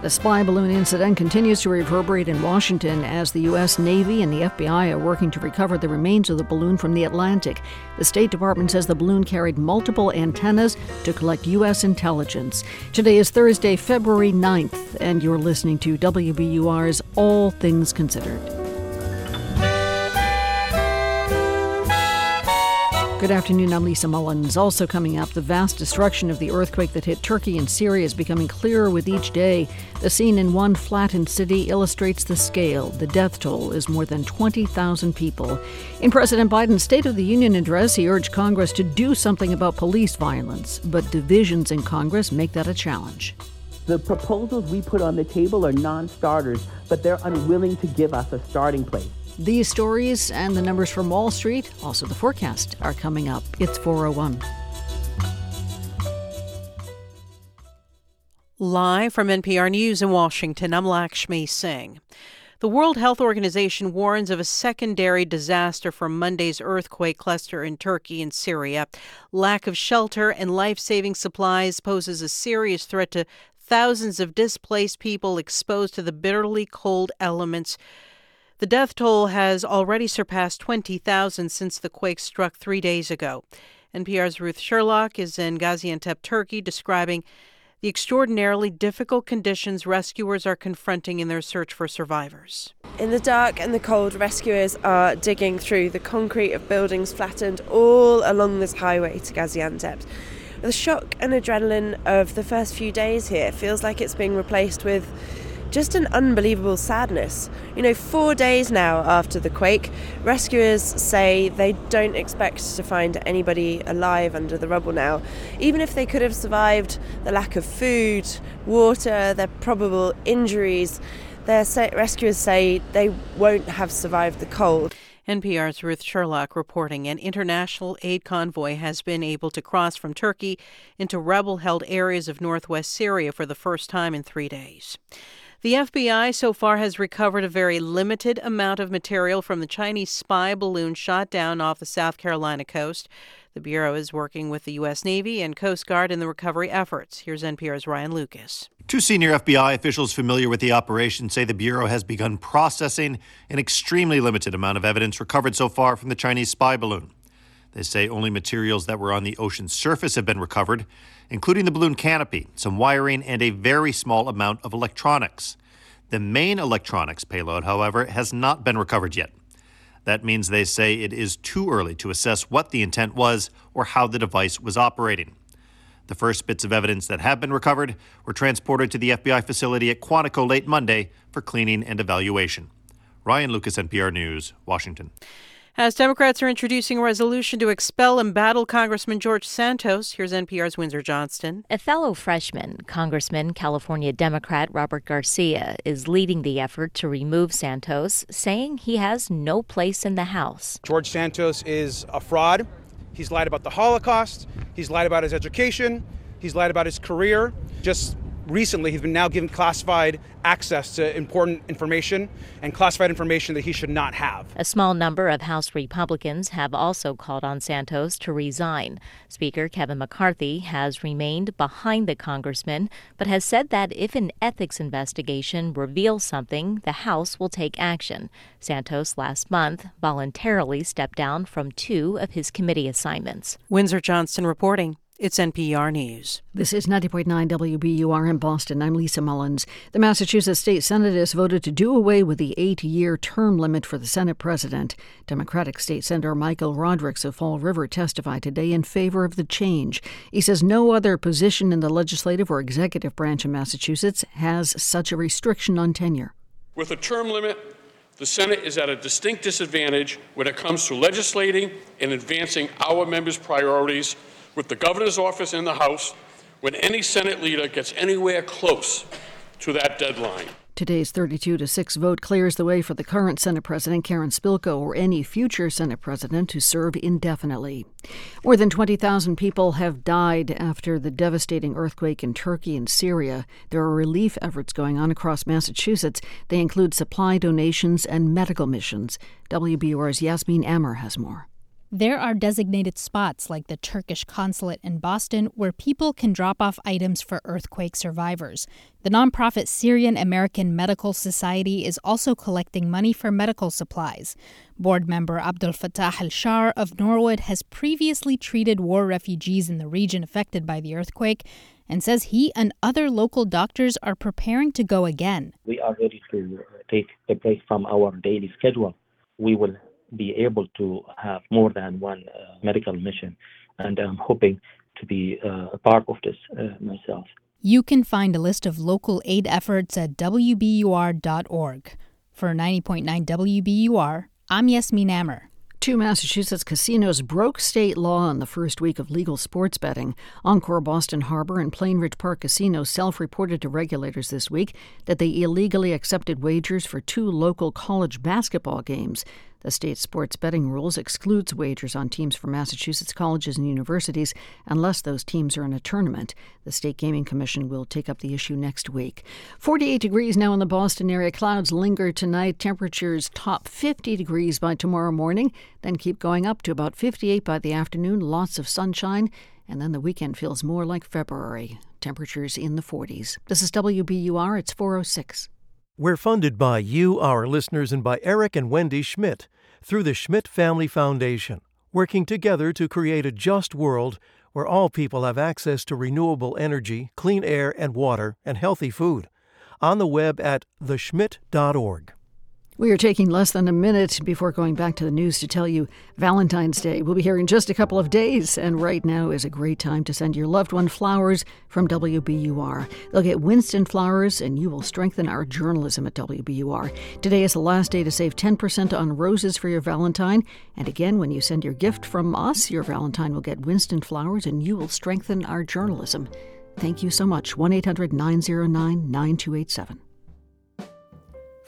The spy balloon incident continues to reverberate in Washington as the U.S. Navy and the FBI are working to recover the remains of the balloon from the Atlantic. The State Department says the balloon carried multiple antennas to collect U.S. intelligence. Today is Thursday, February 9th, and you're listening to WBUR's All Things Considered. Good afternoon. I'm Lisa Mullins. Also coming up, the vast destruction of the earthquake that hit Turkey and Syria is becoming clearer with each day. The scene in one flattened city illustrates the scale. The death toll is more than 20,000 people. In President Biden's State of the Union address, he urged Congress to do something about police violence, but divisions in Congress make that a challenge. The proposals we put on the table are non starters, but they're unwilling to give us a starting place. These stories and the numbers from Wall Street, also the forecast, are coming up. It's 401. Live from NPR News in Washington, I'm Lakshmi Singh. The World Health Organization warns of a secondary disaster from Monday's earthquake cluster in Turkey and Syria. Lack of shelter and life saving supplies poses a serious threat to thousands of displaced people exposed to the bitterly cold elements. The death toll has already surpassed 20,000 since the quake struck three days ago. NPR's Ruth Sherlock is in Gaziantep, Turkey, describing the extraordinarily difficult conditions rescuers are confronting in their search for survivors. In the dark and the cold, rescuers are digging through the concrete of buildings flattened all along this highway to Gaziantep. The shock and adrenaline of the first few days here feels like it's being replaced with just an unbelievable sadness. You know, four days now after the quake, rescuers say they don't expect to find anybody alive under the rubble now. Even if they could have survived the lack of food, water, their probable injuries, their rescuers say they won't have survived the cold. NPR's Ruth Sherlock reporting an international aid convoy has been able to cross from Turkey into rebel held areas of northwest Syria for the first time in three days. The FBI so far has recovered a very limited amount of material from the Chinese spy balloon shot down off the South Carolina coast. The Bureau is working with the U.S. Navy and Coast Guard in the recovery efforts. Here's NPR's Ryan Lucas. Two senior FBI officials familiar with the operation say the Bureau has begun processing an extremely limited amount of evidence recovered so far from the Chinese spy balloon. They say only materials that were on the ocean's surface have been recovered, including the balloon canopy, some wiring, and a very small amount of electronics. The main electronics payload, however, has not been recovered yet. That means they say it is too early to assess what the intent was or how the device was operating. The first bits of evidence that have been recovered were transported to the FBI facility at Quantico late Monday for cleaning and evaluation. Ryan Lucas, NPR News, Washington. As Democrats are introducing a resolution to expel and battle Congressman George Santos, here's NPR's Windsor Johnston. A fellow freshman, Congressman California Democrat Robert Garcia, is leading the effort to remove Santos, saying he has no place in the House. George Santos is a fraud. He's lied about the Holocaust. He's lied about his education. He's lied about his career. Just recently he's been now given classified access to important information and classified information that he should not have. A small number of House Republicans have also called on Santos to resign. Speaker Kevin McCarthy has remained behind the congressman, but has said that if an ethics investigation reveals something, the House will take action. Santos last month voluntarily stepped down from two of his committee assignments. Windsor Johnston reporting. It's NPR News. This is 90.9 WBUR in Boston. I'm Lisa Mullins. The Massachusetts State Senate has voted to do away with the eight year term limit for the Senate president. Democratic State Senator Michael Rodrigues of Fall River testified today in favor of the change. He says no other position in the legislative or executive branch of Massachusetts has such a restriction on tenure. With a term limit, the Senate is at a distinct disadvantage when it comes to legislating and advancing our members' priorities with the governor's office in the House when any Senate leader gets anywhere close to that deadline. Today's 32 to 6 vote clears the way for the current Senate President Karen Spilka or any future Senate President to serve indefinitely. More than 20,000 people have died after the devastating earthquake in Turkey and Syria. There are relief efforts going on across Massachusetts. They include supply donations and medical missions. WBUR's Yasmin Amer has more. There are designated spots like the Turkish consulate in Boston where people can drop off items for earthquake survivors. The nonprofit Syrian American Medical Society is also collecting money for medical supplies. Board member Abdul Fattah al Shar of Norwood has previously treated war refugees in the region affected by the earthquake and says he and other local doctors are preparing to go again. We are ready to take a break from our daily schedule. We will be able to have more than one uh, medical mission. And I'm hoping to be uh, a part of this uh, myself. You can find a list of local aid efforts at WBUR.org. For 90.9 WBUR, I'm Yasmin Amer. Two Massachusetts casinos broke state law in the first week of legal sports betting. Encore Boston Harbor and Plainridge Park casinos self reported to regulators this week that they illegally accepted wagers for two local college basketball games. The state sports betting rules excludes wagers on teams from Massachusetts colleges and universities unless those teams are in a tournament. The State Gaming Commission will take up the issue next week. 48 degrees now in the Boston area. Clouds linger tonight. Temperatures top 50 degrees by tomorrow morning, then keep going up to about 58 by the afternoon. Lots of sunshine, and then the weekend feels more like February. Temperatures in the 40s. This is WBUR. It's 406. We're funded by you, our listeners, and by Eric and Wendy Schmidt through the Schmidt Family Foundation, working together to create a just world where all people have access to renewable energy, clean air and water, and healthy food. On the web at theschmidt.org. We are taking less than a minute before going back to the news to tell you Valentine's Day will be here in just a couple of days, and right now is a great time to send your loved one flowers from WBUR. They'll get Winston flowers, and you will strengthen our journalism at WBUR. Today is the last day to save 10% on roses for your Valentine, and again, when you send your gift from us, your Valentine will get Winston flowers, and you will strengthen our journalism. Thank you so much. 1 800 909 9287.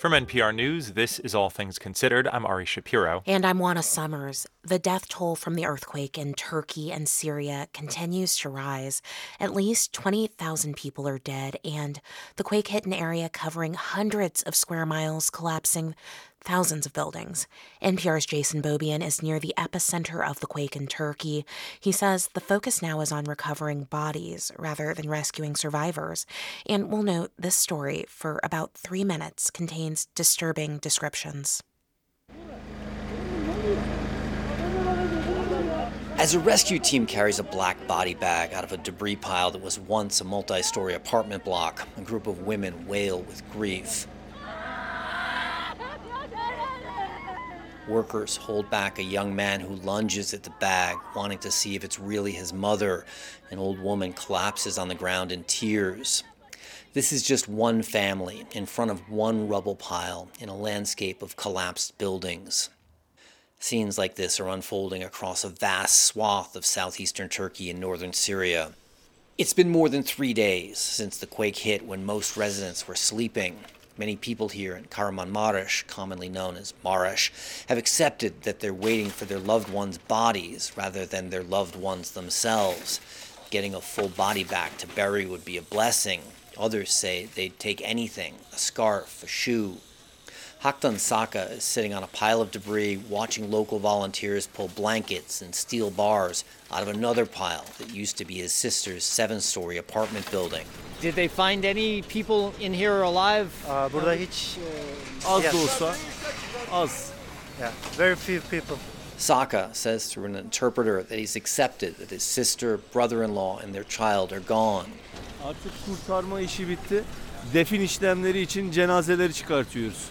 From NPR News, this is All Things Considered. I'm Ari Shapiro. And I'm Juana Summers. The death toll from the earthquake in Turkey and Syria continues to rise. At least 28,000 people are dead, and the quake hit an area covering hundreds of square miles, collapsing thousands of buildings. NPR's Jason Beaubien is near the epicenter of the quake in Turkey. He says the focus now is on recovering bodies rather than rescuing survivors. And we'll note this story, for about three minutes, contains disturbing descriptions. As a rescue team carries a black body bag out of a debris pile that was once a multi story apartment block, a group of women wail with grief. Workers hold back a young man who lunges at the bag, wanting to see if it's really his mother. An old woman collapses on the ground in tears. This is just one family in front of one rubble pile in a landscape of collapsed buildings. Scenes like this are unfolding across a vast swath of southeastern Turkey and northern Syria. It's been more than three days since the quake hit when most residents were sleeping. Many people here in Kahramanmaraş, commonly known as Maraş, have accepted that they're waiting for their loved ones' bodies rather than their loved ones themselves. Getting a full body back to bury would be a blessing. Others say they'd take anything a scarf, a shoe, Haktan Saka is sitting on a pile of debris watching local volunteers pull blankets and steel bars out of another pile that used to be his sister's seven story apartment building. Did they find any people in here alive? Uh, burada hiç az da olsa az. Yeah, very few people. Saka says through an interpreter that he's accepted that his sister, brother-in-law, and their child are gone. Artık kurtarma işi bitti. Defin işlemleri için cenazeleri çıkartıyoruz.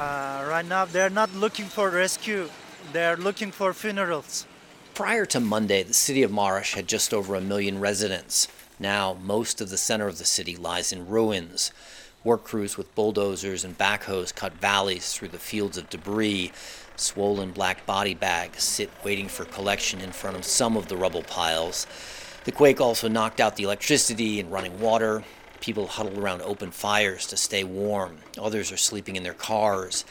Uh, right now, they're not looking for rescue, they're looking for funerals. Prior to Monday, the city of Marash had just over a million residents. Now, most of the center of the city lies in ruins. Work crews with bulldozers and backhoes cut valleys through the fields of debris. Swollen black body bags sit waiting for collection in front of some of the rubble piles. The quake also knocked out the electricity and running water. People huddle around open fires to stay warm. Others are sleeping in their cars.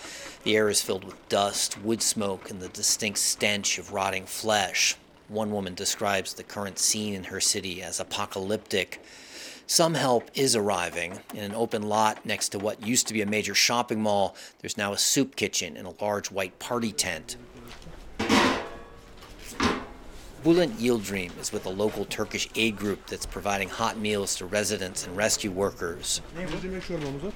The air is filled with dust, wood smoke, and the distinct stench of rotting flesh. One woman describes the current scene in her city as apocalyptic. Some help is arriving. In an open lot next to what used to be a major shopping mall, there's now a soup kitchen and a large white party tent. Bülent Yildirim is with a local Turkish aid group that's providing hot meals to residents and rescue workers.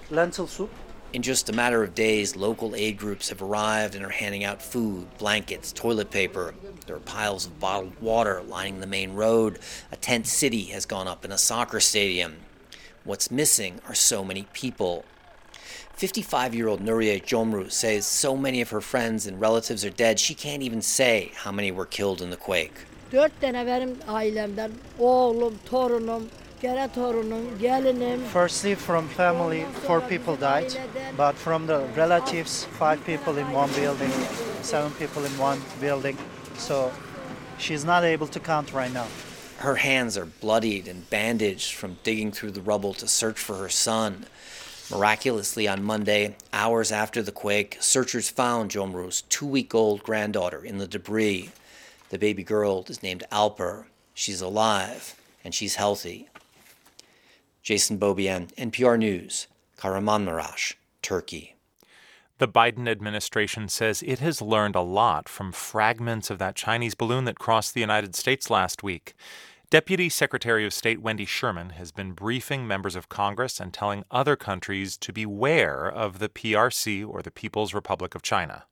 Lentil soup. In just a matter of days, local aid groups have arrived and are handing out food, blankets, toilet paper. There are piles of bottled water lining the main road. A tent city has gone up in a soccer stadium. What's missing are so many people. 55 year old Nuria Jomru says so many of her friends and relatives are dead, she can't even say how many were killed in the quake. Dört tane benim ailemden oğlum, torunum, gene torunum, gelinim. Firstly, from family, four people died, but from the relatives, five people in one building, seven people in one building. So she's not able to count right now. Her hands are bloodied and bandaged from digging through the rubble to search for her son. Miraculously, on Monday, hours after the quake, searchers found Jomru's two week old granddaughter in the debris. The baby girl is named Alper. She's alive and she's healthy. Jason Beaubien, NPR News, Kahramanmaraş, Turkey. The Biden administration says it has learned a lot from fragments of that Chinese balloon that crossed the United States last week. Deputy Secretary of State Wendy Sherman has been briefing members of Congress and telling other countries to beware of the PRC or the People's Republic of China.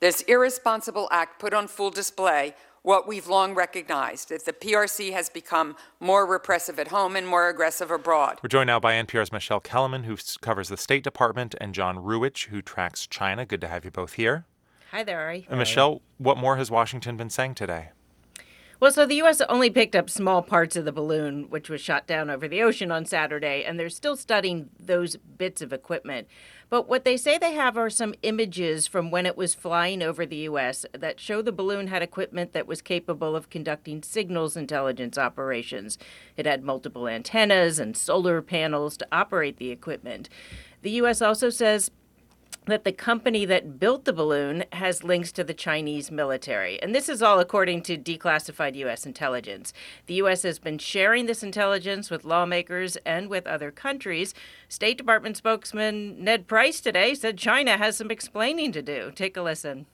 This irresponsible act put on full display what we've long recognized that the PRC has become more repressive at home and more aggressive abroad. We're joined now by NPR's Michele Kelemen, who covers the State Department, and John Ruwitch, who tracks China. Good to have you both here. Hi there, Ari. And Michelle, what more has Washington been saying today? Well, so the U.S. only picked up small parts of the balloon, which was shot down over the ocean on Saturday, and they're still studying those bits of equipment. But what they say they have are some images from when it was flying over the U.S. that show the balloon had equipment that was capable of conducting signals intelligence operations. It had multiple antennas and solar panels to operate the equipment. The U.S. also says that the company that built the balloon has links to the Chinese military. And this is all according to declassified U.S. intelligence. The U.S. has been sharing this intelligence with lawmakers and with other countries. State Department spokesman Ned Price today said China has some explaining to do. Take a listen.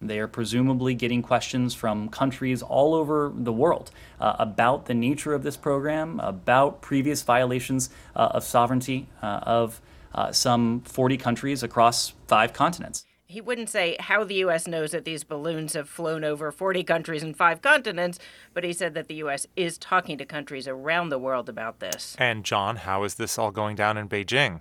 They are presumably getting questions from countries all over the world uh, about the nature of this program, about previous violations uh, of sovereignty uh, of uh, some 40 countries across five continents. He wouldn't say how the U.S. knows that these balloons have flown over 40 countries and five continents, but he said that the U.S. is talking to countries around the world about this. And, John, how is this all going down in Beijing?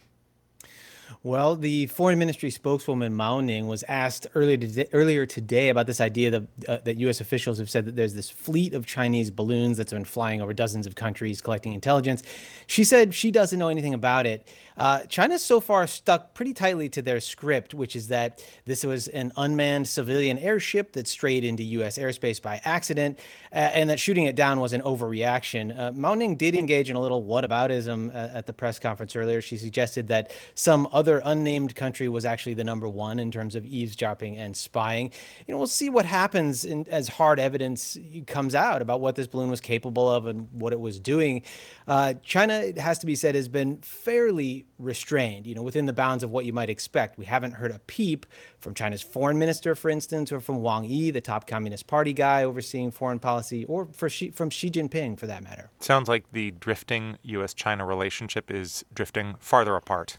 Well, the foreign ministry spokeswoman Mao Ning was asked earlier today, earlier today about this idea that uh, that U.S. officials have said that there's this fleet of Chinese balloons that's been flying over dozens of countries collecting intelligence. She said she doesn't know anything about it. Uh, China's so far stuck pretty tightly to their script, which is that this was an unmanned civilian airship that strayed into U.S. airspace by accident, uh, and that shooting it down was an overreaction. Uh, Mao Ning did engage in a little whataboutism uh, at the press conference earlier. She suggested that some other unnamed country was actually the number one in terms of eavesdropping and spying. You know, we'll see what happens in, as hard evidence comes out about what this balloon was capable of and what it was doing. Uh, China, it has to be said, has been fairly restrained, you know, within the bounds of what you might expect. We haven't heard a peep from China's foreign minister, for instance, or from Wang Yi, the top Communist Party guy overseeing foreign policy, or Xi, from Xi Jinping, for that matter. Sounds like the drifting U.S. China relationship is drifting farther apart.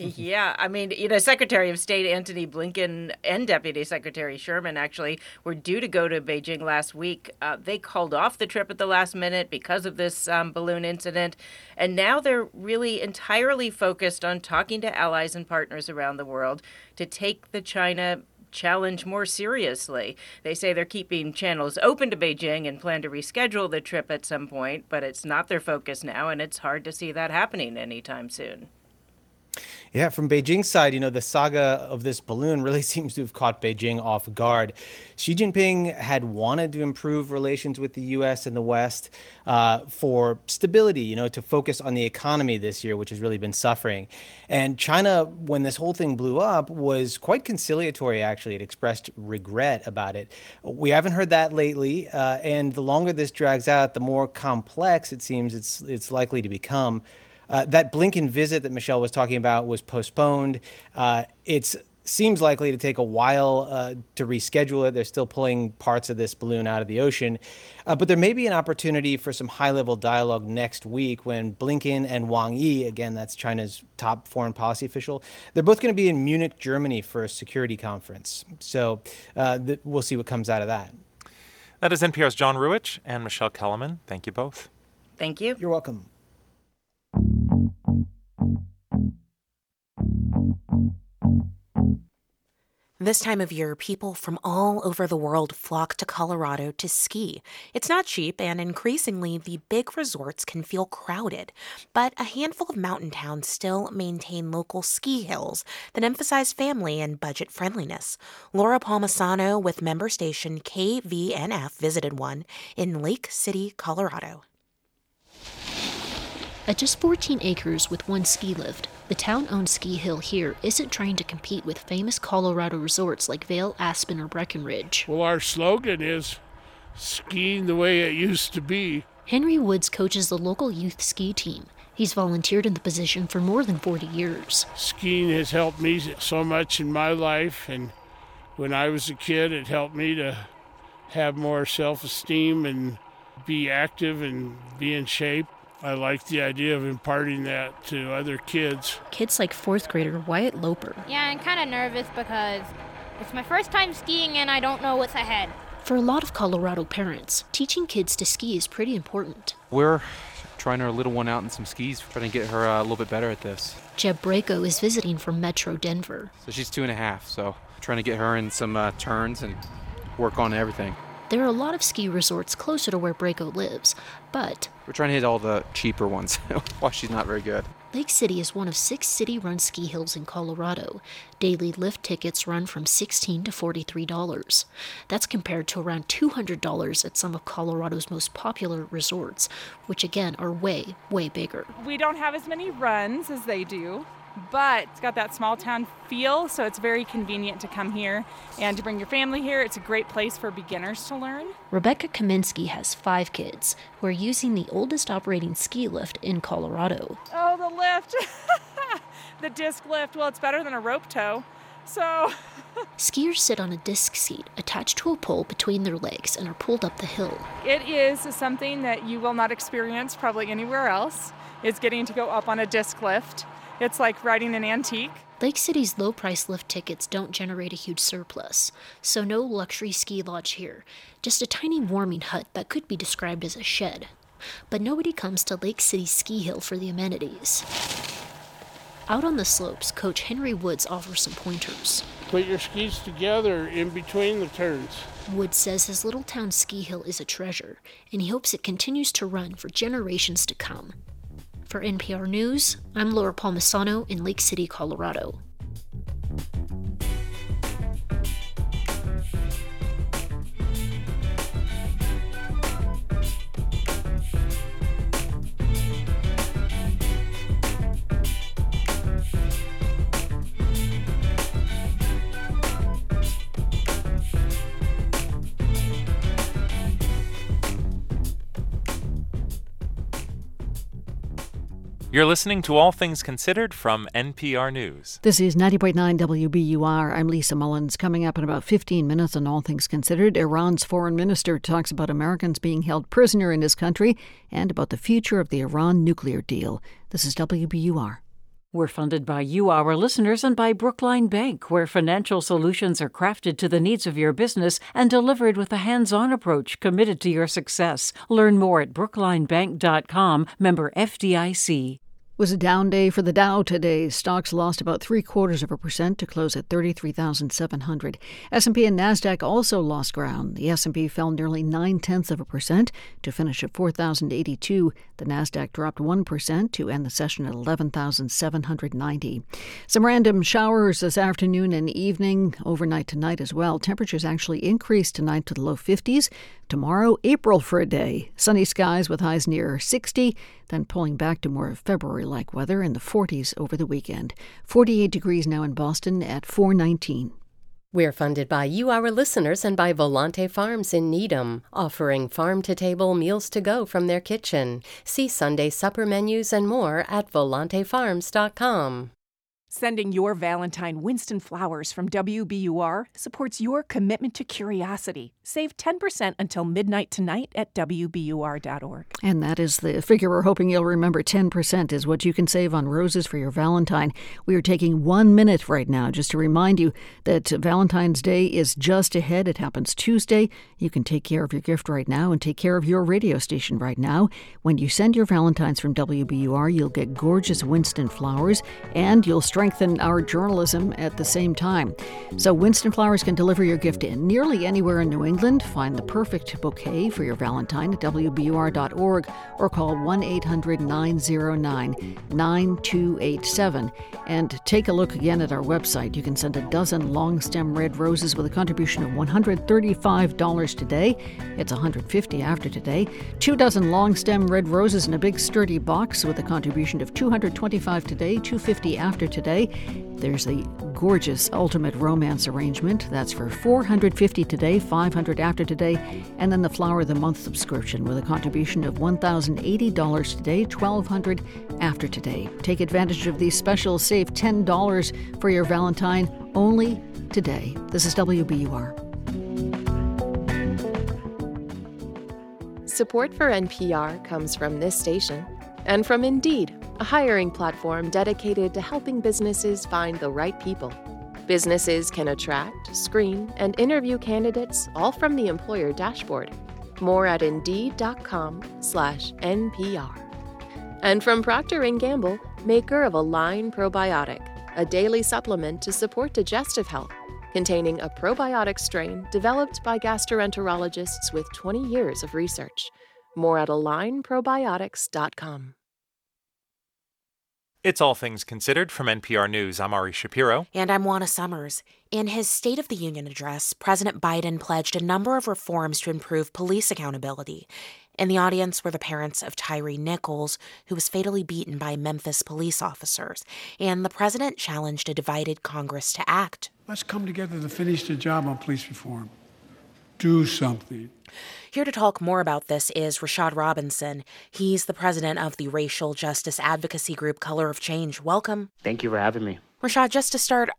Yeah, I mean, you know, Secretary of State Antony Blinken and Deputy Secretary Sherman actually were due to go to Beijing last week. Uh, they called off the trip at the last minute because of this um, balloon incident. And now they're really entirely focused on talking to allies and partners around the world to take the China challenge more seriously. They say they're keeping channels open to Beijing and plan to reschedule the trip at some point, but it's not their focus now, and it's hard to see that happening anytime soon. Yeah, from Beijing's side, you know, the saga of this balloon really seems to have caught Beijing off guard. Xi Jinping had wanted to improve relations with the U.S. and the West uh, for stability, you know, to focus on the economy this year, which has really been suffering. And China, when this whole thing blew up, was quite conciliatory, actually. It expressed regret about it. We haven't heard that lately. Uh, and the longer this drags out, the more complex it seems it's, it's likely to become. Uh, that Blinken visit that Michelle was talking about was postponed. Uh, it's seems likely to take a while uh, to reschedule it. They're still pulling parts of this balloon out of the ocean. Uh, but there may be an opportunity for some high level dialogue next week when Blinken and Wang Yi, again, that's China's top foreign policy official, they're both going to be in Munich, Germany for a security conference. So uh, th- we'll see what comes out of that. That is NPR's John Ruwitch and Michele Kelemen. Thank you both. Thank you. You're welcome. This time of year, people from all over the world flock to Colorado to ski. It's not cheap, and increasingly, the big resorts can feel crowded. But a handful of mountain towns still maintain local ski hills that emphasize family and budget friendliness. Laura Palmisano with member station KVNF visited one in Lake City, Colorado. At just 14 acres with one ski lift, the town owned ski hill here isn't trying to compete with famous Colorado resorts like Vail, Aspen, or Breckenridge. Well, our slogan is skiing the way it used to be. Henry Woods coaches the local youth ski team. He's volunteered in the position for more than 40 years. Skiing has helped me so much in my life, and when I was a kid, it helped me to have more self esteem and be active and be in shape. I like the idea of imparting that to other kids. Kids like fourth grader Wyatt Loper. Yeah, I'm kind of nervous because it's my first time skiing and I don't know what's ahead. For a lot of Colorado parents, teaching kids to ski is pretty important. We're trying our little one out in some skis, trying to get her uh, a little bit better at this. Jeb Braco is visiting from Metro Denver. So she's two and a half, so trying to get her in some uh, turns and work on everything. There are a lot of ski resorts closer to where Braco lives, but we're trying to hit all the cheaper ones while she's not very good. Lake City is one of six city run ski hills in Colorado. Daily lift tickets run from 16 to $43. That's compared to around $200 at some of Colorado's most popular resorts, which again are way, way bigger. We don't have as many runs as they do but it's got that small town feel, so it's very convenient to come here and to bring your family here. It's a great place for beginners to learn. Rebecca Kaminsky has five kids who are using the oldest operating ski lift in Colorado. Oh, the lift! the disc lift. Well, it's better than a rope tow. So. Skiers sit on a disc seat attached to a pole between their legs and are pulled up the hill. It is something that you will not experience probably anywhere else. Is getting to go up on a disc lift. It's like riding an antique. Lake City's low price lift tickets don't generate a huge surplus, so no luxury ski lodge here, just a tiny warming hut that could be described as a shed. But nobody comes to Lake City Ski Hill for the amenities. Out on the slopes, Coach Henry Woods offers some pointers. Put your skis together in between the turns. Woods says his little town ski hill is a treasure, and he hopes it continues to run for generations to come. For NPR News, I'm Laura Palmisano in Lake City, Colorado. You're listening to All Things Considered from NPR News. This is 90.9 WBUR. I'm Lisa Mullins. Coming up in about 15 minutes on All Things Considered, Iran's foreign minister talks about Americans being held prisoner in his country and about the future of the Iran nuclear deal. This is WBUR. We're funded by you, our listeners, and by Brookline Bank, where financial solutions are crafted to the needs of your business and delivered with a hands on approach committed to your success. Learn more at brooklinebank.com, member FDIC was a down day for the Dow today. Stocks lost about three quarters of a percent to close at 33,700. S&P and Nasdaq also lost ground. The S&P fell nearly nine tenths of a percent to finish at 4,082. The Nasdaq dropped one percent to end the session at 11,790. Some random showers this afternoon and evening, overnight tonight as well. Temperatures actually increased tonight to the low 50s. Tomorrow, April for a day. Sunny skies with highs near 60, then pulling back to more February like weather in the 40s over the weekend. 48 degrees now in Boston at 419. We're funded by you, our listeners, and by Volante Farms in Needham, offering farm to table meals to go from their kitchen. See Sunday supper menus and more at volantefarms.com. Sending your Valentine Winston flowers from WBUR supports your commitment to curiosity. Save 10% until midnight tonight at WBUR.org. And that is the figure we're hoping you'll remember 10% is what you can save on roses for your Valentine. We are taking one minute right now just to remind you that Valentine's Day is just ahead. It happens Tuesday. You can take care of your gift right now and take care of your radio station right now. When you send your Valentines from WBUR, you'll get gorgeous Winston flowers and you'll strengthen our journalism at the same time. So, Winston Flowers can deliver your gift in nearly anywhere in New England. Find the perfect bouquet for your Valentine at WBUR.org or call 1 800 909 9287. And take a look again at our website. You can send a dozen long stem red roses with a contribution of $135 today. It's $150 after today. Two dozen long stem red roses in a big sturdy box with a contribution of $225 today, $250 after today today. There's the gorgeous Ultimate Romance arrangement. That's for 450 today, 500 after today, and then the Flower of the Month subscription with a contribution of $1,080 today, 1200 after today. Take advantage of these specials. Save $10 for your Valentine only today. This is WBUR. Support for NPR comes from this station and from Indeed a hiring platform dedicated to helping businesses find the right people. Businesses can attract, screen, and interview candidates all from the employer dashboard. More at indeed.com/npr. And from Procter & Gamble, maker of Align Probiotic, a daily supplement to support digestive health, containing a probiotic strain developed by gastroenterologists with 20 years of research. More at alignprobiotics.com. It's All Things Considered from NPR News. I'm Ari Shapiro. And I'm Juana Summers. In his State of the Union address, President Biden pledged a number of reforms to improve police accountability. In the audience were the parents of Tyre Nichols, who was fatally beaten by Memphis police officers. And the president challenged a divided Congress to act. Let's come together to finish the job on police reform. Do something. Here to talk more about this is Rashad Robinson. He's the president of the racial justice advocacy group Color of Change. Welcome. Thank you for having me. Rashad, just to start,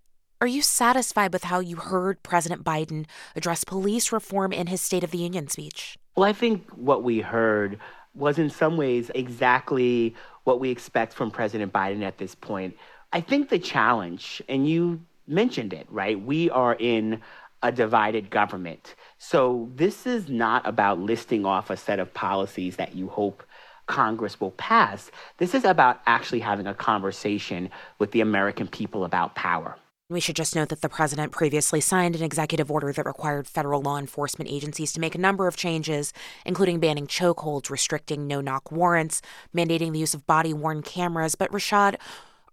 are you satisfied with how you heard President Biden address police reform in his State of the Union speech? Well, I think what we heard was in some ways exactly what we expect from President Biden at this point. I think the challenge, and you mentioned it, right? We are in a divided government. So this is not about listing off a set of policies that you hope Congress will pass. This is about actually having a conversation with the American people about power. We should just note that the president previously signed an executive order that required federal law enforcement agencies to make a number of changes, including banning chokeholds, restricting no knock warrants, mandating the use of body worn cameras. But Rashad,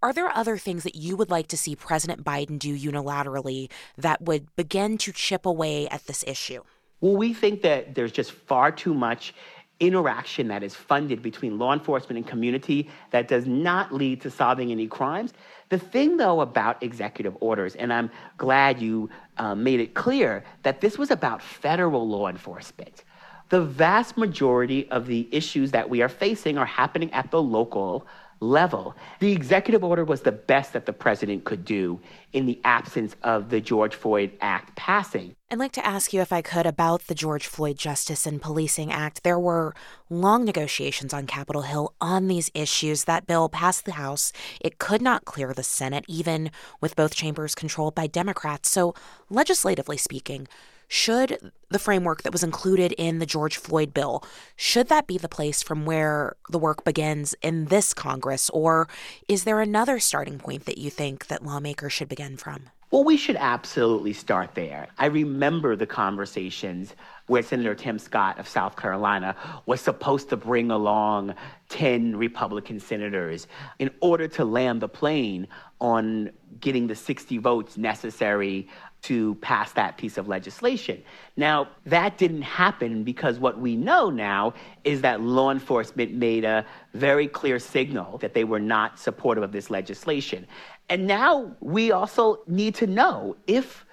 are there other things that you would like to see President Biden do unilaterally that would begin to chip away at this issue? Well, we think that there's just far too much interaction that is funded between law enforcement and community that does not lead to solving any crimes. The thing, though, about executive orders, and I'm glad you uh, made it clear that this was about federal law enforcement. The vast majority of the issues that we are facing are happening at the local level. The executive order was the best that the president could do in the absence of the George Floyd Act passing. I'd like to ask you, if I could, about the George Floyd Justice and Policing Act. There were long negotiations on Capitol Hill on these issues. That bill passed the House. It could not clear the Senate, even with both chambers controlled by Democrats. So, legislatively speaking, should the framework that was included in the George Floyd bill, should that be the place from where the work begins in this Congress? Or is there another starting point that you think that lawmakers should begin from? Well, we should absolutely start there. I remember the conversations where Senator Tim Scott of South Carolina was supposed to bring along 10 Republican senators in order to land the plane on getting the 60 votes necessary to pass that piece of legislation. Now, that didn't happen because what we know now is that law enforcement made a very clear signal that they were not supportive of this legislation. And now we also need to know if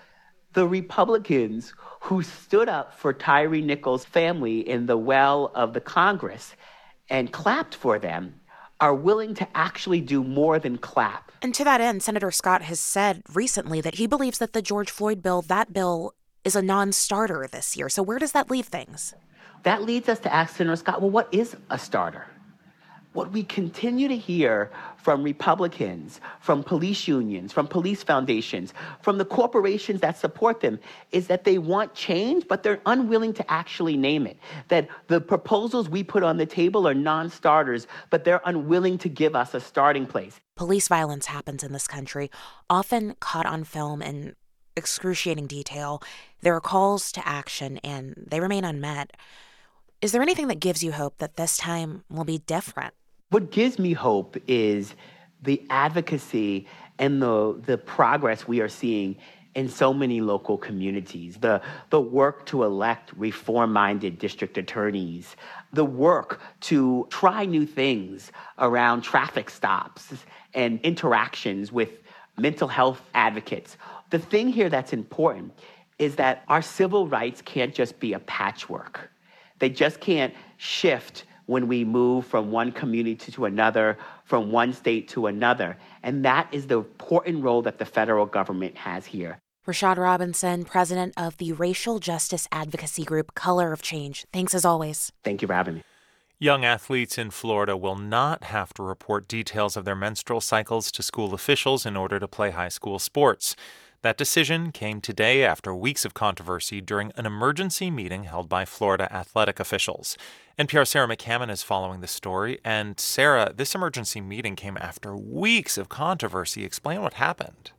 the Republicans who stood up for Tyre Nichols' family in the well of the Congress and clapped for them are willing to actually do more than clap. And to that end, Senator Scott has said recently that he believes that the George Floyd bill, that bill is a non starter this year. So where does that leave things? That leads us to ask Senator Scott, well, what is a starter? What we continue to hear from Republicans, from police unions, from police foundations, from the corporations that support them is that they want change, but they're unwilling to actually name it. That the proposals we put on the table are non starters, but they're unwilling to give us a starting place. Police violence happens in this country, often caught on film in excruciating detail. There are calls to action, and they remain unmet. Is there anything that gives you hope that this time will be different? What gives me hope is the advocacy and the, the progress we are seeing in so many local communities, the, the work to elect reform minded district attorneys, the work to try new things around traffic stops and interactions with mental health advocates. The thing here that's important is that our civil rights can't just be a patchwork, they just can't shift when we move from one community to another, from one state to another. And that is the important role that the federal government has here. Rashad Robinson, president of the racial justice advocacy group Color of Change. Thanks as always. Thank you for having me. Young athletes in Florida will not have to report details of their menstrual cycles to school officials in order to play high school sports. That decision came today after weeks of controversy during an emergency meeting held by Florida athletic officials. NPR's Sarah McCammon is following the story. And Sarah, this emergency meeting came after weeks of controversy. Explain what happened.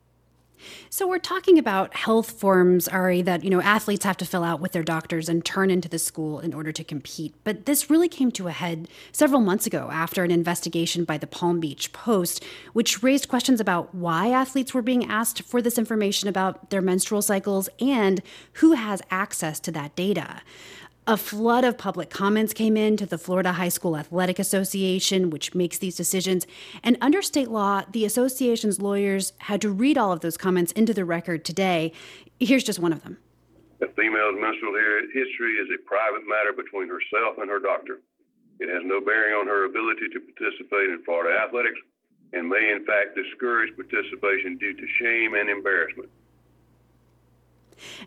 So we're talking about health forms, Ari, that you know athletes have to fill out with their doctors and turn into the school in order to compete. But this really came to a head several months ago after an investigation by the Palm Beach Post, which raised questions about why athletes were being asked for this information about their menstrual cycles and who has access to that data. A flood of public comments came in to the Florida High School Athletic Association, which makes these decisions. And under state law, the association's lawyers had to read all of those comments into the record today. Here's just one of them. A female's menstrual history is a private matter between herself and her doctor. It has no bearing on her ability to participate in Florida athletics and may, in fact, discourage participation due to shame and embarrassment.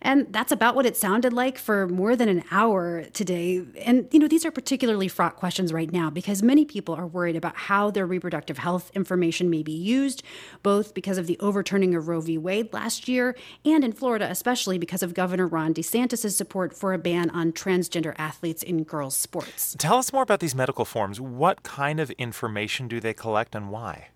And that's about what it sounded like for more than an hour today. And, you know, these are particularly fraught questions right now because many people are worried about how their reproductive health information may be used, both because of the overturning of Roe v. Wade last year and in Florida, especially because of Governor Ron DeSantis' support for a ban on transgender athletes in girls' sports. Tell us more about these medical forms. What kind of information do they collect and why?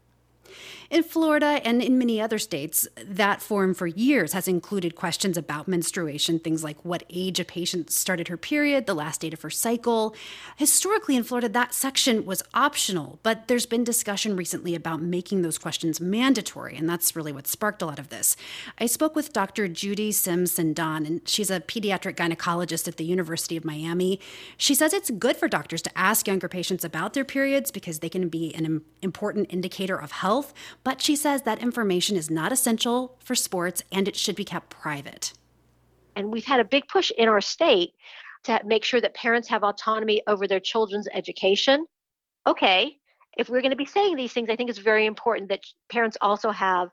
In Florida and in many other states, that form for years has included questions about menstruation, things like what age a patient started her period, the last date of her cycle. Historically, in Florida, that section was optional, but there's been discussion recently about making those questions mandatory, and that's really what sparked a lot of this. I spoke with Dr. Judy Simpson Don, and she's a pediatric gynecologist at the University of Miami. She says it's good for doctors to ask younger patients about their periods because they can be an important indicator of health but she says that information is not essential for sports and it should be kept private. And we've had a big push in our state to make sure that parents have autonomy over their children's education. Okay, if we're going to be saying these things, I think it's very important that parents also have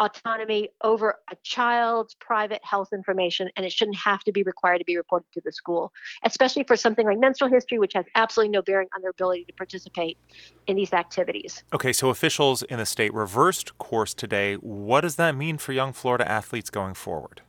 autonomy over a child's private health information, and it shouldn't have to be required to be reported to the school, especially for something like menstrual history, which has absolutely no bearing on their ability to participate in these activities. Okay, so officials in the state reversed course today. What does that mean for young Florida athletes going forward?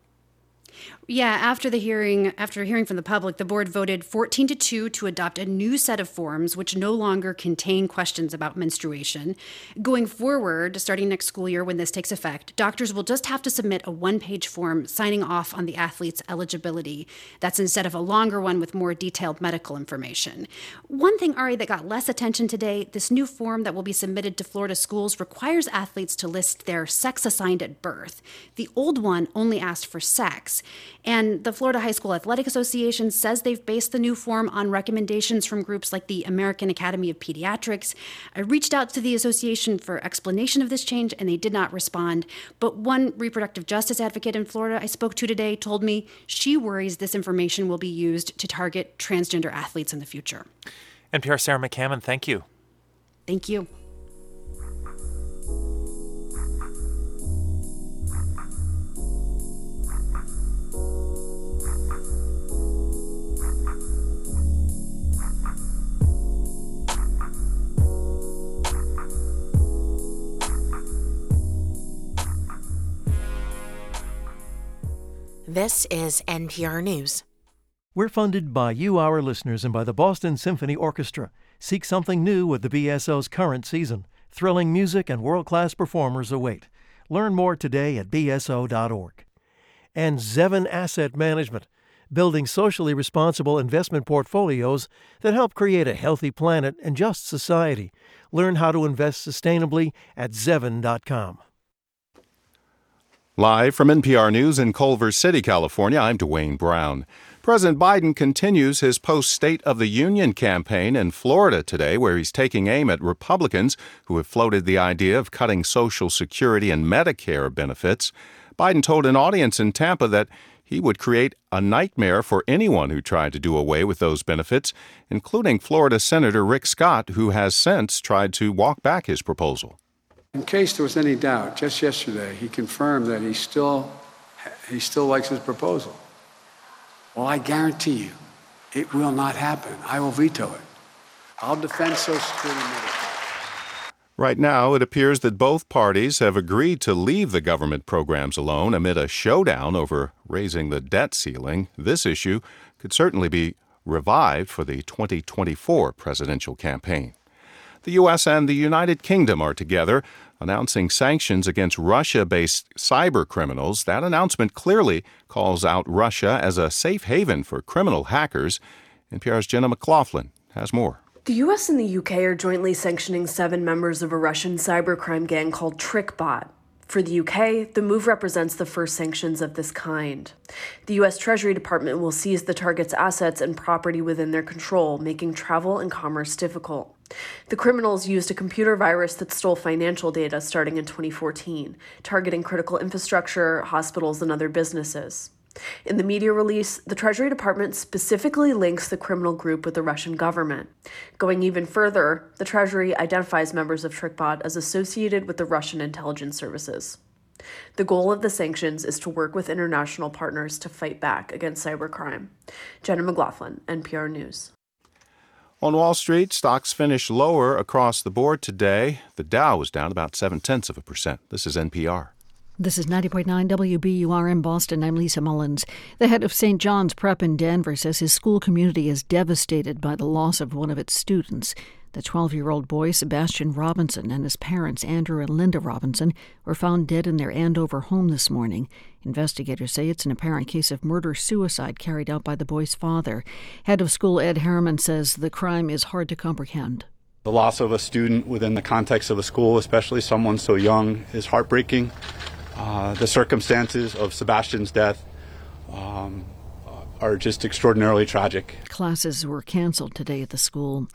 Yeah, after the hearing, after hearing from the public, the board voted 14 to 2 to adopt a new set of forms which no longer contain questions about menstruation. Going forward, starting next school year when this takes effect, doctors will just have to submit a one-page form signing off on the athlete's eligibility. That's instead of a longer one with more detailed medical information. One thing, Ari, that got less attention today, this new form that will be submitted to Florida schools requires athletes to list their sex assigned at birth. The old one only asked for sex. And the Florida High School Athletic Association says they've based the new form on recommendations from groups like the American Academy of Pediatrics. I reached out to the association for explanation of this change and they did not respond. But one reproductive justice advocate in Florida I spoke to today told me she worries this information will be used to target transgender athletes in the future. NPR Sarah McCammon, thank you. Thank you. This is NPR News. We're funded by you, our listeners, and by the Boston Symphony Orchestra. Seek something new with the BSO's current season. Thrilling music and world class performers await. Learn more today at bso.org. And Zevin Asset Management, building socially responsible investment portfolios that help create a healthy planet and just society. Learn how to invest sustainably at zevin.com. Live from NPR News in Culver City, California, I'm Dwayne Brown. President Biden continues his post State of the Union campaign in Florida today, where he's taking aim at Republicans who have floated the idea of cutting Social Security and Medicare benefits. Biden told an audience in Tampa that he would create a nightmare for anyone who tried to do away with those benefits, including Florida Senator Rick Scott, who has since tried to walk back his proposal. In case there was any doubt, just yesterday he confirmed that he still he still likes his proposal. Well, I guarantee you, it will not happen. I will veto it. I'll defend Social Security. Right now, it appears that both parties have agreed to leave the government programs alone amid a showdown over raising the debt ceiling. This issue could certainly be revived for the 2024 presidential campaign. The U.S. and the United Kingdom are together announcing sanctions against Russia based cyber criminals. That announcement clearly calls out Russia as a safe haven for criminal hackers. NPR's Jenna McLaughlin has more. The US and the UK are jointly sanctioning seven members of a Russian cybercrime gang called TrickBot. For the UK, the move represents the first sanctions of this kind. The US Treasury Department will seize the target's assets and property within their control, making travel and commerce difficult. The criminals used a computer virus that stole financial data starting in 2014, targeting critical infrastructure, hospitals, and other businesses. In the media release, the Treasury Department specifically links the criminal group with the Russian government. Going even further, the Treasury identifies members of TrickBot as associated with the Russian intelligence services. The goal of the sanctions is to work with international partners to fight back against cybercrime. Jenna McLaughlin, NPR News. On Wall Street, stocks finished lower across the board today. The Dow was down about seven tenths of a percent. This is NPR. This is 90.9 WBUR in Boston. I'm Lisa Mullins. The head of St. John's Prep in Danvers says his school community is devastated by the loss of one of its students. The 12 year old boy, Sebastian Robinson, and his parents, Andrew and Linda Robinson, were found dead in their Andover home this morning. Investigators say it's an apparent case of murder suicide carried out by the boy's father. Head of school Ed Harriman says the crime is hard to comprehend. The loss of a student within the context of a school, especially someone so young, is heartbreaking. Uh, the circumstances of Sebastian's death um, are just extraordinarily tragic. Classes were canceled today at the school.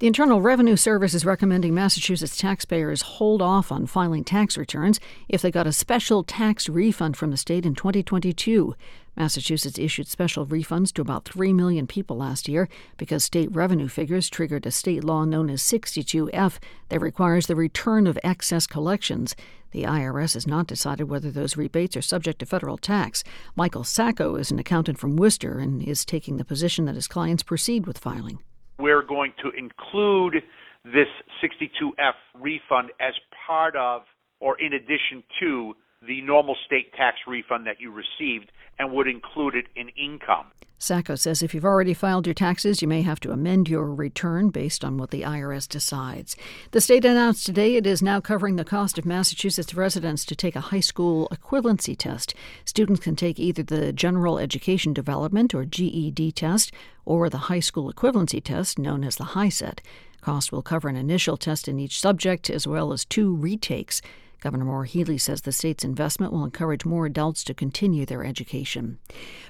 The Internal Revenue Service is recommending Massachusetts taxpayers hold off on filing tax returns if they got a special tax refund from the state in 2022. Massachusetts issued special refunds to about 3 million people last year because state revenue figures triggered a state law known as 62F that requires the return of excess collections. The IRS has not decided whether those rebates are subject to federal tax. Michael Sacco is an accountant from Worcester and is taking the position that his clients proceed with filing. We're going to include this 62F refund as part of or in addition to the normal state tax refund that you received and would include it in income. Sacco says if you've already filed your taxes, you may have to amend your return based on what the IRS decides. The state announced today it is now covering the cost of Massachusetts residents to take a high school equivalency test. Students can take either the General Education Development or GED test or the high school equivalency test known as the HiSET. Cost will cover an initial test in each subject as well as two retakes. Governor Maura Healey says the state's investment will encourage more adults to continue their education.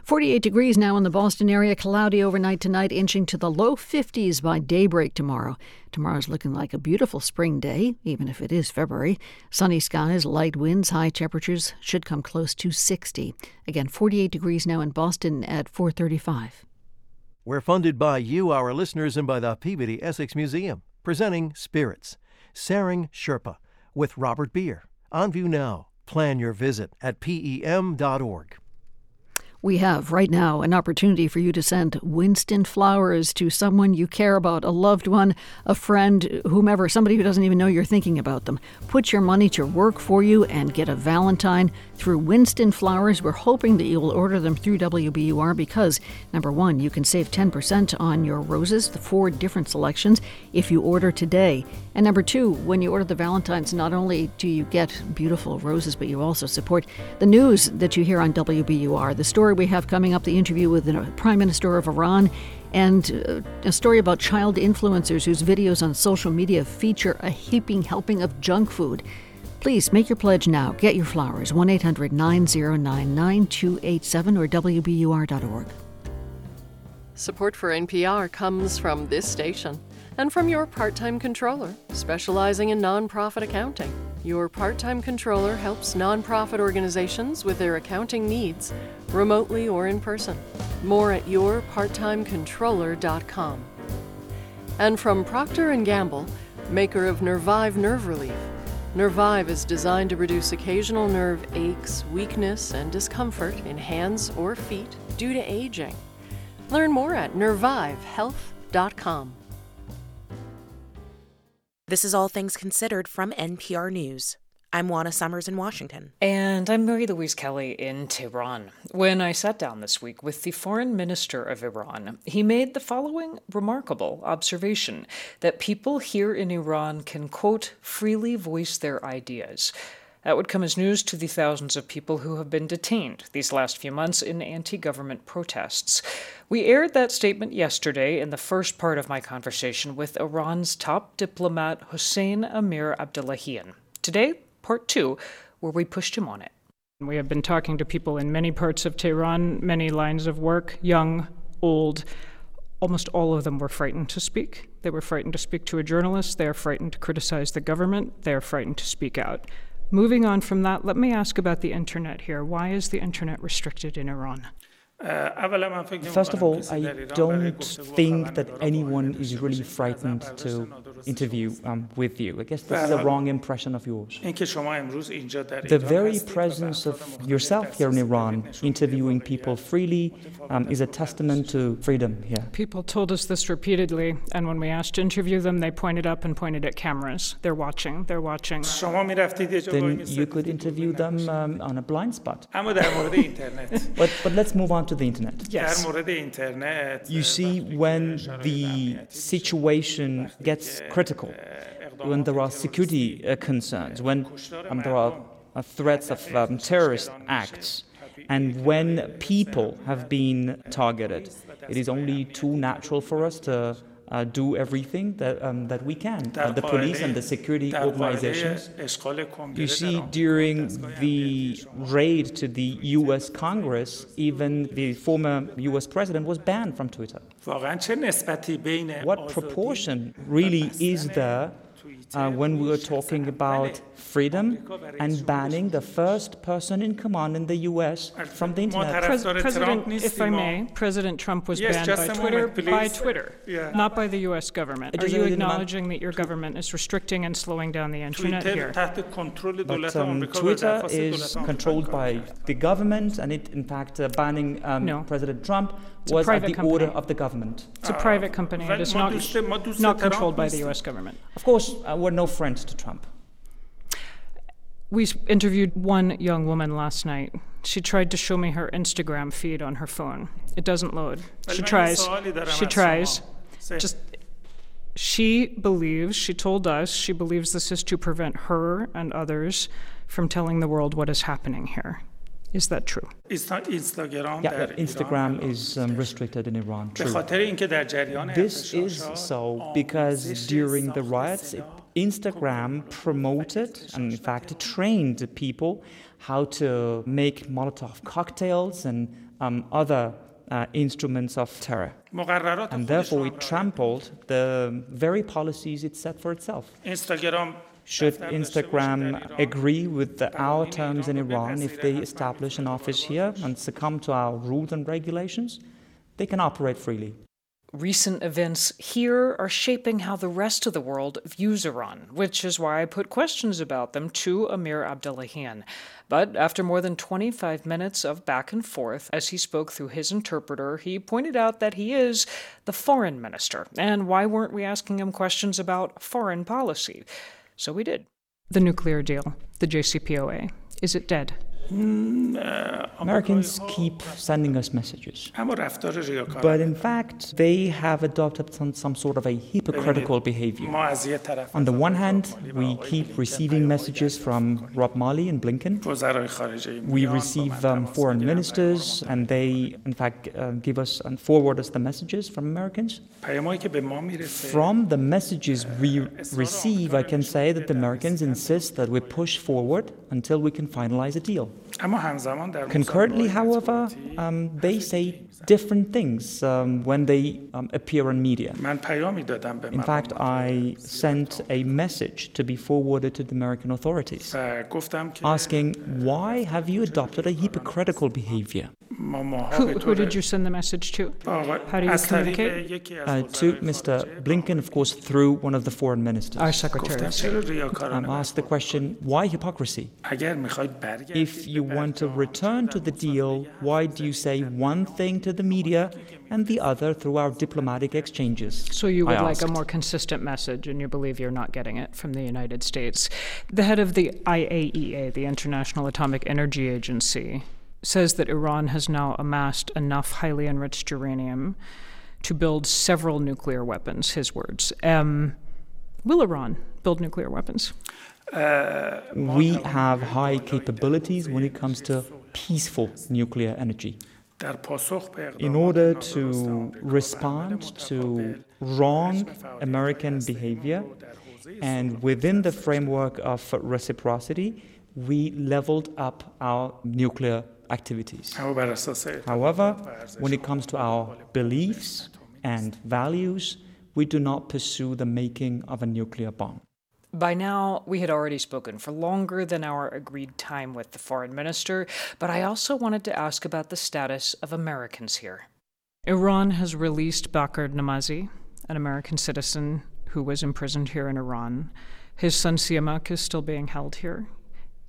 48 degrees now in the Boston area, cloudy overnight tonight, inching to the low 50s by daybreak tomorrow. Tomorrow's looking like a beautiful spring day, even if it is February. Sunny skies, light winds, high temperatures should come close to 60. Again, 48 degrees now in Boston at 435. We're funded by you, our listeners, and by the Peabody Essex Museum, presenting Spirits. Tshering Sherpa with Robert Beer. On view now. Plan your visit at PEM.org. We have right now an opportunity for you to send Winston flowers to someone you care about, a loved one, a friend, whomever, somebody who doesn't even know you're thinking about them. Put your money to work for you and get a Valentine through Winston Flowers. We're hoping that you'll order them through WBUR because, number one, you can save 10% on your roses, the four different selections, if you order today. And number two, when you order the Valentines, not only do you get beautiful roses, but you also support the news that you hear on WBUR. The story we have coming up, the interview with the Prime Minister of Iran, and uh, a story about child influencers whose videos on social media feature a heaping helping of junk food. Please make your pledge now. Get your flowers. 1 800 909 9287 or WBUR.org. Support for NPR comes from this station and from your part time controller, specializing in nonprofit accounting. Your part time controller helps nonprofit organizations with their accounting needs, remotely or in person. More at yourparttimecontroller.com. And from Procter & Gamble, maker of Nervive Nerve Relief. Nervive is designed to reduce occasional nerve aches, weakness, and discomfort in hands or feet due to aging. Learn more at nervivehealth.com. This is All Things Considered from NPR News. I'm Juana Summers in Washington. And I'm Mary Louise Kelly in Tehran. When I sat down this week with the foreign minister of Iran, he made the following remarkable observation that people here in Iran can, quote, freely voice their ideas. That would come as news to the thousands of people who have been detained these last few months in anti government protests. We aired that statement yesterday in the first part of my conversation with Iran's top diplomat Hossein Amir Abdollahian. Today, part two, where we pushed him on it. We have been talking to people in many parts of Tehran, many lines of work, young, old. Almost all of them were frightened to speak. They were frightened to speak to a journalist. They are frightened to criticize the government. They are frightened to speak out. Moving on from that, let me ask about the internet here. Why is the internet restricted in Iran? First of all, I don't think that anyone is really frightened to interview um, with you. I guess this is a wrong impression of yours. The very presence of yourself here in Iran, interviewing people freely, um, is a testament to freedom here. People told us this repeatedly, and when we asked to interview them, they pointed up and pointed at cameras. They're watching, they're watching. Then you could interview them um, on a blind spot. but, but let's move on to the internet. Yes. You see, when the situation gets critical, when there are security uh, concerns, when um, there are uh, threats of um, terrorist acts, and when people have been targeted, it is only too natural for us to uh, do everything that, um, that we can. Uh, the police and the security organizations. You see, during the raid to the US Congress, even the former US president was banned from Twitter. What proportion really is there uh, when we were talking about freedom and banning the first person in command in the U.S. from the internet. Pres- President, if I may, President Trump was Yes, banned by Twitter moment, by. Twitter, Yeah. not by the U.S. government. Are you a minute, ma'am. acknowledging that your government is restricting and slowing down the internet here? But um, Twitter is controlled by the government, and it, in fact, uh, banning um, No. President Trump It's was at private the company. order of the government. It's a private company. It is not, not controlled by the U.S. government. Of course, uh, were no friends to Trump. We interviewed one young woman last night. She tried to show me her Instagram feed on her phone. It doesn't load. She tries. She tries. Just she believes, she told us, she believes this is to prevent her and others from telling the world what is happening here. Is that true? Instagram, yeah, Instagram is um, restricted in Iran. True. This is so because during the riots, it Instagram promoted and, in fact, trained people how to make Molotov cocktails and um, other uh, instruments of terror. And therefore, it trampled the very policies it set for itself. Should Instagram agree with the, our terms in Iran if they establish an office here and succumb to our rules and regulations? They can operate freely. Recent events here are shaping how the rest of the world views Iran, which is why I put questions about them to Amir Abdollahian. But after more than 25 minutes of back and forth, as he spoke through his interpreter, he pointed out that he is the foreign minister. And why weren't we asking him questions about foreign policy? So we did. The nuclear deal, the JCPOA, is it dead? Americans keep sending us messages. But in fact, they have adopted some, sort of a hypocritical behavior. On the one hand, we keep receiving messages from Rob Malley and Blinken. We receive um, foreign ministers, and they, in fact, uh, give us and forward us the messages from Americans. From the messages we receive, I can say that the Americans insist that we push forward until we can finalize a deal. Concurrently, however, um, they say different things um, when they um, appear on media. In fact, I sent a message to be forwarded to the American authorities asking, why have you adopted a hypocritical behavior? Who, who did you send the message to? How do you communicate? Uh, to Mr. Blinken, of course, through one of the foreign ministers. Our secretary. I'm asked the question, why hypocrisy? If you want to return to the deal, why do you say one thing to the media and the other through our diplomatic exchanges? So you would I like a more consistent message, and you believe you're not getting it from the United States. The head of the IAEA, the International Atomic Energy Agency, says that Iran has now amassed enough highly enriched uranium to build several nuclear weapons, his words. Um, will Iran build nuclear weapons? We have high capabilities when it comes to peaceful nuclear energy. In order to respond to wrong American behavior and within the framework of reciprocity, we leveled up our nuclear activities. However, when it comes to our beliefs and values, we do not pursue the making of a nuclear bomb. By now, we had already spoken for longer than our agreed time with the foreign minister, but I also wanted to ask about the status of Americans here. Iran has released Baquer Namazi, an American citizen who was imprisoned here in Iran. His son Siamak is still being held here.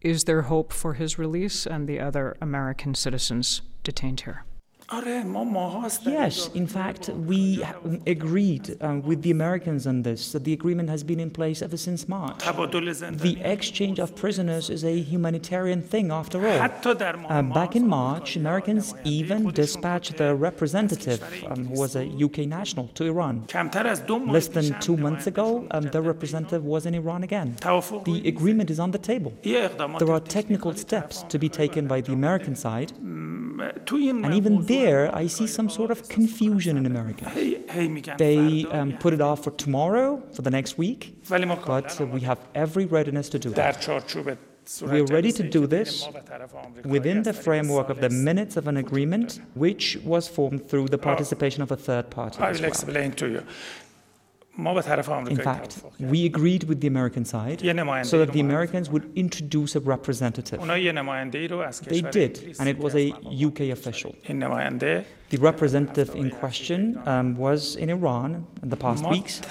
Is there hope for his release and the other American citizens detained here? Yes, in fact, we agreed uh, with the Americans on this. That the agreement has been in place ever since March. The exchange of prisoners is a humanitarian thing, after all. Uh, back in March, Americans even dispatched their representative, um, who was a UK national, to Iran. Less than two months ago, um, the representative was in Iran again. The agreement is on the table. There are technical steps to be taken by the American side. And even there, I see some sort of confusion in America. They um, put it off for tomorrow, for the next week, but uh, we have every readiness to do that. We're ready to do this within the framework of the minutes of an agreement, which was formed through the participation of a third party. I will well. explain to you. In fact, we agreed with the American side so that the Americans would introduce a representative. They did, and it was a UK official. The representative in question um, was in Iran in the past weeks,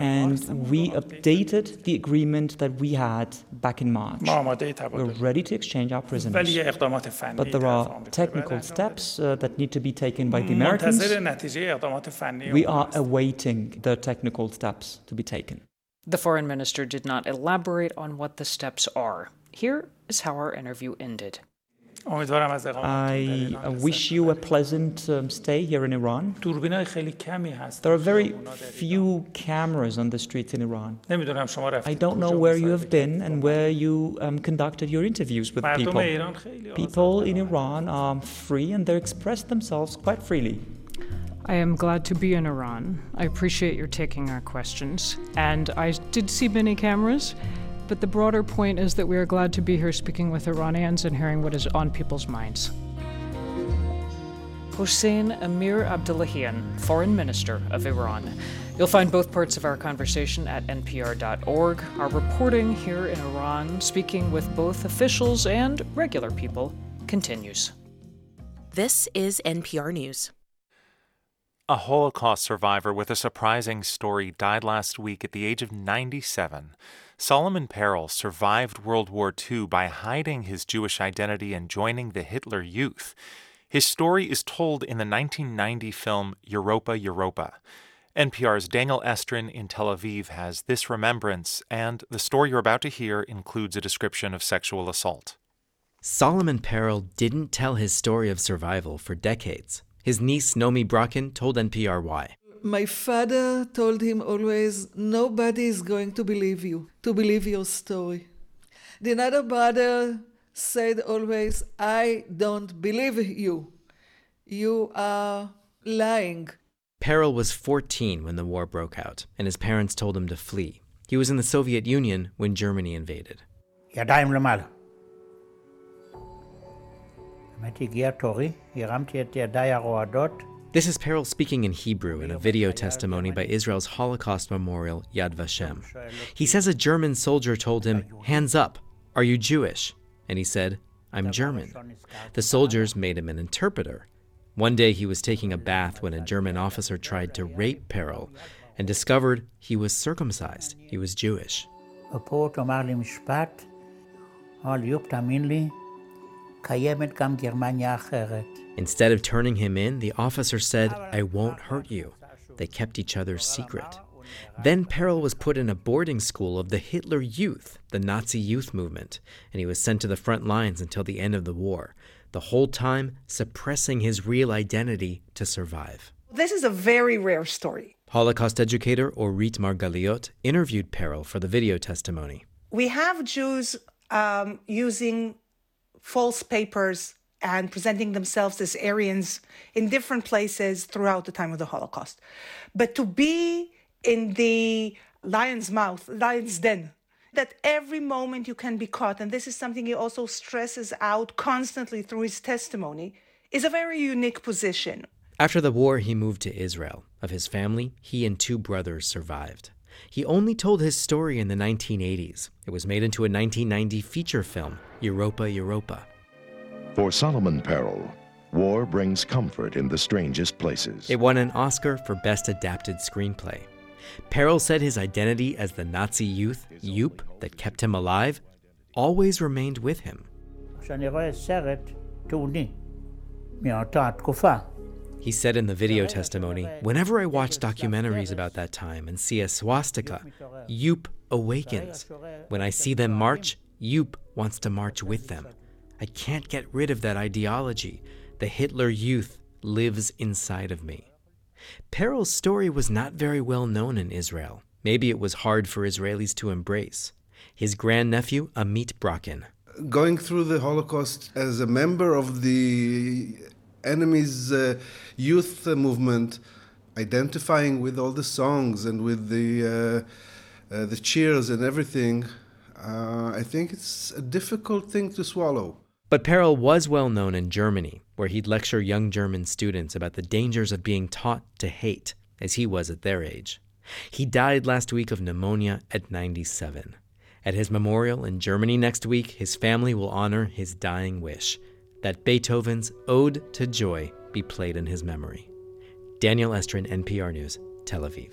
and we updated the agreement that we had back in March. We're ready to exchange our prisoners. But there are technical steps uh, that need to be taken by the Americans. We are awaiting the technical steps to be taken. The foreign minister did not elaborate on what the steps are. Here is how our interview ended. I wish you a pleasant um, stay here in Iran. There are very few cameras on the streets in Iran. I don't know where you have been and where you um, conducted your interviews with people. People in Iran are free and they express themselves quite freely. I am glad to be in Iran. I appreciate your taking our questions. And I did see many cameras but the broader point is that we are glad to be here speaking with Iranians and hearing what is on people's minds. Hossein Amir Abdollahian, Foreign Minister of Iran. You'll find both parts of our conversation at npr.org. Our reporting here in Iran, speaking with both officials and regular people, continues. This is NPR News. A Holocaust survivor with a surprising story died last week at the age of 97. Solomon Perel survived World War II by hiding his Jewish identity and joining the Hitler Youth. His story is told in the 1990 film Europa Europa. NPR's Daniel Estrin in Tel Aviv has this remembrance, and the story you're about to hear includes a description of sexual assault. Solomon Perel didn't tell his story of survival for decades. His niece, Nomi Braken, told NPR why my father told him always, nobody is going to believe you, to believe your story. The other brother said always, I don't believe you. You are lying. Perel was 14 when the war broke out, and his parents told him to flee. He was in the Soviet Union when Germany invaded. ידיים למעלה. האמת, הגיע תורי, הרמתי את ידיי הרועדות this is Perel speaking in Hebrew in a video testimony by Israel's Holocaust memorial Yad Vashem. He says a German soldier told him, Hands up, are you Jewish? And he said, I'm German. The soldiers made him an interpreter. One day he was taking a bath when a German officer tried to rape Perel and discovered he was circumcised. He was Jewish. Instead of turning him in, the officer said, I won't hurt you. They kept each other's secret. Then Perel was put in a boarding school of the Hitler Youth, the Nazi youth movement, and he was sent to the front lines until the end of the war, the whole time suppressing his real identity to survive. This is a very rare story. Holocaust educator Orit Margaliot interviewed Perel for the video testimony. We have Jews um, using false papers and presenting themselves as Aryans in different places throughout the time of the Holocaust. But to be in the lion's mouth, lion's den, that every moment you can be caught, and this is something he also stresses out constantly through his testimony, is a very unique position. After the war, he moved to Israel. Of his family, he and two brothers survived. He only told his story in the 1980s. It was made into a 1990 feature film, Europa Europa. For Solomon Perel, war brings comfort in the strangest places. It won an Oscar for Best Adapted Screenplay. Perel said his identity as the Nazi youth, Jupp, that kept him alive, always remained with him. He said in the video testimony, Whenever I watch documentaries about that time and see a swastika, Jupp awakens. When I see them march, Jupp wants to march with them. I can't get rid of that ideology. The Hitler youth lives inside of me. Perel's story was not very well known in Israel. Maybe it was hard for Israelis to embrace. His grandnephew, Amit Braken. Going through the Holocaust as a member of the enemy's uh, youth movement, identifying with all the songs and with the, uh, uh, the cheers and everything, I think it's a difficult thing to swallow. But Perel was well known in Germany, where he'd lecture young German students about the dangers of being taught to hate, as he was at their age. He died last week of pneumonia at 97. At his memorial in Germany next week, his family will honor his dying wish that Beethoven's Ode to Joy be played in his memory. Daniel Estrin, NPR News, Tel Aviv.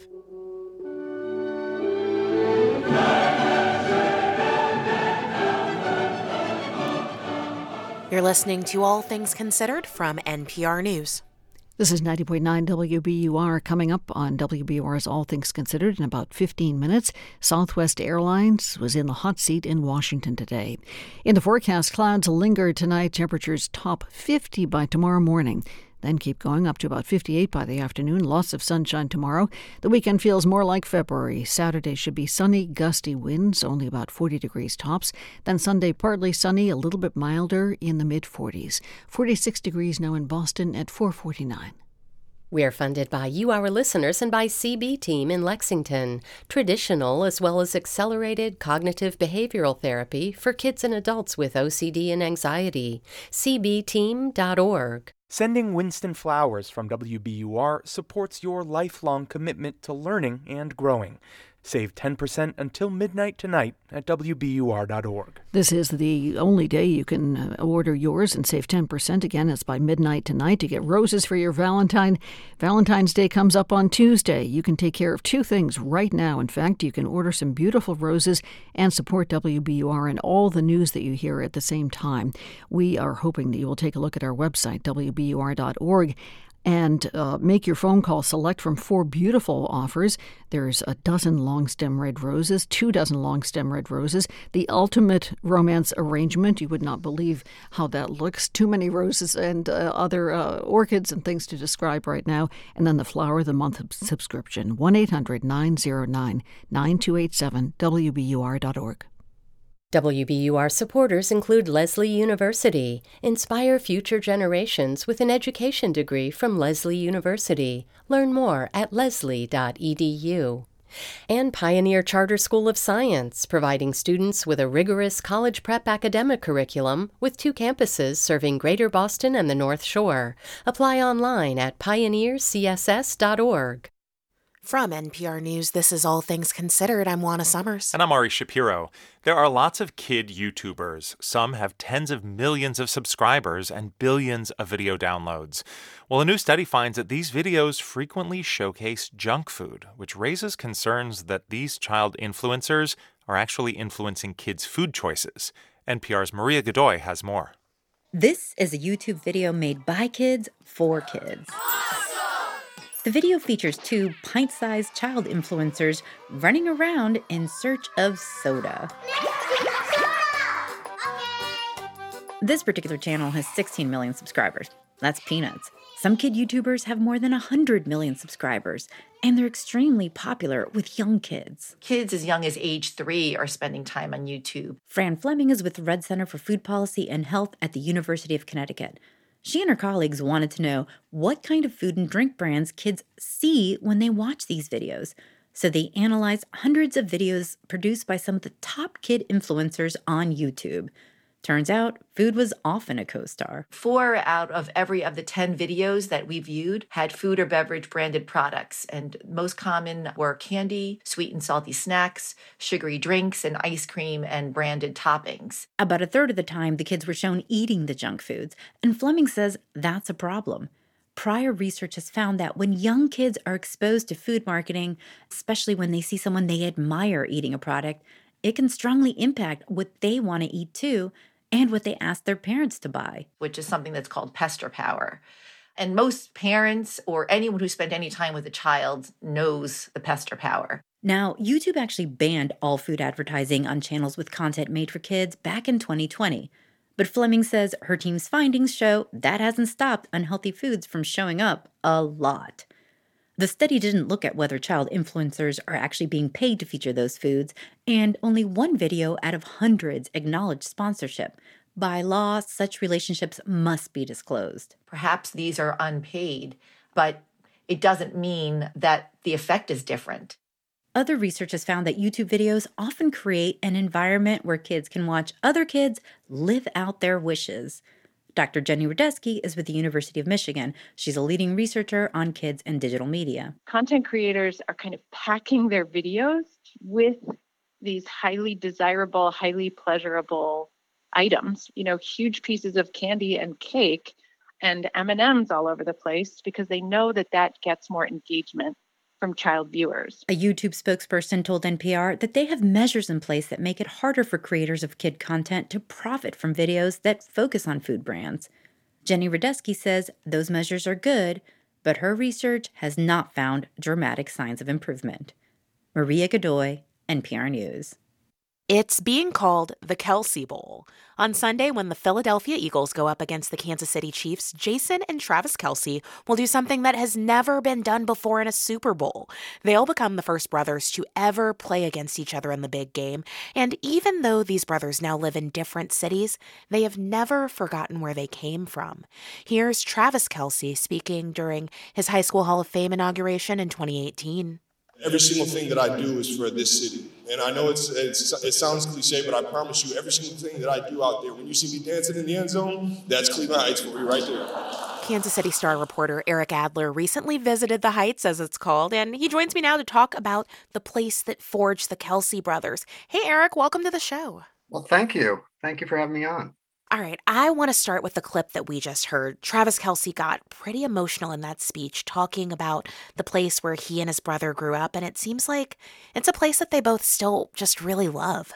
You're listening to All Things Considered from NPR News. This is 90.9 WBUR coming up on WBUR's All Things Considered in about 15 minutes. Southwest Airlines was in the hot seat in Washington today. In the forecast, clouds linger tonight, temperatures top 50 by tomorrow morning then keep going up to about 58 by the afternoon. Lots of sunshine tomorrow. The weekend feels more like February. Saturday should be sunny, gusty winds, only about 40 degrees tops. Then Sunday, partly sunny, a little bit milder in the mid 40s. 46 degrees now in Boston at 449. We are funded by you, our listeners, and by CB Team in Lexington. Traditional as well as accelerated cognitive behavioral therapy for kids and adults with OCD and anxiety. CBTeam.org. Sending Winston Flowers from WBUR supports your lifelong commitment to learning and growing. Save 10% until midnight tonight at WBUR.org. This is the only day you can uh, order yours and save 10%. Again, it's by midnight tonight to get roses for your Valentine. Valentine's Day comes up on Tuesday. You can take care of two things right now. In fact, you can order some beautiful roses and support WBUR and all the news that you hear at the same time. We are hoping that you will take a look at our website, WBUR.org and uh, make your phone call. Select from four beautiful offers. There's a dozen long stem red roses, two dozen long stem red roses, the ultimate romance arrangement. You would not believe how that looks. Too many roses and uh, other uh, orchids and things to describe right now. And then the flower of the month subscription 1 800 909 9287 WBUR.org. WBUR supporters include Lesley University. Inspire future generations with an education degree from Lesley University. Learn more at lesley.edu. And Pioneer Charter School of Science, providing students with a rigorous college prep academic curriculum with two campuses serving Greater Boston and the North Shore. Apply online at pioneercss.org. From NPR News, this is All Things Considered. I'm Juana Summers. And I'm Ari Shapiro. There are lots of kid YouTubers. Some have tens of millions of subscribers and billions of video downloads. Well, a new study finds that these videos frequently showcase junk food, which raises concerns that these child influencers are actually influencing kids' food choices. NPR's Maria Godoy has more. This is a YouTube video made by kids for kids. The video features two pint sized child influencers running around in search of soda. This particular channel has 16 million subscribers. That's peanuts. Some kid YouTubers have more than 100 million subscribers, and they're extremely popular with young kids. Kids as young as age three are spending time on YouTube. Fran Fleming is with the Rudd Center for Food Policy and Health at the University of Connecticut. She and her colleagues wanted to know what kind of food and drink brands kids see when they watch these videos. So they analyzed hundreds of videos produced by some of the top kid influencers on YouTube. Turns out, food was often a co star. Four out of every of the 10 videos that we viewed had food or beverage branded products, and most common were candy, sweet and salty snacks, sugary drinks, and ice cream and branded toppings. About a third of the time, the kids were shown eating the junk foods, and Fleming says that's a problem. Prior research has found that when young kids are exposed to food marketing, especially when they see someone they admire eating a product, it can strongly impact what they want to eat too and what they ask their parents to buy, which is something that's called pester power. And most parents or anyone who spent any time with a child knows the pester power. Now, YouTube actually banned all food advertising on channels with content made for kids back in 2020. But Fleming says her team's findings show that hasn't stopped unhealthy foods from showing up a lot. The study didn't look at whether child influencers are actually being paid to feature those foods, and only one video out of hundreds acknowledged sponsorship. By law, such relationships must be disclosed. Perhaps these are unpaid, but it doesn't mean that the effect is different. Other research has found that YouTube videos often create an environment where kids can watch other kids live out their wishes. Dr. Jenny Radesky is with the University of Michigan. She's a leading researcher on kids and digital media. Content creators are kind of packing their videos with these highly desirable, highly pleasurable items, you know, huge pieces of candy and cake and M&Ms all over the place because they know that that gets more engagement from child viewers. A YouTube spokesperson told NPR that they have measures in place that make it harder for creators of kid content to profit from videos that focus on food brands. Jenny Radesky says those measures are good, but her research has not found dramatic signs of improvement. Maria Godoy, NPR News. It's being called the Kelce Bowl. On Sunday, when the Philadelphia Eagles go up against the Kansas City Chiefs, Jason and Travis Kelce will do something that has never been done before in a Super Bowl. They'll become the first brothers to ever play against each other in the big game. And even though these brothers now live in different cities, they have never forgotten where they came from. Here's Travis Kelce speaking during his High School Hall of Fame inauguration in 2018. Every single thing that I do is for this city. And I know it's, it's, it sounds cliche, but I promise you, every single thing that I do out there, when you see me dancing in the end zone, that's Cleveland Heights for you right there. Kansas City Star reporter Eric Adler recently visited the Heights, as it's called, and he joins me now to talk about the place that forged the Kelce brothers. Hey, Eric, welcome to the show. Well, thank you. Thank you for having me on. All right, I want to start with the clip that we just heard. Travis Kelce got pretty emotional in that speech, talking about the place where he and his brother grew up, and it seems like it's a place that they both still just really love.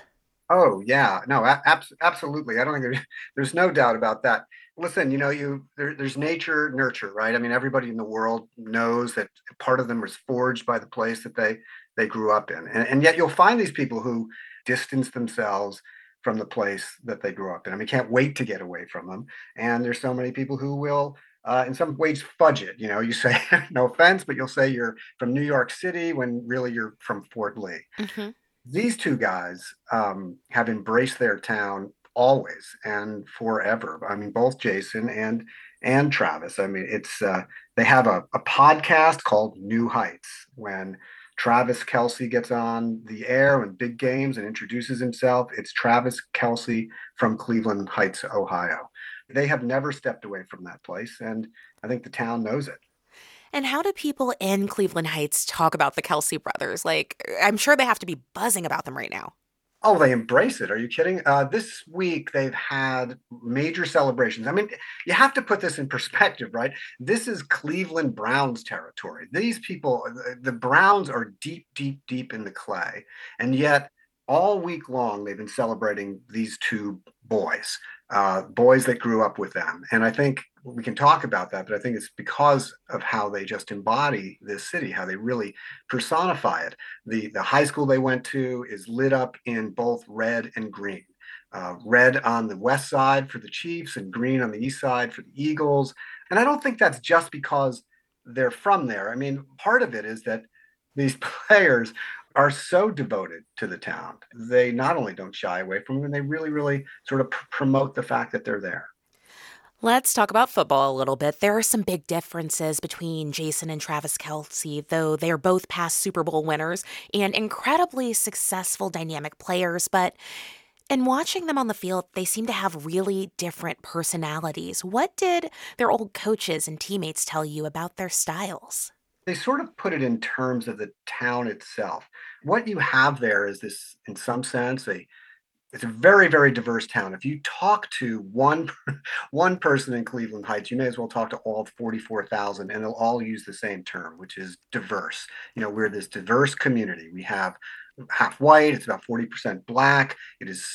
Oh yeah, no, ab- absolutely. I don't think there's, there's no doubt about that. Listen, you know, you there, there's nature, nurture, right? I mean, everybody in the world knows that part of them was forged by the place that they they grew up in, and, and yet you'll find these people who distance themselves from the place that they grew up in. I mean, can't wait to get away from them. And there's so many people who will, uh, in some ways, fudge it. You know, you say, no offense, but you'll say you're from New York City when really you're from Fort Lee. Mm-hmm. These two guys um, have embraced their town always and forever. I mean, both Jason and and Travis. I mean, it's uh, they have a, a podcast called New Heights when Travis Kelce gets on the air in big games and introduces himself. It's Travis Kelce from Cleveland Heights, Ohio. They have never stepped away from that place, and I think the town knows it. And how do people in Cleveland Heights talk about the Kelce brothers? Like, I'm sure they have to be buzzing about them right now. Oh, they embrace it. Are you kidding? Uh, this week they've had major celebrations. I mean, you have to put this in perspective, right? This is Cleveland Browns territory. These people, the Browns are deep, deep, deep in the clay. And yet, all week long, they've been celebrating these two boys, uh, boys that grew up with them. And I think we can talk about that, but I think it's because of how they just embody this city, how they really personify it. The the high school they went to is lit up in both red and green. Uh, red on the west side for the Chiefs and green on the east side for the Eagles. And I don't think that's just because they're from there. I mean, part of it is that these players are so devoted to the town. They not only don't shy away from it, they really, really sort of pr- promote the fact that they're there. Let's talk about football a little bit. There are some big differences between Jason and Travis Kelce, though they are both past Super Bowl winners and incredibly successful dynamic players. But in watching them on the field, they seem to have really different personalities. What did their old coaches and teammates tell you about their styles? They sort of put it in terms of the town itself. What you have there is this, in some sense, a it's a very very diverse town. If you talk to one one person in cleveland heights you may as well talk to all 44000 and they'll all use the same term which is diverse. You know we're this diverse community. We have half white it's about 40% black it is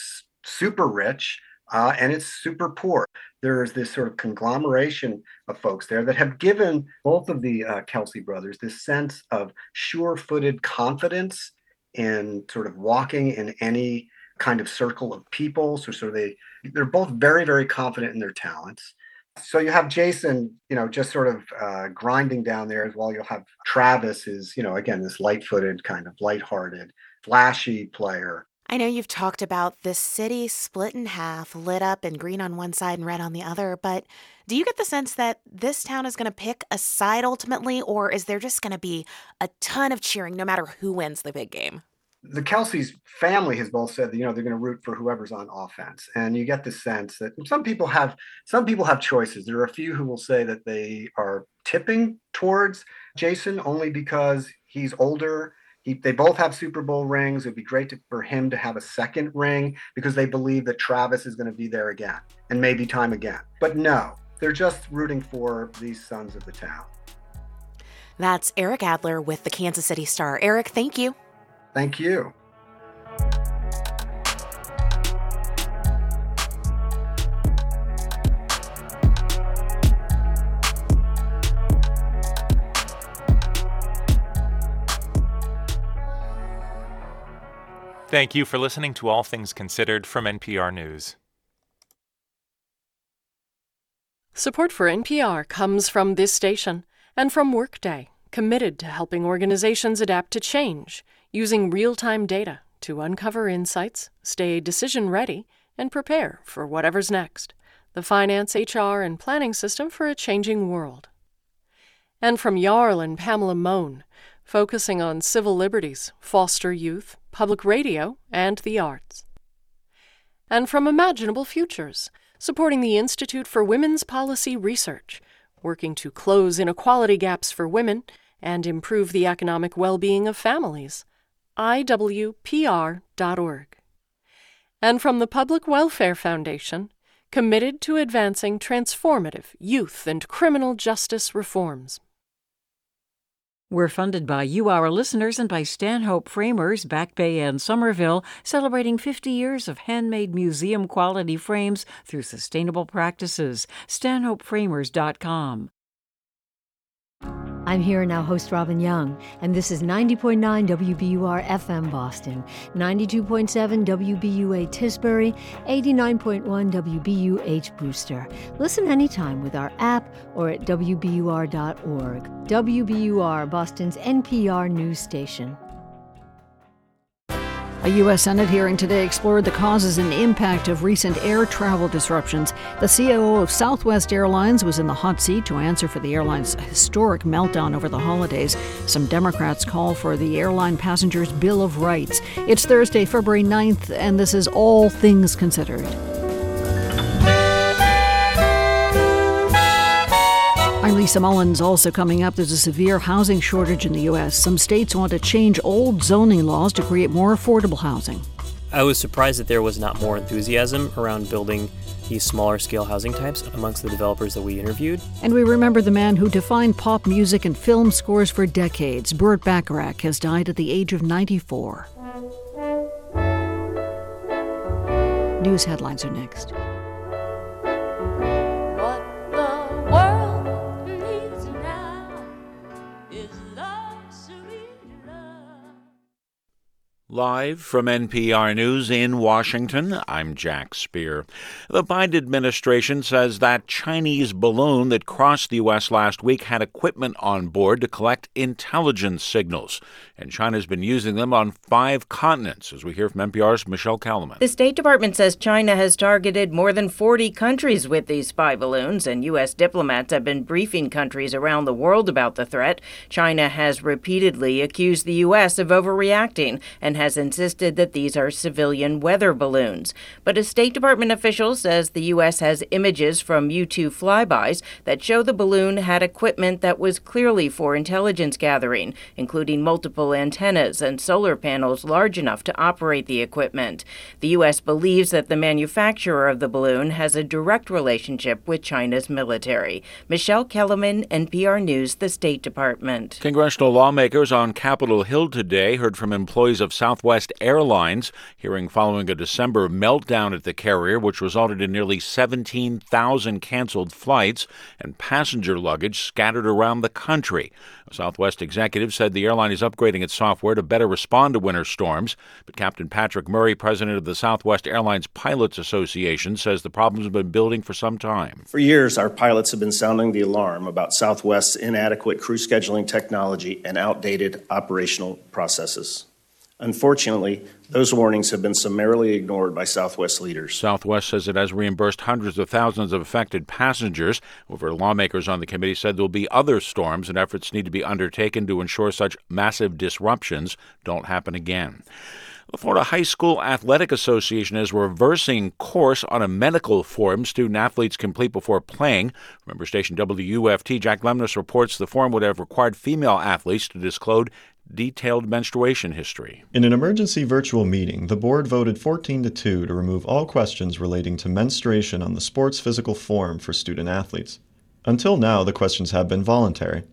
super rich uh, and it's super poor. There's this sort of conglomeration of folks there that have given both of the uh, kelce brothers this sense of sure-footed confidence in sort of walking in any kind of circle of people. So, so they they're both very very confident in their talents. So you have Jason, you know, just sort of uh, grinding down there as well. You'll have Travis is, you know, again this light-footed, kind of light-hearted, flashy player. I know you've talked about this city split in half, lit up and green on one side and red on the other, but do you get the sense that this town is going to pick a side ultimately, or is there just going to be a ton of cheering no matter who wins the big game? The Kelce's family has both said that you know they're going to root for whoever's on offense, and you get the sense that some people have some people have choices. There are a few who will say that they are tipping towards Jason only because he's older. He, they both have Super Bowl rings. It'd be great to, for him to have a second ring because they believe that Travis is going to be there again and maybe time again. But no, they're just rooting for these sons of the town. That's Eric Adler with the Kansas City Star. Eric, thank you. Thank you. Thank you for listening to All Things Considered from NPR News. Support for NPR comes from this station and from Workday, committed to helping organizations adapt to change using real time data to uncover insights, stay decision ready, and prepare for whatever's next. The finance, HR, and planning system for a changing world. And from Jarl and Pamela Mohn, focusing on civil liberties, foster youth, public radio, and the arts. And from Imaginable Futures, supporting the Institute for Women's Policy Research, working to close inequality gaps for women and improve the economic well being of families. IWPR.org. And from the Public Welfare Foundation, committed to advancing transformative youth and criminal justice reforms. We're funded by you, our listeners, and by Stanhope Framers, Back Bay and Somerville, celebrating 50 years of handmade museum quality frames through sustainable practices. StanhopeFramers.com. I'm here now, host Robin Young, and this is 90.9 WBUR FM Boston, 92.7 WBUA Tisbury, 89.1 WBUH Brewster. Listen anytime with our app or at WBUR.org. WBUR, Boston's NPR news station. A U.S. Senate hearing today explored the causes and impact of recent air travel disruptions. The COO of Southwest Airlines was in the hot seat to answer for the airline's historic meltdown over the holidays. Some Democrats call for the airline passengers' Bill of Rights. It's Thursday, February 9th, and this is All Things Considered. I'm Lisa Mullins. Also coming up, there's a severe housing shortage in the U.S. Some states want to change old zoning laws to create more affordable housing. I was surprised that there was not more enthusiasm around building these smaller scale housing types amongst the developers that we interviewed. And we remember the man who defined pop music and film scores for decades. Burt Bacharach has died at the age of 94. News headlines are next. Live from NPR News in Washington, I'm Jack Speer. The Biden administration says that Chinese balloon that crossed the U.S. last week had equipment on board to collect intelligence signals, and China's been using them on five continents, as we hear from NPR's Michele Kelemen. The State Department says China has targeted more than 40 countries with these spy balloons, and U.S. diplomats have been briefing countries around the world about the threat. China has repeatedly accused the U.S. of overreacting and has insisted that these are civilian weather balloons. But a State Department official says the U.S. has images from U 2 flybys that show the balloon had equipment that was clearly for intelligence gathering, including multiple antennas and solar panels large enough to operate the equipment. The U.S. believes that the manufacturer of the balloon has a direct relationship with China's military. Michele Kelemen, NPR News, the State Department. Congressional lawmakers on Capitol Hill today heard from employees of Southwest Airlines, hearing following a December meltdown at the carrier, which resulted in nearly 17,000 canceled flights and passenger luggage scattered around the country. A Southwest executive said the airline is upgrading its software to better respond to winter storms, but Captain Patrick Murray, president of the Southwest Airlines Pilots Association, says the problems have been building for some time. For years, our pilots have been sounding the alarm about Southwest's inadequate crew scheduling technology and outdated operational processes. Unfortunately, those warnings have been summarily ignored by Southwest leaders. Southwest says it has reimbursed hundreds of thousands of affected passengers. However, lawmakers on the committee said there will be other storms and efforts need to be undertaken to ensure such massive disruptions don't happen again. The Florida High School Athletic Association is reversing course on a medical form student athletes complete before playing. Member station WUFT Jack Lemnis reports the form would have required female athletes to disclose detailed menstruation history. In an emergency virtual meeting, the board voted 14 to 2 to remove all questions relating to menstruation on the sports physical form for student athletes. Until now, the questions have been voluntary.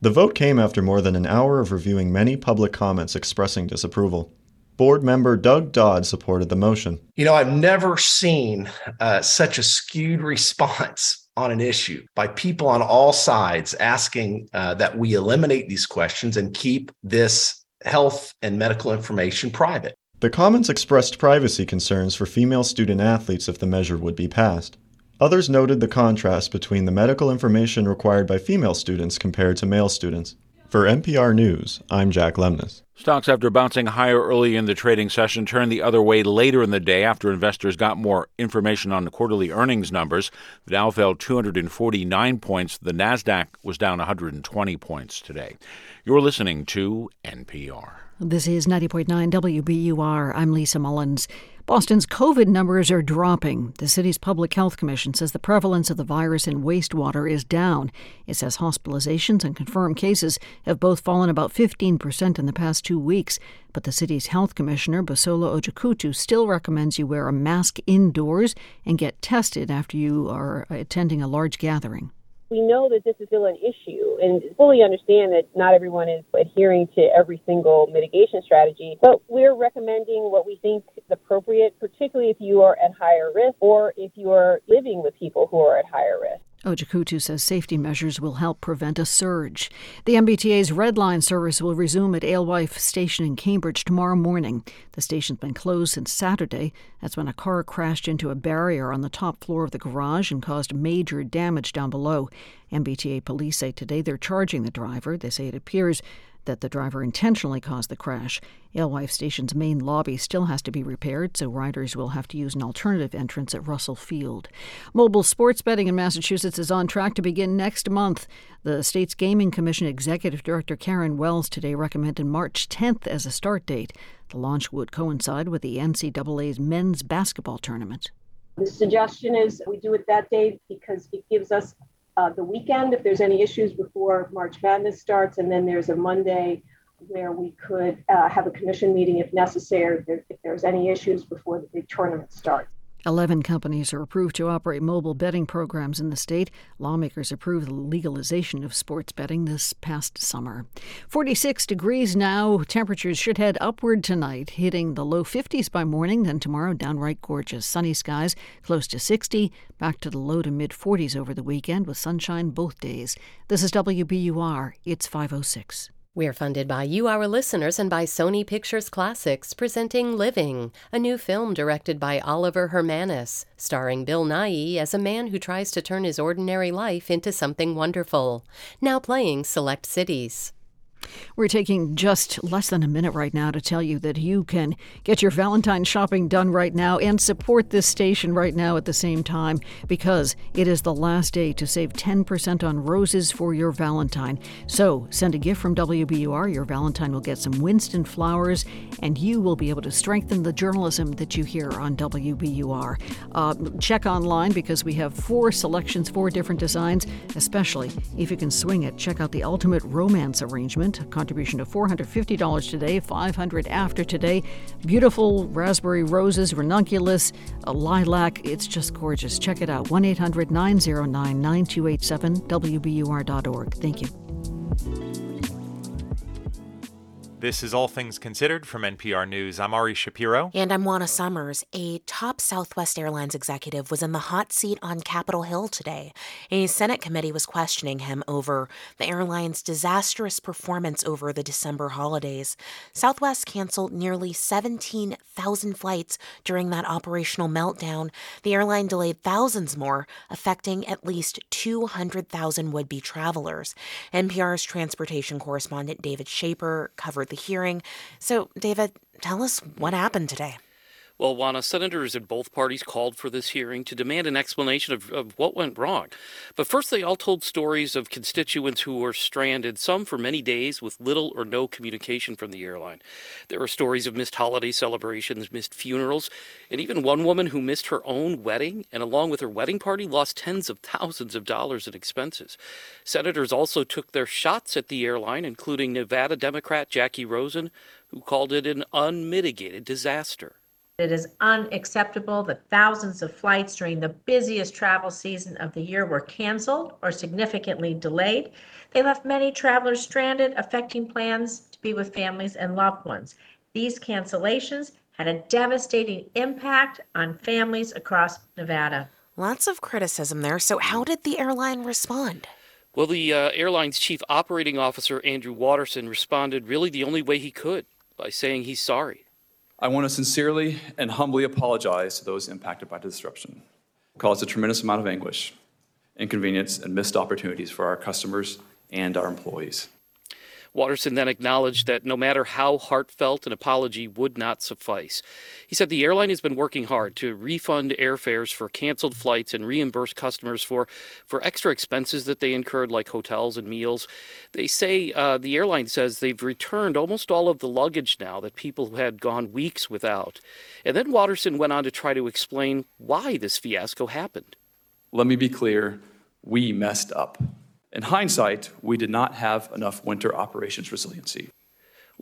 The vote came after more than an hour of reviewing many public comments expressing disapproval. Board member Doug Dodd supported the motion. You know, I've never seen uh, such a skewed response on an issue by people on all sides asking uh, that we eliminate these questions and keep this health and medical information private. The comments expressed privacy concerns for female student athletes if the measure would be passed. Others noted the contrast between the medical information required by female students compared to male students. For NPR News, I'm Jack Lemness. Stocks, after bouncing higher early in the trading session, turned the other way later in the day after investors got more information on the quarterly earnings numbers. The Dow fell 249 points. The Nasdaq was down 120 points today. You're listening to NPR. This is 90.9 WBUR. I'm Lisa Mullins. Boston's COVID numbers are dropping. The city's public health commission says the prevalence of the virus in wastewater is down. It says hospitalizations and confirmed cases have both fallen about 15% in the past two weeks. But the city's health commissioner, Bisola Ojikutu, still recommends you wear a mask indoors and get tested after you are attending a large gathering we know that this is still an issue and fully understand that not everyone is adhering to every single mitigation strategy, but we're recommending what we think is appropriate, particularly if you are at higher risk or if you are living with people who are at higher risk. Ojikutu says safety measures will help prevent a surge. The MBTA's Red Line service will resume at Alewife Station in Cambridge tomorrow morning. The station's been closed since Saturday. That's when a car crashed into a barrier on the top floor of the garage and caused major damage down below. MBTA police say today they're charging the driver. They say it appears that the driver intentionally caused the crash. Alewife Station's main lobby still has to be repaired, so riders will have to use an alternative entrance at Russell Field. Mobile sports betting in Massachusetts is on track to begin next month. The state's Gaming Commission Executive Director Karen Wells today recommended March 10th as a start date. The launch would coincide with the NCAA's men's basketball tournament. The suggestion is we do it that day because it gives us uh, the weekend if there's any issues before March Madness starts, and then there's a Monday where we could uh, have a commission meeting if necessary, if there's any issues before the big tournament starts. 11 companies are approved to operate mobile betting programs in the state. Lawmakers approved the legalization of sports betting this past summer. 46 degrees now. Temperatures should head upward tonight, hitting the low 50s by morning, then tomorrow downright gorgeous. Sunny skies close to 60, back to the low to mid 40s over the weekend with sunshine both days. This is WBUR. It's 506. We're funded by you, our listeners, and by Sony Pictures Classics, presenting Living, a new film directed by Oliver Hermanus, starring Bill Nighy as a man who tries to turn his ordinary life into something wonderful. Now playing select cities. We're taking just less than a minute right now to tell you that you can get your Valentine shopping done right now and support this station right now at the same time because it is the last day to save 10% on roses for your Valentine. So send a gift from WBUR. Your Valentine will get some Winston flowers and you will be able to strengthen the journalism that you hear on WBUR. Uh, check online because we have four selections, four different designs, especially if you can swing it. Check out the Ultimate Romance Arrangement contribution of $450 today, 500 after today. Beautiful raspberry roses, ranunculus, a lilac. It's just gorgeous. Check it out. 1 800 909 9287, WBUR.org. Thank you. This is All Things Considered from NPR News. I'm Ari Shapiro. And I'm Juana Summers. A top Southwest Airlines executive was in the hot seat on Capitol Hill today. A Senate committee was questioning him over the airline's disastrous performance over the December holidays. Southwest canceled nearly 17,000 flights during that operational meltdown. The airline delayed thousands more, affecting at least 200,000 would be travelers. NPR's transportation correspondent David Schaper covered the hearing. So, David, tell us what happened today. Well, Juana, senators in both parties called for this hearing to demand an explanation of, of what went wrong. But first, they all told stories of constituents who were stranded, some for many days with little or no communication from the airline. There are stories of missed holiday celebrations, missed funerals, and even one woman who missed her own wedding and, along with her wedding party, lost tens of thousands of dollars in expenses. Senators also took their shots at the airline, including Nevada Democrat Jacky Rosen, who called it an unmitigated disaster. It is unacceptable that thousands of flights during the busiest travel season of the year were canceled or significantly delayed. They left many travelers stranded, affecting plans to be with families and loved ones. These cancellations had a devastating impact on families across Nevada. Lots of criticism there. So, how did the airline respond? Well, the uh, airline's chief operating officer, Andrew Watterson, responded really the only way he could by saying he's sorry. I want to sincerely and humbly apologize to those impacted by the disruption. Caused a tremendous amount of anguish, inconvenience, and missed opportunities for our customers and our employees. Watterson then acknowledged that no matter how heartfelt, an apology would not suffice. He said the airline has been working hard to refund airfares for canceled flights and reimburse customers for, for extra expenses that they incurred, like hotels and meals. They say uh, the airline says they've returned almost all of the luggage now that people had gone weeks without. And then Watterson went on to try to explain why this fiasco happened. Let me be clear we messed up. In hindsight, we did not have enough winter operations resiliency.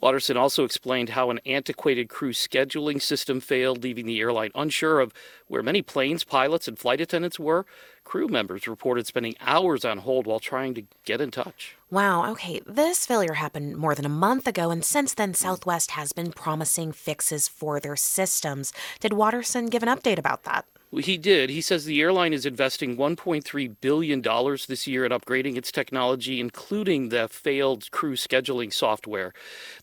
Watterson also explained how an antiquated crew scheduling system failed, leaving the airline unsure of where many planes, pilots, and flight attendants were. Crew members reported spending hours on hold while trying to get in touch. Wow, okay, this failure happened more than a month ago, and since then, Southwest has been promising fixes for their systems. Did Watterson give an update about that? He did. He says the airline is investing $1.3 billion this year in upgrading its technology, including the failed crew scheduling software.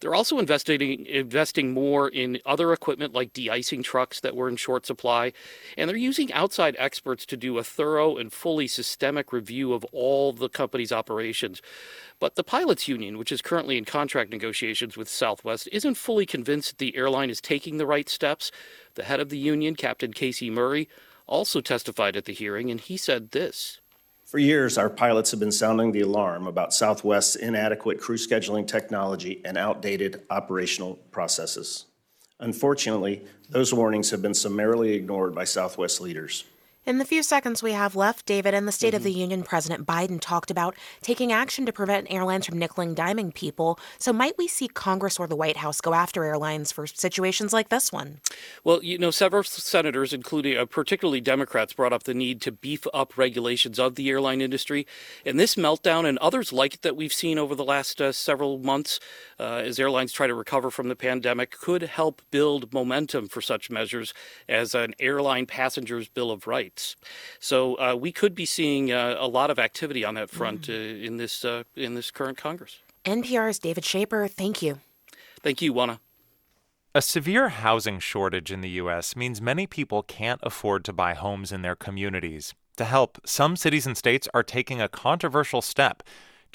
They're also investing, investing more in other equipment like de icing trucks that were in short supply. And they're using outside experts to do a thorough and fully systemic review of all the company's operations. But the pilots union, which is currently in contract negotiations with Southwest, isn't fully convinced that the airline is taking the right steps. The head of the union, Captain Casey Murray, also testified at the hearing, and he said this. For years, our pilots have been sounding the alarm about Southwest's inadequate crew scheduling technology and outdated operational processes. Unfortunately, those warnings have been summarily ignored by Southwest leaders. In the few seconds we have left, David, in the State mm-hmm. of the Union, President Biden talked about taking action to prevent airlines from nickel and diming people. So, might we see Congress or the White House go after airlines for situations like this one? Well, you know, several senators, including uh, particularly Democrats, brought up the need to beef up regulations of the airline industry. And this meltdown and others like it that we've seen over the last uh, several months uh, as airlines try to recover from the pandemic could help build momentum for such measures as an airline passenger's bill of rights. So uh, we could be seeing uh, a lot of activity on that front mm. Uh, in this uh, in this current Congress. NPR's David Schaper, thank you. Thank you, Juana. A severe housing shortage in the U.S. means many people can't afford to buy homes in their communities. To help, some cities and states are taking a controversial step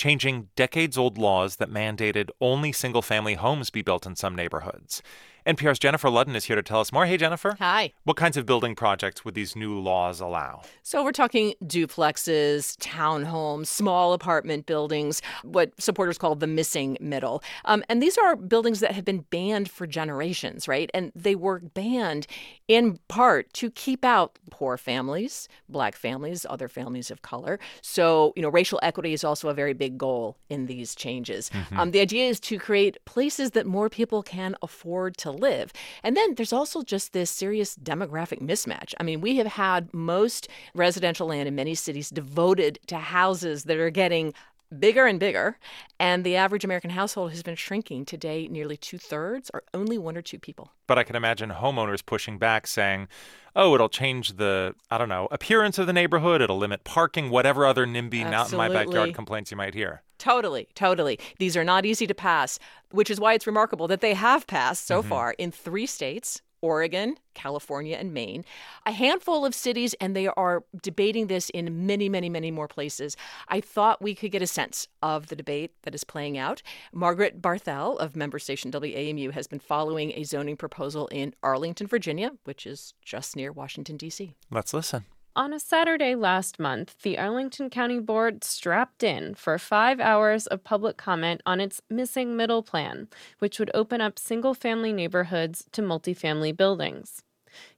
changing decades old laws that mandated only single family homes be built in some neighborhoods. NPR's Jennifer Ludden is here to tell us more. Hey, Jennifer. Hi. What kinds of building projects would these new laws allow? So, we're talking duplexes, townhomes, small apartment buildings, what supporters call the missing middle. Um, and these are buildings that have been banned for generations, right? And they were banned in part to keep out poor families, black families, other families of color. So, you know, racial equity is also a very big goal in these changes. Mm-hmm. Um, the idea is to create places that more people can afford to live. And then there's also just this serious demographic mismatch. I mean, we have had most residential land in many cities devoted to houses that are getting bigger and bigger, and the average American household has been shrinking. Today, nearly two thirds are only one or two people. But I can imagine homeowners pushing back, saying, oh, it'll change the, I don't know, appearance of the neighborhood, it'll limit parking, whatever other NIMBY, Absolutely. not in my backyard complaints you might hear. Totally, totally. These are not easy to pass, which is why it's remarkable that they have passed so mm-hmm. far in three states Oregon, California, and Maine, a handful of cities, and they are debating this in many, many, many more places. I thought we could get a sense of the debate that is playing out. Margaret Barthel of member station WAMU has been following a zoning proposal in Arlington, Virginia, which is just near Washington, D.C. Let's listen. On a Saturday last month, the Arlington County Board strapped in for five hours of public comment on its missing middle plan, which would open up single family neighborhoods to multifamily buildings.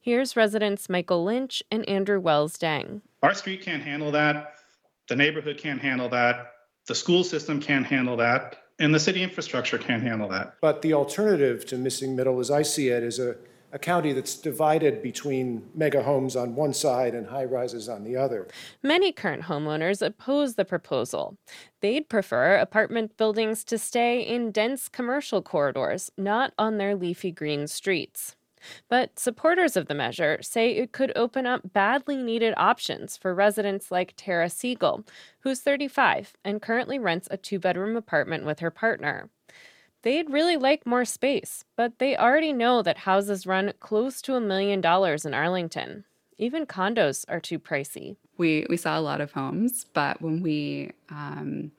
Here's residents Michael Lynch and Andrew Wells Dang. Our street can't handle that. The neighborhood can't handle that. The school system can't handle that. And the city infrastructure can't handle that. But the alternative to missing middle, as I see it, is a a county that's divided between mega homes on one side and high rises on the other. Many current homeowners oppose the proposal. They'd prefer apartment buildings to stay in dense commercial corridors, not on their leafy green streets. But supporters of the measure say it could open up badly needed options for residents like Tara Siegel, who's 35 and currently rents a two bedroom apartment with her partner. They'd really like more space, but they already know that houses run close to a million dollars in Arlington. Even condos are too pricey. We we saw a lot of homes, but when we um,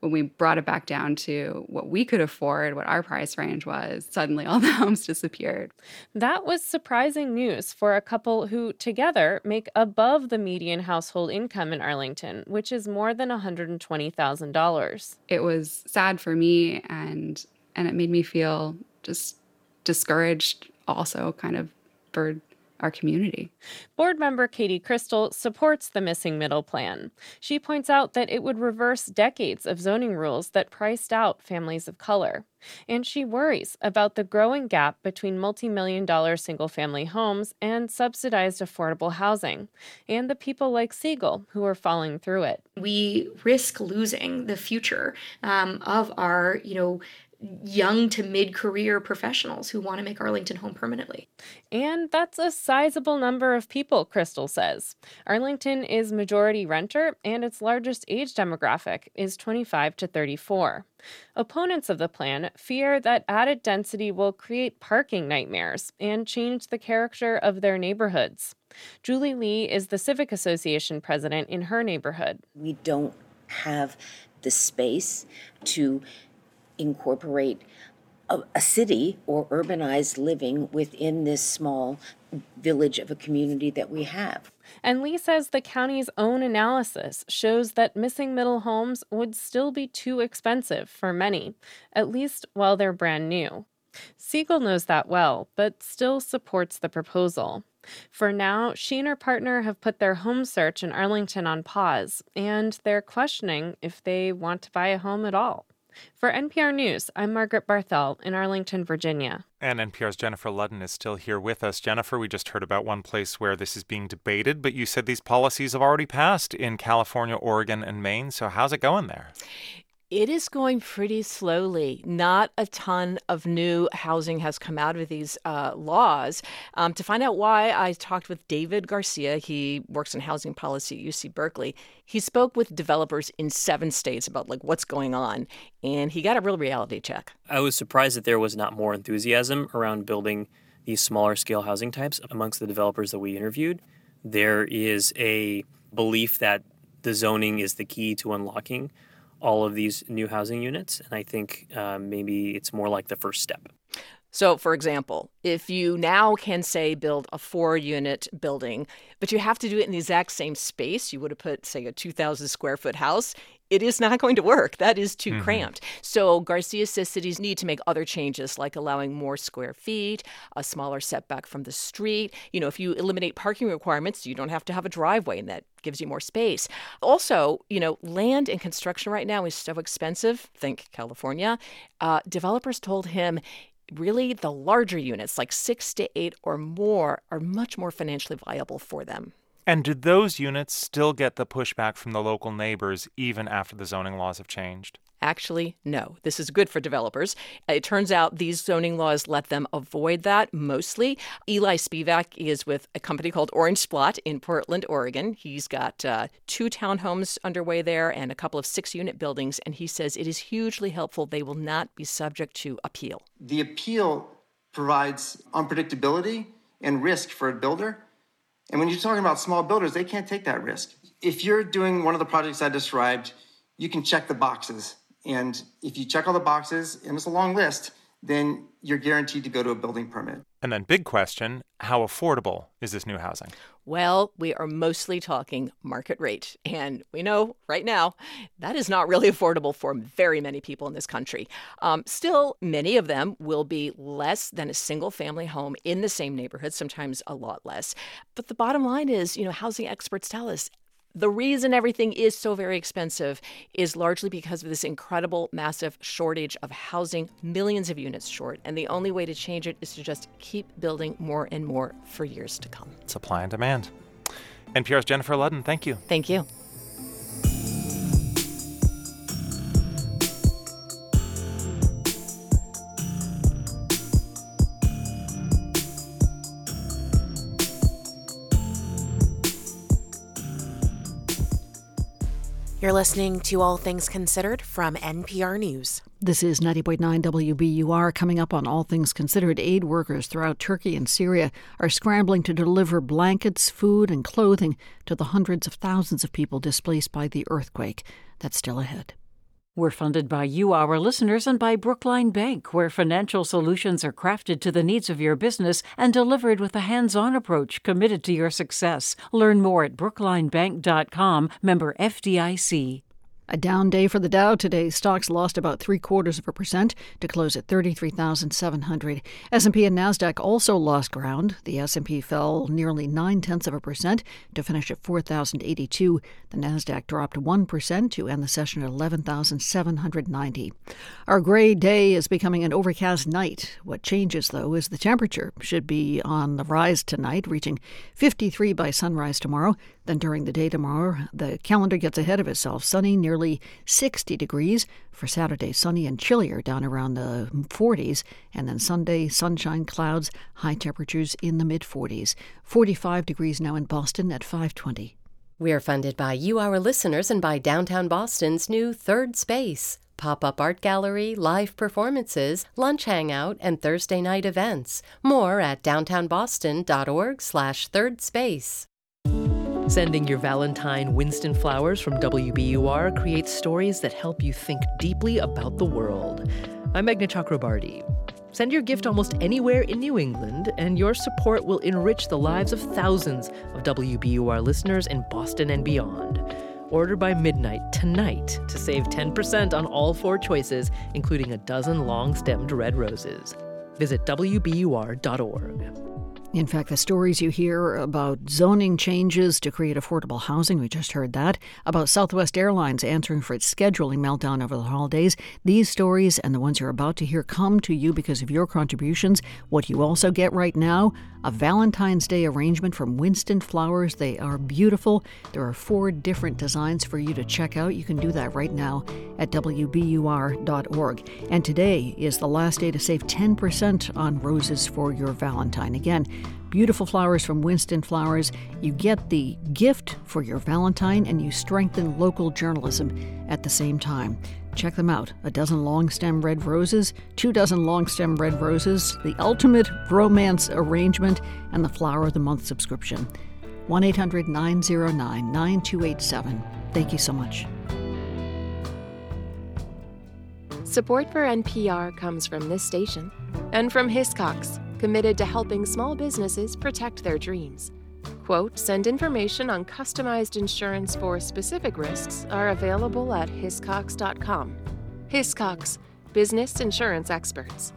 when we brought it back down to what we could afford, what our price range was, suddenly all the homes disappeared. That was surprising news for a couple who together make above the median household income in Arlington, which is more than $120,000. It was sad for me and and it made me feel just discouraged also kind of for our community. Board member Katie Cristol supports the missing middle plan. She points out that it would reverse decades of zoning rules that priced out families of color. And she worries about the growing gap between multi million dollar single family homes and subsidized affordable housing, and the people like Siegel who are falling through it. We risk losing the future um, of our, you know, young to mid career professionals who want to make Arlington home permanently. And that's a sizable number of people, Cristol says. Arlington is majority renter, and its largest age demographic is 25 to 34. Opponents of the plan fear that added density will create parking nightmares and change the character of their neighborhoods. Julie Lee is the Civic Association president in her neighborhood. We don't have the space to incorporate a, a city or urbanized living within this small village of a community that we have. And Lee says the county's own analysis shows that missing middle homes would still be too expensive for many, at least while they're brand new. Siegel knows that well, but still supports the proposal. For now, she and her partner have put their home search in Arlington on pause, and they're questioning if they want to buy a home at all. For NPR News, I'm Margaret Barthel in Arlington, Virginia. And NPR's Jennifer Ludden is still here with us. Jennifer, we just heard about one place where this is being debated, but you said these policies have already passed in California, Oregon, and Maine. So how's it going there? It is going pretty slowly. Not a ton of new housing has come out of these uh, laws. Um, to find out why, I talked with David Garcia. He works in housing policy at UC Berkeley. He spoke with developers in seven states about like what's going on, and he got a real reality check. I was surprised that there was not more enthusiasm around building these smaller scale housing types amongst the developers that we interviewed. There is a belief that the zoning is the key to unlocking all of these new housing units. And I think uh, maybe it's more like the first step. So, for example, if you now can say build a four unit building, but you have to do it in the exact same space, you would have put, say, a 2,000 square foot house, it is not going to work. That is too mm-hmm. cramped. So Garcia says cities need to make other changes, like allowing more square feet, a smaller setback from the street. You know, if you eliminate parking requirements, you don't have to have a driveway, and that gives you more space. Also, you know, land and construction right now is so expensive. Think California. Uh, developers told him really the larger units, like six to eight or more, are much more financially viable for them. And do those units still get the pushback from the local neighbors even after the zoning laws have changed? Actually, no. This is good for developers. It turns out these zoning laws let them avoid that mostly. Eli Spivak is with a company called Orange Splot in Portland, Oregon. He's got uh, two townhomes underway there and a couple of six unit buildings, and he says it is hugely helpful. They will not be subject to appeal. The appeal provides unpredictability and risk for a builder and when you're talking about small builders, they can't take that risk. If you're doing one of the projects I described, you can check the boxes. And if you check all the boxes, and it's a long list, then you're guaranteed to go to a building permit. And then, big question how affordable is this new housing? Well, we are mostly talking market rate. And we know right now that is not really affordable for very many people in this country. Um, still, many of them will be less than a single family home in the same neighborhood, sometimes a lot less. But the bottom line is, you know, housing experts tell us the reason everything is so very expensive is largely because of this incredible, massive shortage of housing, millions of units short. And the only way to change it is to just keep building more and more for years to come. Supply and demand. NPR's Jennifer Ludden, thank you. Thank you. You're listening to All Things Considered from NPR News. This is 90.9 WBUR. Coming up on All Things Considered, aid workers throughout Turkey and Syria are scrambling to deliver blankets, food, and clothing to the hundreds of thousands of people displaced by the earthquake that's still ahead. We're funded by you, our listeners, and by Brookline Bank, where financial solutions are crafted to the needs of your business and delivered with a hands on approach committed to your success. Learn more at brooklinebank.com, member FDIC. A down day for the Dow today. Stocks lost about three quarters of a percent to close at 33,700. S&P and Nasdaq also lost ground. The S&P fell nearly nine tenths of a percent to finish at 4,082. The Nasdaq dropped one percent to end the session at 11,790. Our gray day is becoming an overcast night. What changes though is the temperature should be on the rise tonight, reaching 53 by sunrise tomorrow. Then during the day tomorrow, the calendar gets ahead of itself. Sunny, nearly 60 degrees. For Saturday, sunny and chillier, down around the 40s. And then Sunday, sunshine, clouds, high temperatures in the mid 40s. 45 degrees now in Boston at 520. We're funded by you, our listeners, and by Downtown Boston's new Third Space. Pop up art gallery, live performances, lunch hangout, and Thursday night events. More at downtownboston.org slash third space. Sending your Valentine Winston flowers from WBUR creates stories that help you think deeply about the world. I'm Meghna Chakrabarti. Send your gift almost anywhere in New England, and your support will enrich the lives of thousands of WBUR listeners in Boston and beyond. Order by midnight tonight to save 10% on all four choices, including a dozen long stemmed red roses. Visit WBUR.org. In fact, the stories you hear about zoning changes to create affordable housing, we just heard that, about Southwest Airlines answering for its scheduling meltdown over the holidays, these stories and the ones you're about to hear come to you because of your contributions. What you also get right now a Valentine's Day arrangement from Winston Flowers. They are beautiful. There are four different designs for you to check out. You can do that right now at WBUR.org. And today is the last day to save 10% on roses for your Valentine. Again, beautiful flowers from Winston Flowers. You get the gift for your Valentine and you strengthen local journalism at the same time. Check them out. A dozen long stem red roses, two dozen long stem red roses, the ultimate romance arrangement, and the Flower of the Month subscription. 1 800 909 9287. Thank you so much. Support for NPR comes from this station and from Hiscox, committed to helping small businesses protect their dreams. Quotes and information on customized insurance for specific risks are available at hiscox.com. Hiscox, business insurance experts.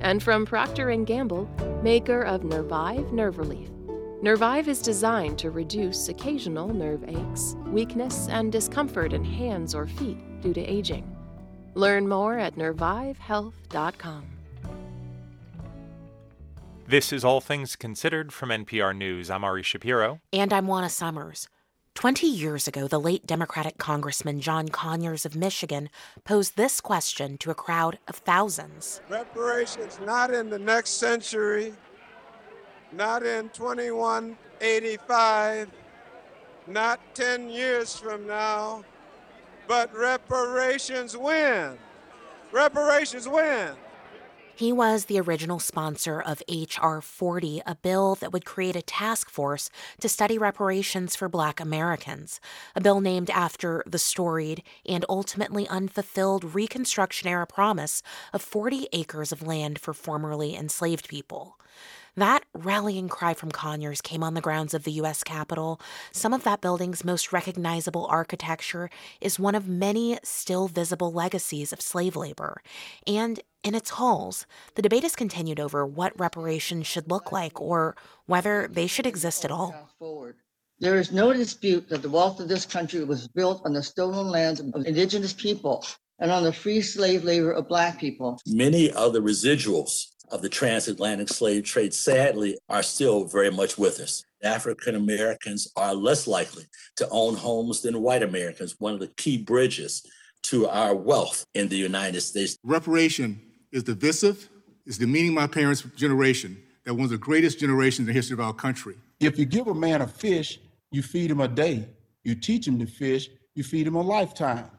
And from Procter & Gamble, maker of Nervive Nerve Relief. Nervive is designed to reduce occasional nerve aches, weakness, and discomfort in hands or feet due to aging. Learn more at nervivehealth.com. This is All Things Considered from NPR News. I'm Ari Shapiro. And I'm Juana Summers. Twenty years ago, the late Democratic Congressman John Conyers of Michigan posed this question to a crowd of thousands Reparations not in the next century, not in 2185, not 10 years from now, but reparations when? Reparations when? He was the original sponsor of H.R. 40, a bill that would create a task force to study reparations for Black Americans, a bill named after the storied and ultimately unfulfilled Reconstruction era promise of 40 acres of land for formerly enslaved people. That rallying cry from Conyers came on the grounds of the U.S. Capitol. Some of that building's most recognizable architecture is one of many still visible legacies of slave labor. And in its halls, the debate has continued over what reparations should look like or whether they should exist at all. There is no dispute that the wealth of this country was built on the stolen lands of indigenous people and on the free slave labor of Black people. Many of the residuals of the transatlantic slave trade, sadly, are still very much with us. African Americans are less likely to own homes than white Americans, one of the key bridges to our wealth in the United States. Reparation is divisive, is demeaning my parents' generation, that one of the greatest generations in the history of our country. If you give a man a fish, you feed him a day. You teach him to fish, you feed him a lifetime.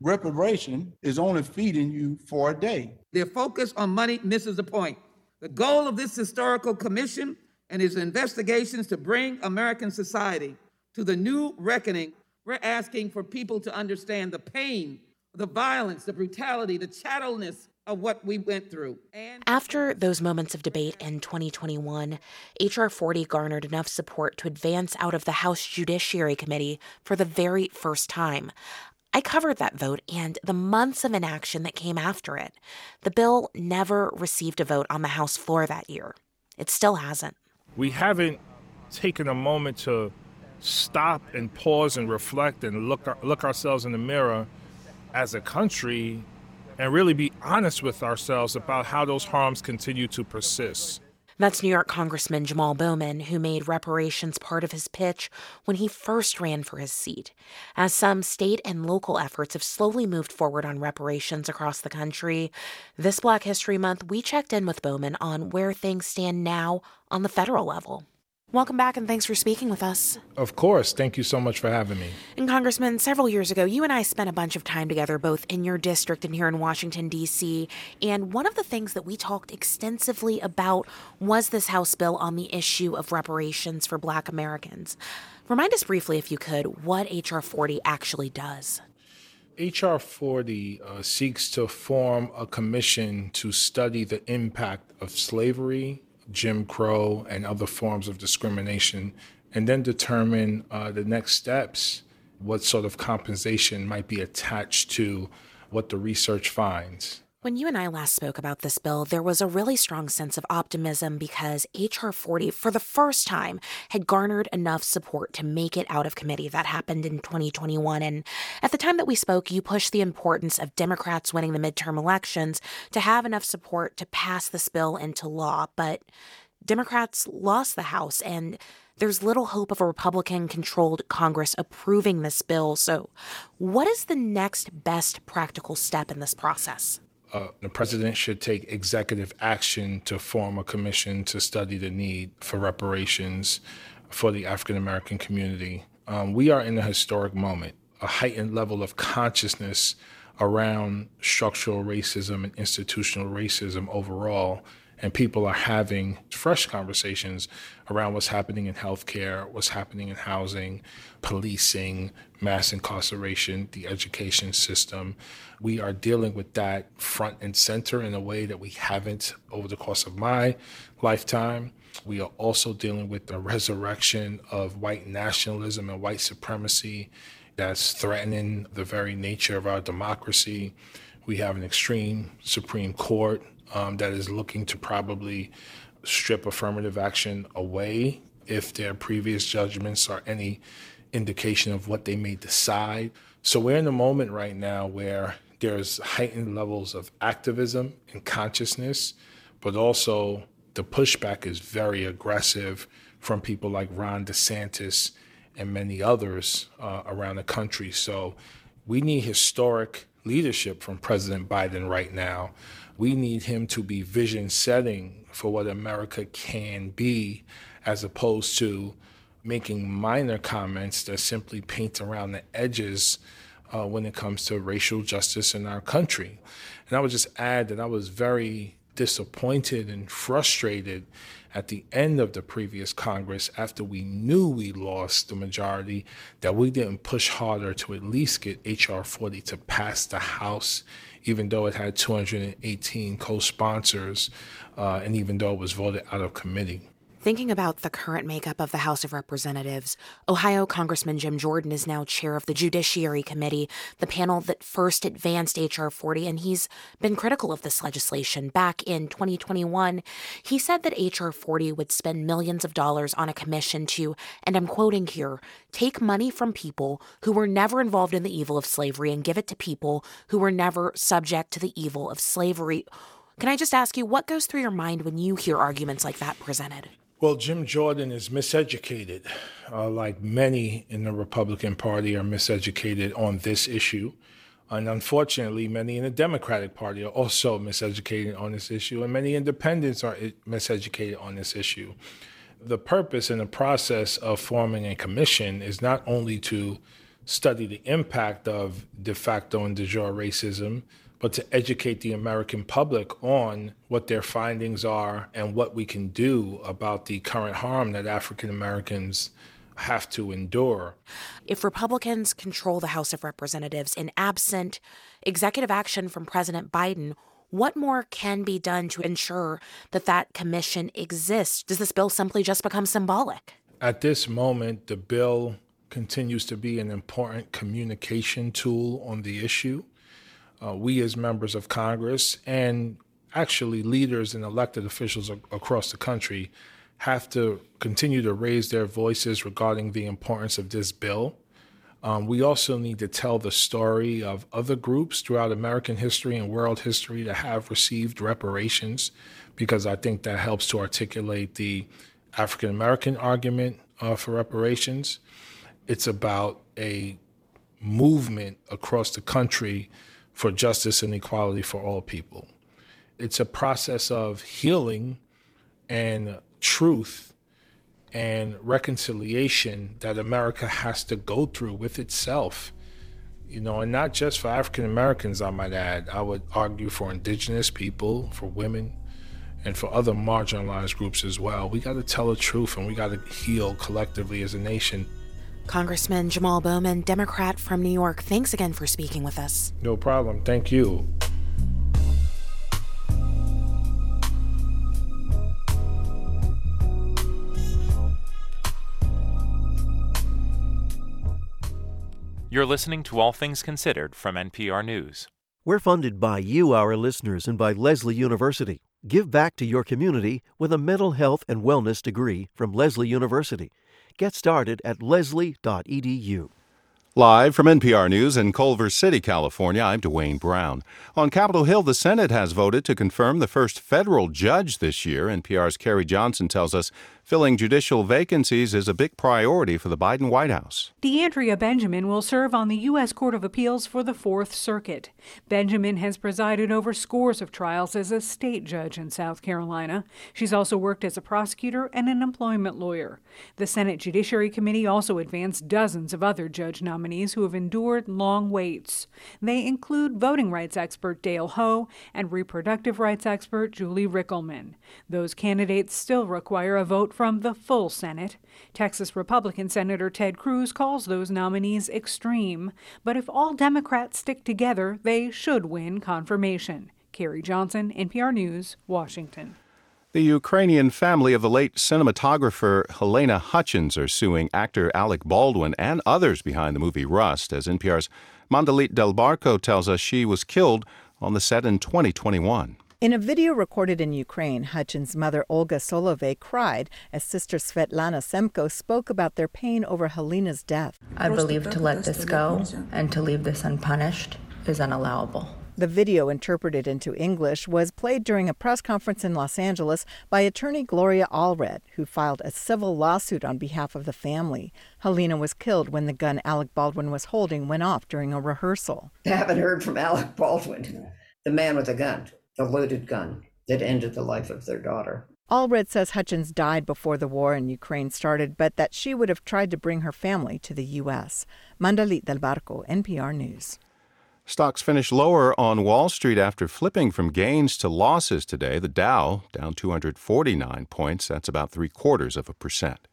Reparation is only feeding you for a day. Their focus on money misses the point. The goal of this historical commission and its investigations to bring American society to the new reckoning, we're asking for people to understand the pain the violence, the brutality, the chattelness of what we went through. And After those moments of debate in 2021, H.R. 40 garnered enough support to advance out of the House Judiciary Committee for the very first time. I covered that vote and the months of inaction that came after it. The bill never received a vote on the House floor that year. It still hasn't. We haven't taken a moment to stop and pause and reflect and look look ourselves in the mirror as a country and really be honest with ourselves about how those harms continue to persist. That's New York Congressman Jamal Bowman, who made reparations part of his pitch when he first ran for his seat. As some state and local efforts have slowly moved forward on reparations across the country, this Black History Month, we checked in with Bowman on where things stand now on the federal level. Welcome back and thanks for speaking with us. Of course. Thank you so much for having me. And Congressman, several years ago, you and I spent a bunch of time together, both in your district and here in Washington, D.C. And one of the things that we talked extensively about was this House bill on the issue of reparations for Black Americans. Remind us briefly, if you could, what H.R. 40 actually does. H.R. 40 uh, seeks to form a commission to study the impact of slavery Jim Crow, and other forms of discrimination, and then determine uh, the next steps, what sort of compensation might be attached to what the research finds. When you and I last spoke about this bill, there was a really strong sense of optimism because H.R. 40, for the first time, had garnered enough support to make it out of committee. That happened in 2021. And at the time that we spoke, you pushed the importance of Democrats winning the midterm elections to have enough support to pass this bill into law. But Democrats lost the House, and there's little hope of a Republican controlled Congress approving this bill. So, what is the next best practical step in this process? Uh, the president should take executive action to form a commission to study the need for reparations for the African American community. Um, we are in a historic moment, a heightened level of consciousness around structural racism and institutional racism overall. And people are having fresh conversations around what's happening in healthcare, what's happening in housing, policing, mass incarceration, the education system. We are dealing with that front and center in a way that we haven't over the course of my lifetime. We are also dealing with the resurrection of white nationalism and white supremacy that's threatening the very nature of our democracy. We have an extreme Supreme Court um, that is looking to probably strip affirmative action away if their previous judgments are any indication of what they may decide. So we're in a moment right now where there's heightened levels of activism and consciousness, but also the pushback is very aggressive from people like Ron DeSantis and many others uh, around the country. So we need historic leadership from President Biden right now. We need him to be vision setting for what America can be, as opposed to making minor comments that simply paint around the edges uh, when it comes to racial justice in our country. And I would just add that I was very disappointed and frustrated at the end of the previous Congress after we knew we lost the majority that we didn't push harder to at least get H.R. 40 to pass the House, even though it had 218 co sponsors uh, and even though it was voted out of committee. Thinking about the current makeup of the House of Representatives, Ohio Congressman Jim Jordan is now chair of the Judiciary Committee, the panel that first advanced H.R. 40, and he's been critical of this legislation. Back in 2021, he said that H.R. 40 would spend millions of dollars on a commission to, and I'm quoting here, take money from people who were never involved in the evil of slavery and give it to people who were never subject to the evil of slavery. Can I just ask you, what goes through your mind when you hear arguments like that presented? Well, Jim Jordan is miseducated, uh, like many in the Republican Party are miseducated on this issue. And unfortunately, many in the Democratic Party are also miseducated on this issue, and many independents are miseducated on this issue. The purpose and the process of forming a commission is not only to study the impact of de facto and de jure racism, but to educate the American public on what their findings are and what we can do about the current harm that African Americans have to endure. If Republicans control the House of Representatives in absent executive action from President Biden, what more can be done to ensure that that commission exists? Does this bill simply just become symbolic? At this moment, the bill continues to be an important communication tool on the issue. Uh, we, as members of Congress and actually leaders and elected officials across the country, have to continue to raise their voices regarding the importance of this bill. Um, we also need to tell the story of other groups throughout American history and world history that have received reparations, because I think that helps to articulate the African American argument uh, for reparations. It's about a movement across the country for justice and equality for all people. It's a process of healing and truth and reconciliation that America has to go through with itself. You know, and not just for African Americans, I might add. I would argue for indigenous people, for women, and for other marginalized groups as well. We got to tell the truth and we got to heal collectively as a nation. Congressman Jamal Bowman, Democrat from New York, thanks again for speaking with us. No problem. Thank you. You're listening to All Things Considered from NPR News. We're funded by you, our listeners, and by Lesley University. Give back to your community with a mental health and wellness degree from Lesley University. Get started at lesley.edu. Live from NPR News in Culver City, California, I'm Dwane Brown. On Capitol Hill, the Senate has voted to confirm the first federal judge this year. NPR's Carrie Johnson tells us Filling judicial vacancies is a big priority for the Biden White House. D'Andrea Benjamin will serve on the U.S. Court of Appeals for the Fourth Circuit. Benjamin has presided over scores of trials as a state judge in South Carolina. She's also worked as a prosecutor and an employment lawyer. The Senate Judiciary Committee also advanced dozens of other judge nominees who have endured long waits. They include voting rights expert Dale Ho and reproductive rights expert Julie Rikelman. Those candidates still require a vote from the full Senate. Texas Republican Senator Ted Cruz calls those nominees extreme, but if all Democrats stick together, they should win confirmation. Carrie Johnson, NPR News, Washington. The Ukrainian family of the late cinematographer Halyna Hutchins are suing actor Alec Baldwin and others behind the movie Rust, as NPR's Mandalit Del Barco tells us she was killed on the set in 2021. In a video recorded in Ukraine, Hutchins' mother Olga Solovey cried as sister Svetlana Semko spoke about their pain over Halyna's death. I believe to let this go and to leave this unpunished is unallowable. The video, interpreted into English, was played during a press conference in Los Angeles by attorney Gloria Allred, who filed a civil lawsuit on behalf of the family. Halyna was killed when the gun Alec Baldwin was holding went off during a rehearsal. I haven't heard from Alec Baldwin, the man with the gun the loaded gun that ended the life of their daughter. Allred says Hutchins died before the war in Ukraine started, but that she would have tried to bring her family to the U.S. Mandalit del Barco, NPR News. Stocks finished lower on Wall Street after flipping from gains to losses today. The Dow down 249 points. That's about three quarters of a percent.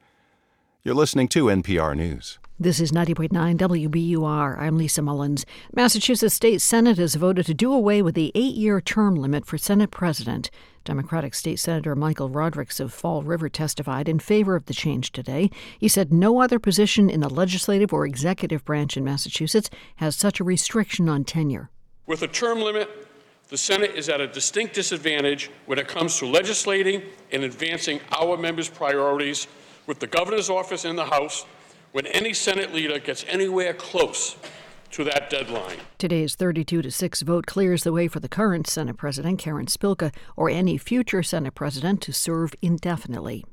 You're listening to NPR News. This is 90.9 WBUR. I'm Lisa Mullins. Massachusetts State Senate has voted to do away with the eight year term limit for Senate President. Democratic State Senator Michael Rodrigues of Fall River testified in favor of the change today. He said no other position in the legislative or executive branch in Massachusetts has such a restriction on tenure. With a term limit, the Senate is at a distinct disadvantage when it comes to legislating and advancing our members' priorities with the governor's office in the House when any Senate leader gets anywhere close to that deadline. Today's 32 to 6 vote clears the way for the current Senate President, Karen Spilka, or any future Senate President to serve indefinitely.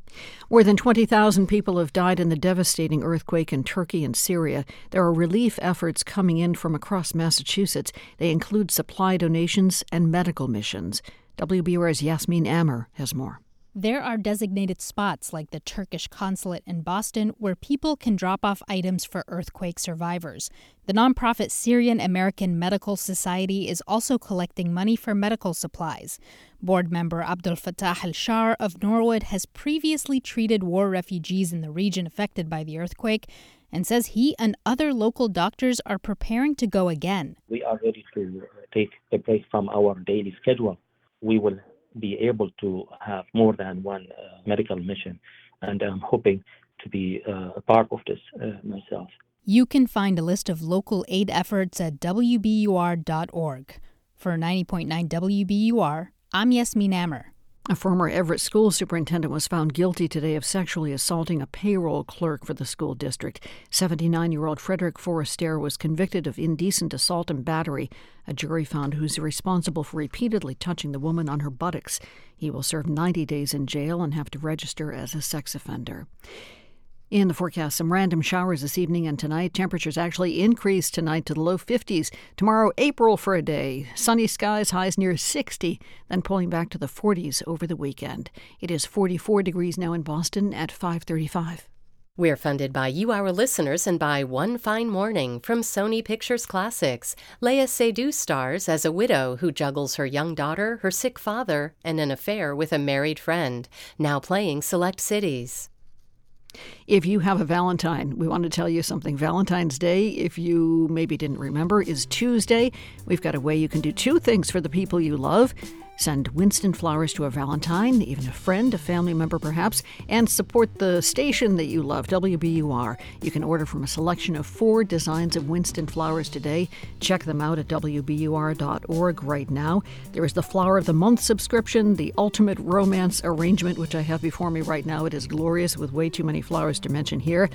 More than 20,000 people have died in the devastating earthquake in Turkey and Syria. There are relief efforts coming in from across Massachusetts. They include supply donations and medical missions. WBUR's Yasmin Amer has more. There are designated spots like the Turkish consulate in Boston where people can drop off items for earthquake survivors. The nonprofit Syrian American Medical Society is also collecting money for medical supplies. Board member Abdul Fattah al Shar of Norwood has previously treated war refugees in the region affected by the earthquake and says he and other local doctors are preparing to go again. We are ready to uh, take a break from our daily schedule. We will be able to have more than one uh, medical mission. And I'm hoping to be uh, a part of this uh, myself. You can find a list of local aid efforts at WBUR.org. For 90.9 WBUR, I'm Yasmin Amer. A former Everett school superintendent was found guilty today of sexually assaulting a payroll clerk for the school district. 79 year old Frederick Foresteire was convicted of indecent assault and battery. A jury found who's responsible for repeatedly touching the woman on her buttocks. He will serve 90 days in jail and have to register as a sex offender. In the forecast, some random showers this evening and tonight. Temperatures actually increase tonight to the low 50s. Tomorrow, April for a day. Sunny skies, highs near 60, then pulling back to the 40s over the weekend. It is 44 degrees now in Boston at 535. We're funded by you, our listeners, and by One Fine Morning from Sony Pictures Classics. Léa Seydoux stars as a widow who juggles her young daughter, her sick father, and an affair with a married friend. Now playing select cities. If you have a Valentine, we want to tell you something. Valentine's Day, if you maybe didn't remember, is Tuesday. We've got a way you can do two things for the people you love Send Winston flowers to a Valentine, even a friend, a family member perhaps, and support the station that you love, WBUR. You can order from a selection of four designs of Winston flowers today. Check them out at WBUR.org right now. There is the Flower of the Month subscription, the Ultimate Romance arrangement, which I have before me right now. It is glorious with way too many flowers to mention here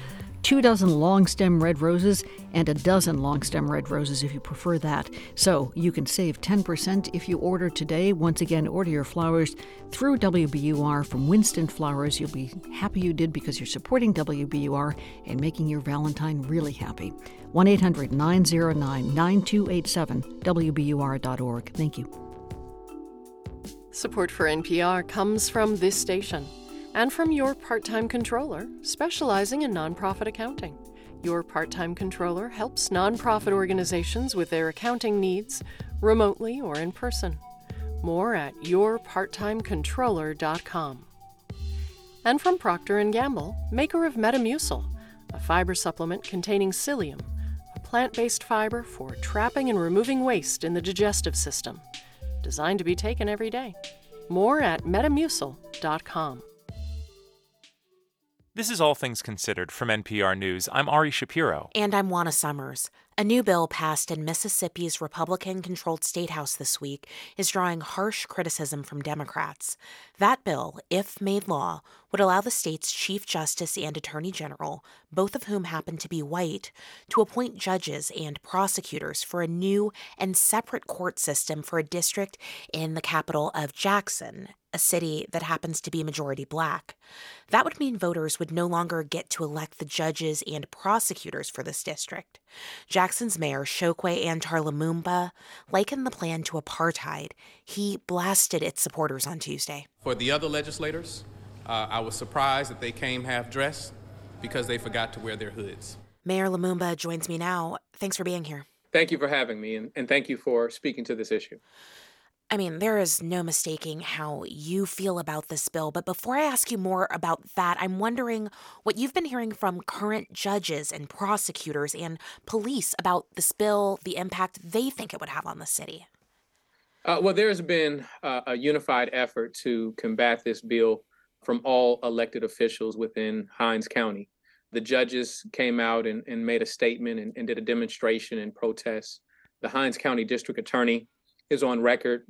two dozen long stem red roses, and a dozen long stem red roses if you prefer that. So you can save 10% if you order today. Once again, order your flowers through WBUR from Winston Flowers. You'll be happy you did because you're supporting WBUR and making your Valentine really happy. 1 800 909 9287, WBUR.org. Thank you. Support for NPR comes from this station and from your part time controller specializing in nonprofit accounting. Your part time controller helps nonprofit organizations with their accounting needs remotely or in person. More at yourparttimecontroller.com. And from Procter & Gamble, maker of Metamucil, a fiber supplement containing psyllium, a plant-based fiber for trapping and removing waste in the digestive system, designed to be taken every day. More at metamucil.com. This is All Things Considered from NPR News. I'm Ari Shapiro. And I'm Juana Summers. A new bill passed in Mississippi's Republican controlled state house this week is drawing harsh criticism from Democrats. That bill, if made law, would allow the state's Chief Justice and Attorney General, both of whom happen to be white, to appoint judges and prosecutors for a new and separate court system for a district in the capital of Jackson, a city that happens to be majority black. That would mean voters would no longer get to elect the judges and prosecutors for this district. Jackson's mayor, Chokwe Antar Lumumba, likened the plan to apartheid. He blasted its supporters on Tuesday. For the other legislators, uh, I was surprised that they came half dressed because they forgot to wear their hoods. Mayor Lumumba joins me now. Thanks for being here. Thank you for having me, and, and thank you for speaking to this issue. I mean, there is no mistaking how you feel about this bill, but before I ask you more about that, I'm wondering what you've been hearing from current judges and prosecutors and police about this bill, the impact they think it would have on the city. Uh, well, there's been uh, a unified effort to combat this bill from all elected officials within Hinds County. The judges came out and, and made a statement and, and did a demonstration and protest. The Hinds County District Attorney is on record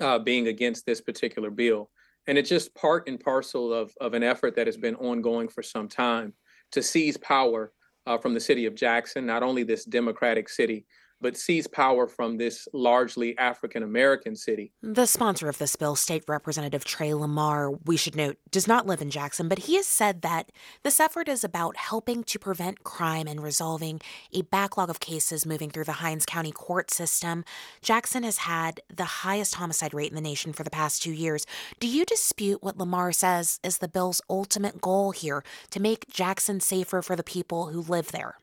uh, being against this particular bill. And it's just part and parcel of, of an effort that has been ongoing for some time to seize power uh, from the city of Jackson, not only this democratic city, but seize power from this largely African American city. The sponsor of this bill, State Representative Trey Lamar, we should note, does not live in Jackson, but he has said that this effort is about helping to prevent crime and resolving a backlog of cases moving through the Hinds County court system. Jackson has had the highest homicide rate in the nation for the past two years. Do you dispute what Lamar says is the bill's ultimate goal here to make Jackson safer for the people who live there?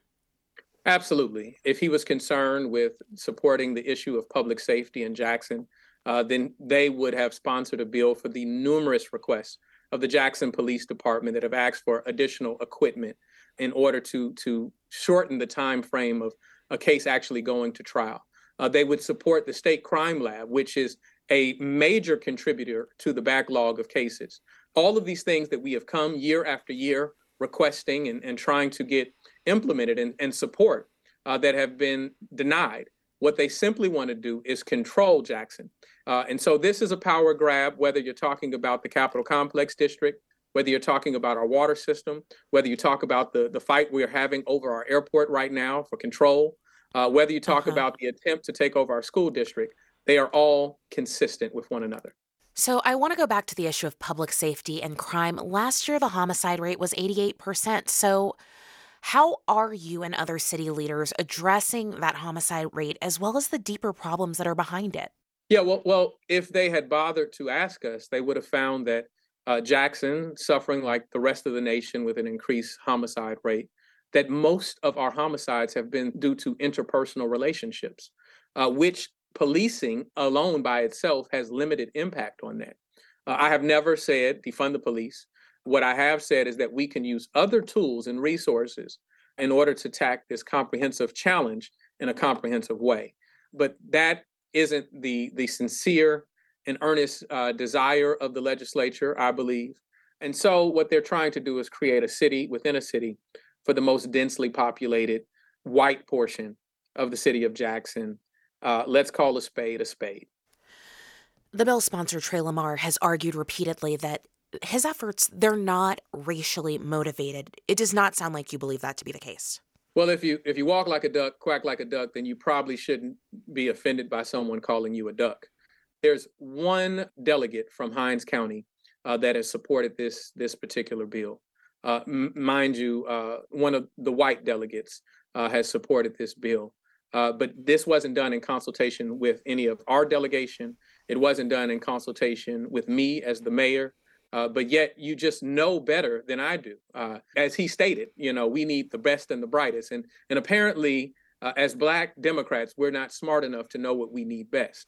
Absolutely. If he was concerned with supporting the issue of public safety in Jackson, uh, then they would have sponsored a bill for the numerous requests of the Jackson Police Department that have asked for additional equipment in order to to shorten the time frame of a case actually going to trial. Uh, they would support the state crime lab, which is a major contributor to the backlog of cases. All of these things that we have come year after year requesting and, and trying to get implemented and, and support uh, that have been denied. What they simply want to do is control Jackson. Uh, and so this is a power grab, whether you're talking about the Capitol Complex District, whether you're talking about our water system, whether you talk about the, the fight we're having over our airport right now for control, uh, whether you talk uh-huh. about the attempt to take over our school district, they are all consistent with one another. So, I want to go back to the issue of public safety and crime. Last year, the homicide rate was 88%. So, how are you and other city leaders addressing that homicide rate as well as the deeper problems that are behind it? Yeah, well, well, if they had bothered to ask us, they would have found that uh, Jackson, suffering like the rest of the nation with an increased homicide rate, that most of our homicides have been due to interpersonal relationships, uh, which policing alone by itself has limited impact on that. Uh, I have never said defund the police. What I have said is that we can use other tools and resources in order to tack this comprehensive challenge in a comprehensive way. But that isn't the the sincere and earnest uh, desire of the legislature, I believe. And so, what they're trying to do is create a city within a city for the most densely populated white portion of the city of Jackson. Uh, let's call a spade a spade. The bill sponsor, Trey Lamar, has argued repeatedly that his efforts, they're not racially motivated. It does not sound like you believe that to be the case. Well, if you if you walk like a duck, quack like a duck, then you probably shouldn't be offended by someone calling you a duck. There's one delegate from Hinds County uh, that has supported this this particular bill. Uh, m- mind you, uh, one of the white delegates uh, has supported this bill. Uh, but this wasn't done in consultation with any of our delegation. It wasn't done in consultation with me as the mayor. Uh, but yet you just know better than I do. Uh, as he stated, you know, we need the best and the brightest. And, and apparently, uh, as Black Democrats, we're not smart enough to know what we need best.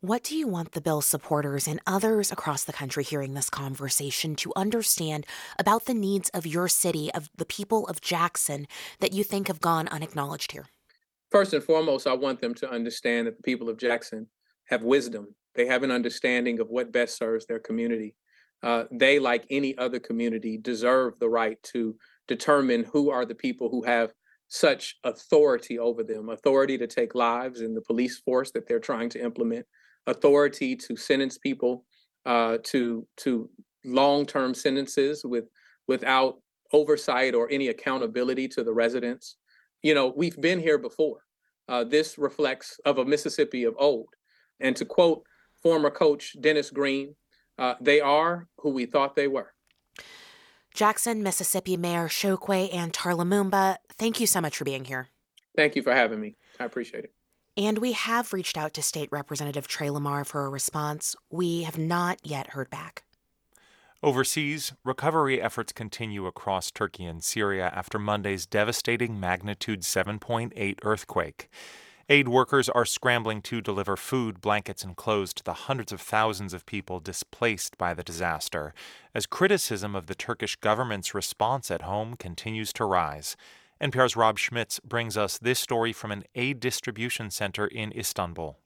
What do you want the bill's supporters and others across the country hearing this conversation to understand about the needs of your city, of the people of Jackson that you think have gone unacknowledged here? First and foremost, I want them to understand that the people of Jackson have wisdom. They have an understanding of what best serves their community uh, they, like any other community, deserve the right to determine who are the people who have such authority over them authority to take lives in the police force that they're trying to implement, authority to sentence people uh, to, to long term sentences with, without oversight or any accountability to the residents. You know, we've been here before. Uh, this reflects of a Mississippi of old. And to quote former coach Dennis Green, uh, they are who we thought they were. Jackson, Mississippi Mayor Chokwe Antar Lumumba, thank you so much for being here. Thank you for having me. I appreciate it. And we have reached out to State Representative Trey Lamar for a response. We have not yet heard back. Overseas, recovery efforts continue across Turkey and Syria after Monday's devastating magnitude 7.8 earthquake. Aid workers are scrambling to deliver food, blankets, and clothes to the hundreds of thousands of people displaced by the disaster, as criticism of the Turkish government's response at home continues to rise. NPR's Rob Schmitz brings us this story from an aid distribution center in Istanbul.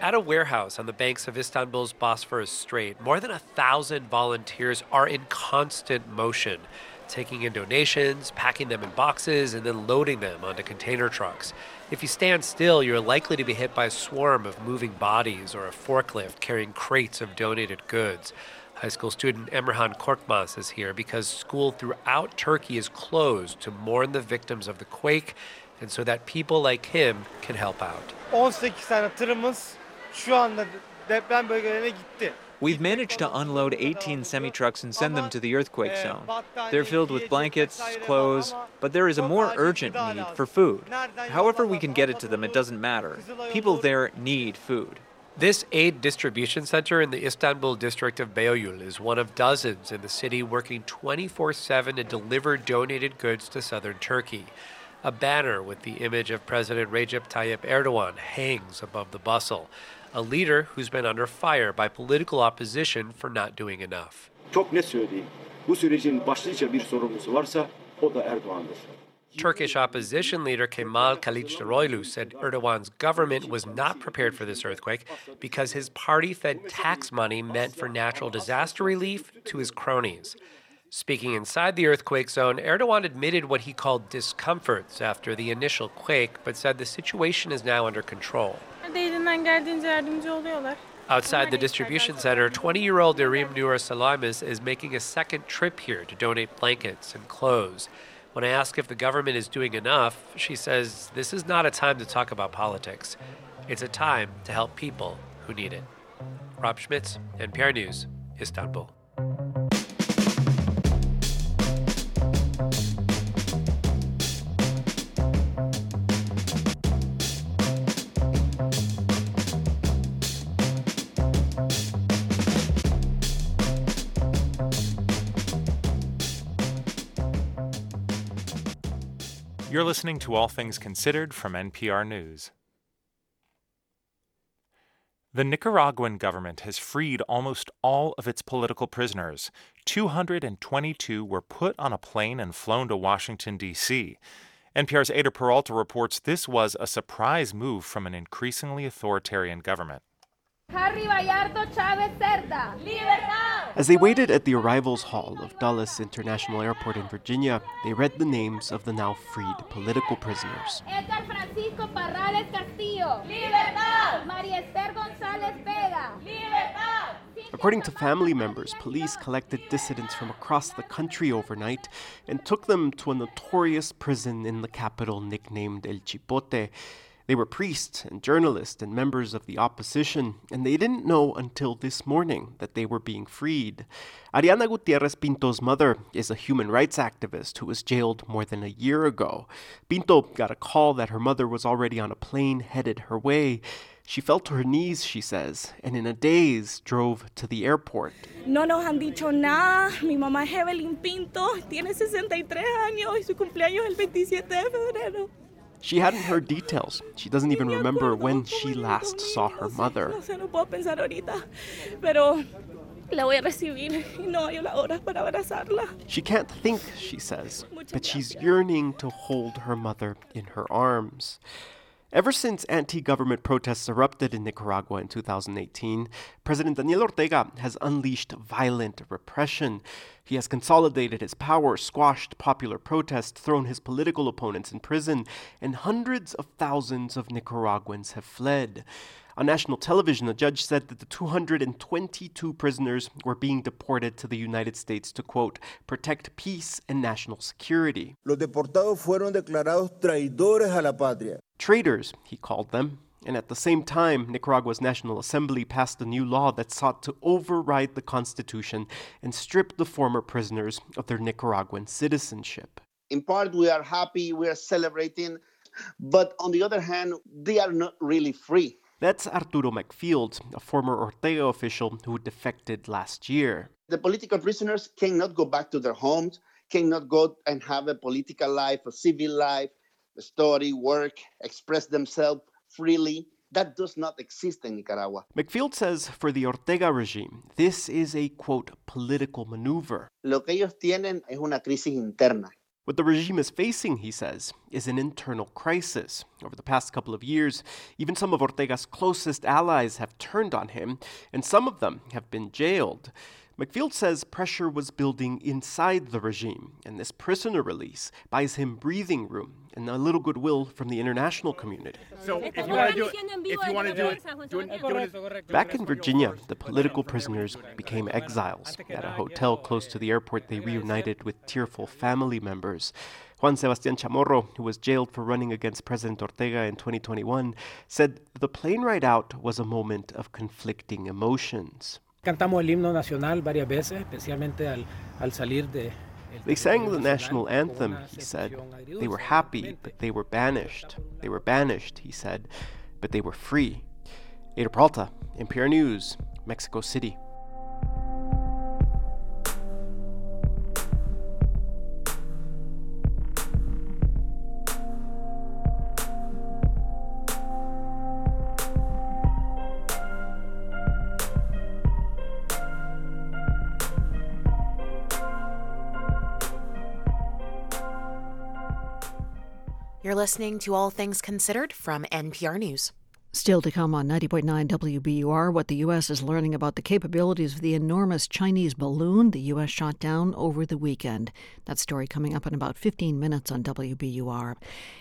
At a warehouse on the banks of Istanbul's Bosphorus Strait, more than a thousand volunteers are in constant motion taking in donations, packing them in boxes, and then loading them onto container trucks. If you stand still, you're likely to be hit by a swarm of moving bodies or a forklift carrying crates of donated goods. High school student Emirhan Korkmaz is here because school throughout Turkey is closed to mourn the victims of the quake and so that people like him can help out. 18 tane şu anda deprem bölgelerine gitti. We've managed to unload 18 semi trucks and send them to the earthquake zone. They're filled with blankets, clothes, but there is a more urgent need for food. However, we can get it to them, it doesn't matter. People there need food. This aid distribution center in the Istanbul district of Beyoğlu is one of dozens in the city working 24 7 to deliver donated goods to southern Turkey. A banner with the image of President Recep Tayyip Erdogan hangs above the bustle, a leader who's been under fire by political opposition for not doing enough. Çok net söyleyeyim. Bu sürecin başlıca bir sorumlusu varsa o da Erdoğan'dır. Turkish opposition leader Kemal Kılıçdaroğlu said Erdogan's government was not prepared for this earthquake because his party fed tax money meant for natural disaster relief to his cronies. Speaking inside the earthquake zone, Erdogan admitted what he called discomforts after the initial quake, but said the situation is now under control. Outside the distribution center, 20 year old Irim Nur Salamis is making a second trip here to donate blankets and clothes. When I ask if the government is doing enough, she says this is not a time to talk about politics. It's a time to help people who need it. Rob Schmitz, NPR News, Istanbul. You're listening to All Things Considered from NPR News. The Nicaraguan government has freed almost all of its political prisoners. 222 were put on a plane and flown to Washington, D.C. NPR's Eyder Peralta reports this was a surprise move from an increasingly authoritarian government. As they waited at the arrivals hall of Dulles International Airport in Virginia, they read the names of the now freed political prisoners. Edgar Francisco Parrales Castillo. Libertad! María Esther González Vega. Libertad! According to family members, police collected dissidents from across the country overnight and took them to a notorious prison in the capital nicknamed El Chipote. They were priests and journalists and members of the opposition, and they didn't know until this morning that they were being freed. Ariana Gutierrez Pinto's mother is a human rights activist who was jailed more than a year ago. Pinto got a call that her mother was already on a plane headed her way. She fell to her knees, she says, and in a daze drove to the airport. No nos han dicho nada. Mi mamá es Evelyn Pinto, tiene 63 años y su cumpleaños es el 27 de febrero. She hadn't heard details. She doesn't even remember when she last saw her mother. No sé, no puedo pensar ahorita, pero la voy a recibir y no hay las horas para abrazarla. She can't think, she says, but she's yearning to hold her mother in her arms. Ever since anti government protests erupted in Nicaragua in 2018, President Daniel Ortega has unleashed violent repression. He has consolidated his power, squashed popular protests, thrown his political opponents in prison, and hundreds of thousands of Nicaraguans have fled. On national television, a judge said that the 222 prisoners were being deported to the United States to, quote, protect peace and national security. Los deportados fueron declarados traidores a la patria. Traitors, he called them. And at the same time, Nicaragua's National Assembly passed a new law that sought to override the Constitution and strip the former prisoners of their Nicaraguan citizenship. In part, we are happy, we are celebrating, but on the other hand, they are not really free. That's Arturo McField, a former Ortega official who defected last year. The political prisoners cannot go back to their homes, cannot go and have a political life, a civil life, study, work, express themselves freely. That does not exist in Nicaragua. McField says for the Ortega regime, this is a quote political maneuver. Lo que ellos tienen es una crisis interna. What the regime is facing, he says, is an internal crisis. Over the past couple of years, even some of Ortega's closest allies have turned on him, and some of them have been jailed. McField says pressure was building inside the regime, and this prisoner release buys him breathing room and a little goodwill from the international community. So if you want to do it, if you want to do it, do it, do it. Back in Virginia, the political prisoners became exiles. At a hotel close to the airport, they reunited with tearful family members. Juan Sebastian Chamorro, who was jailed for running against President Ortega in 2021, said the plane ride out was a moment of conflicting emotions. Cantamos el himno nacional varias veces, especialmente al, al salir de they sang the national anthem, he said. They were happy, but they were banished. They were banished, he said, but they were free. Eyder Peralta, NPR News, Mexico City. Listening to All Things Considered from NPR News. Still to come on 90.9 WBUR, what the U.S. is learning about the capabilities of the enormous Chinese balloon the U.S. shot down over the weekend. That story coming up in about 15 minutes on WBUR.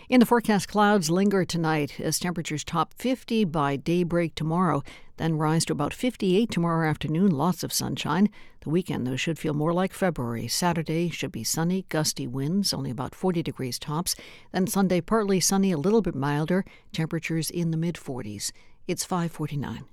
In the forecast, clouds linger tonight as temperatures top 50 by daybreak tomorrow then rise to about 58 tomorrow afternoon. Lots of sunshine. The weekend, though, should feel more like February. Saturday should be sunny, gusty winds, only about 40 degrees tops. Then Sunday, partly sunny, a little bit milder, temperatures in the mid 40s. It's 549.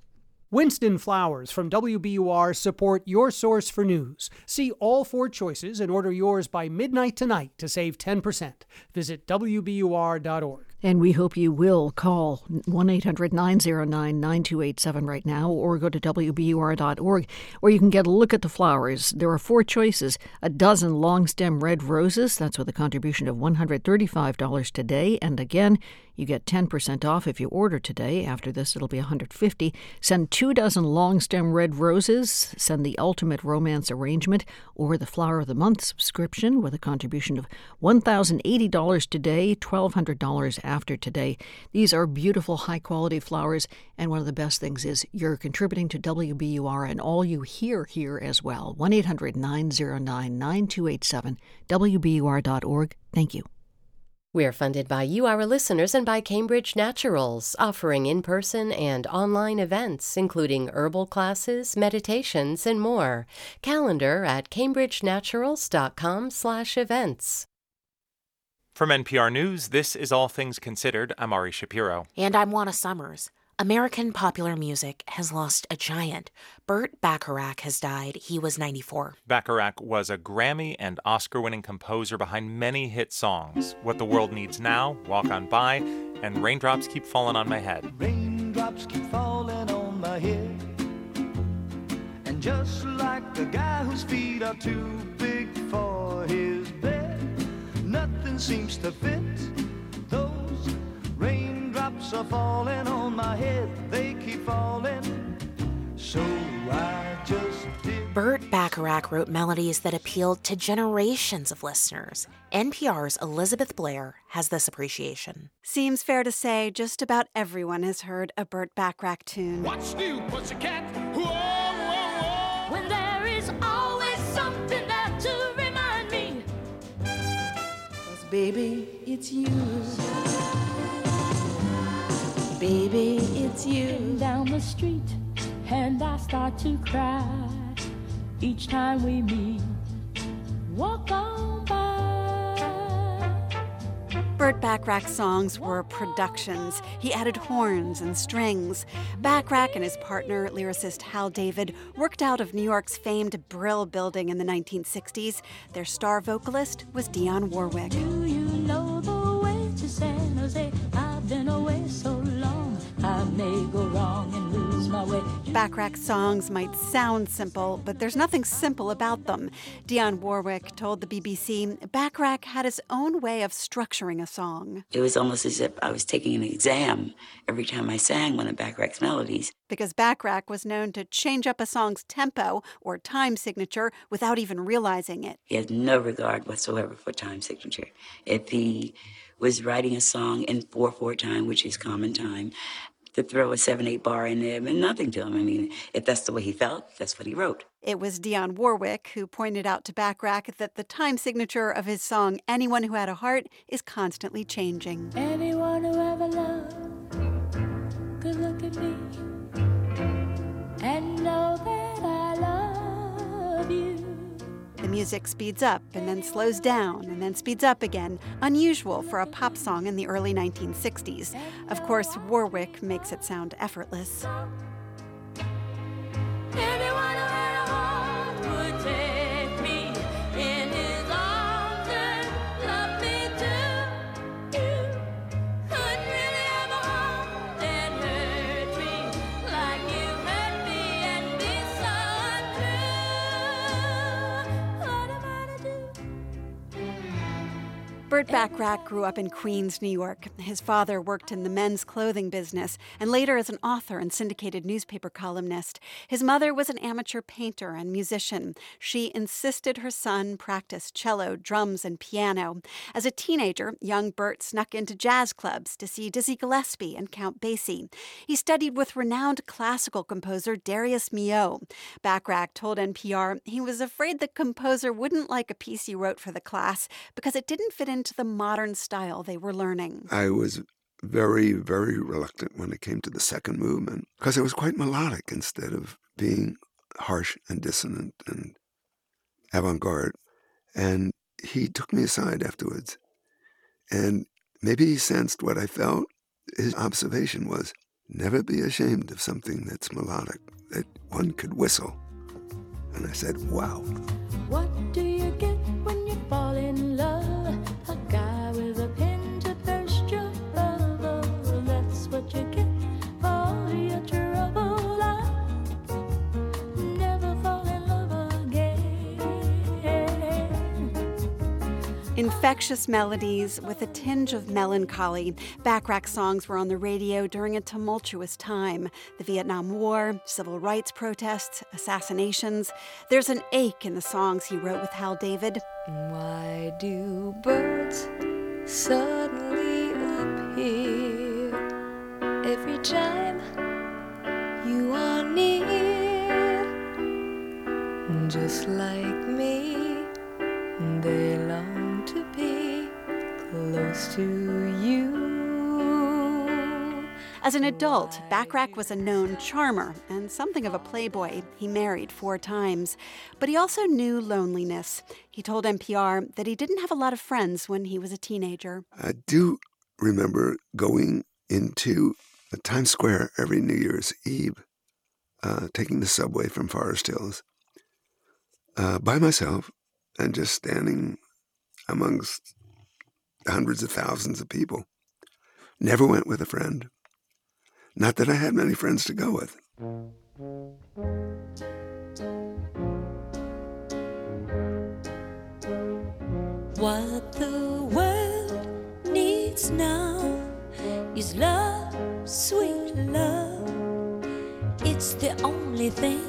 Winston Flowers from WBUR support your source for news. See all four choices and order yours by midnight tonight to save 10%. Visit WBUR.org. And we hope you will call 1 800 909 9287 right now or go to WBUR.org where you can get a look at the flowers. There are four choices a dozen long stem red roses, that's with a contribution of $135 today. And again, you get 10% off if you order today. After this, it'll be 150. Send two dozen long stem red roses. Send the ultimate romance arrangement or the flower of the month subscription with a contribution of $1,080 today, $1,200 after today. These are beautiful, high quality flowers, and one of the best things is you're contributing to WBUR and all you hear here as well. 1 800 909 9287, WBUR.org. Thank you. We're funded by you, our listeners, and by Cambridge Naturals, offering in person and online events, including herbal classes, meditations, and more. Calendar at cambridgenaturals.com/slash events. From NPR News, this is All Things Considered. I'm Ari Shapiro. And I'm Juana Summers. American popular music has lost a giant. Burt Bacharach has died. He was 94. Bacharach was a Grammy and Oscar winning composer behind many hit songs What the World Needs Now, Walk On By, and Raindrops Keep Falling on My Head. Raindrops keep falling on my head. And just like the guy whose feet are too big for his bed, nothing seems to fit those raindrops are falling on my head. They keep falling. So I just did. Burt Bacharach wrote melodies that appealed to generations of listeners. NPR's Elizabeth Blair has this appreciation. Seems fair to say just about everyone has heard a Burt Bacharach tune. What's new, pussycat? Baby, it's you. Baby, it's you. Down the street, and I start to cry each time we meet. Walk on by. Burt Bacharach's songs were productions. He added horns and strings. Bacharach and his partner, lyricist Hal David, worked out of New York's famed Brill Building in the 1960s. Their star vocalist was Dionne Warwick. So long, I may go wrong and lose my way. Bacharach's songs might sound simple, but there's nothing simple about them. Dionne Warwick told the BBC Bacharach had his own way of structuring a song. It was almost as if I was taking an exam every time I sang one of Bacharach's melodies. Because Bacharach was known to change up a song's tempo or time signature without even realizing it. He had no regard whatsoever for time signature. If he was writing a song in 4 4 time, which is common time, to throw a 7 8 bar in there meant nothing to him. I mean, if that's the way he felt, that's what he wrote. It was Dionne Warwick who pointed out to Bacharach that the time signature of his song, Anyone Who Had a Heart, is constantly changing. Anyone who ever loved could look at me music speeds up and then slows down and then speeds up again, unusual for a pop song in the early 1960s. Of course, Warwick makes it sound effortless. Burt Bacharach grew up in Queens, New York. His father worked in the men's clothing business and later as an author and syndicated newspaper columnist. His mother was an amateur painter and musician. She insisted her son practice cello, drums, and piano. As a teenager, young Burt snuck into jazz clubs to see Dizzy Gillespie and Count Basie. He studied with renowned classical composer Darius Milhaud. Bacharach told NPR he was afraid the composer wouldn't like a piece he wrote for the class because it didn't fit in into the modern style they were learning. I was very, very reluctant when it came to the second movement because it was quite melodic instead of being harsh and dissonant and avant garde. And he took me aside afterwards. And maybe he sensed what I felt. His observation was never be ashamed of something that's melodic, that one could whistle. And I said, wow. What Infectious melodies with a tinge of melancholy. Bacharach songs were on the radio during a tumultuous time the Vietnam War, civil rights protests, assassinations. There's an ache in the songs he wrote with Hal David. Why do birds suddenly appear every time you are near? Just like me, to you. As an adult, Bacharach was a known charmer and something of a playboy. He married four times, but he also knew loneliness. He told NPR that he didn't have a lot of friends when he was a teenager. I do remember going into Times Square every New Year's Eve, uh, taking the subway from Forest Hills uh, by myself and just standing amongst hundreds of thousands of people. Never went with a friend. Not that I had many friends to go with. What the world needs now is love, sweet love. It's the only thing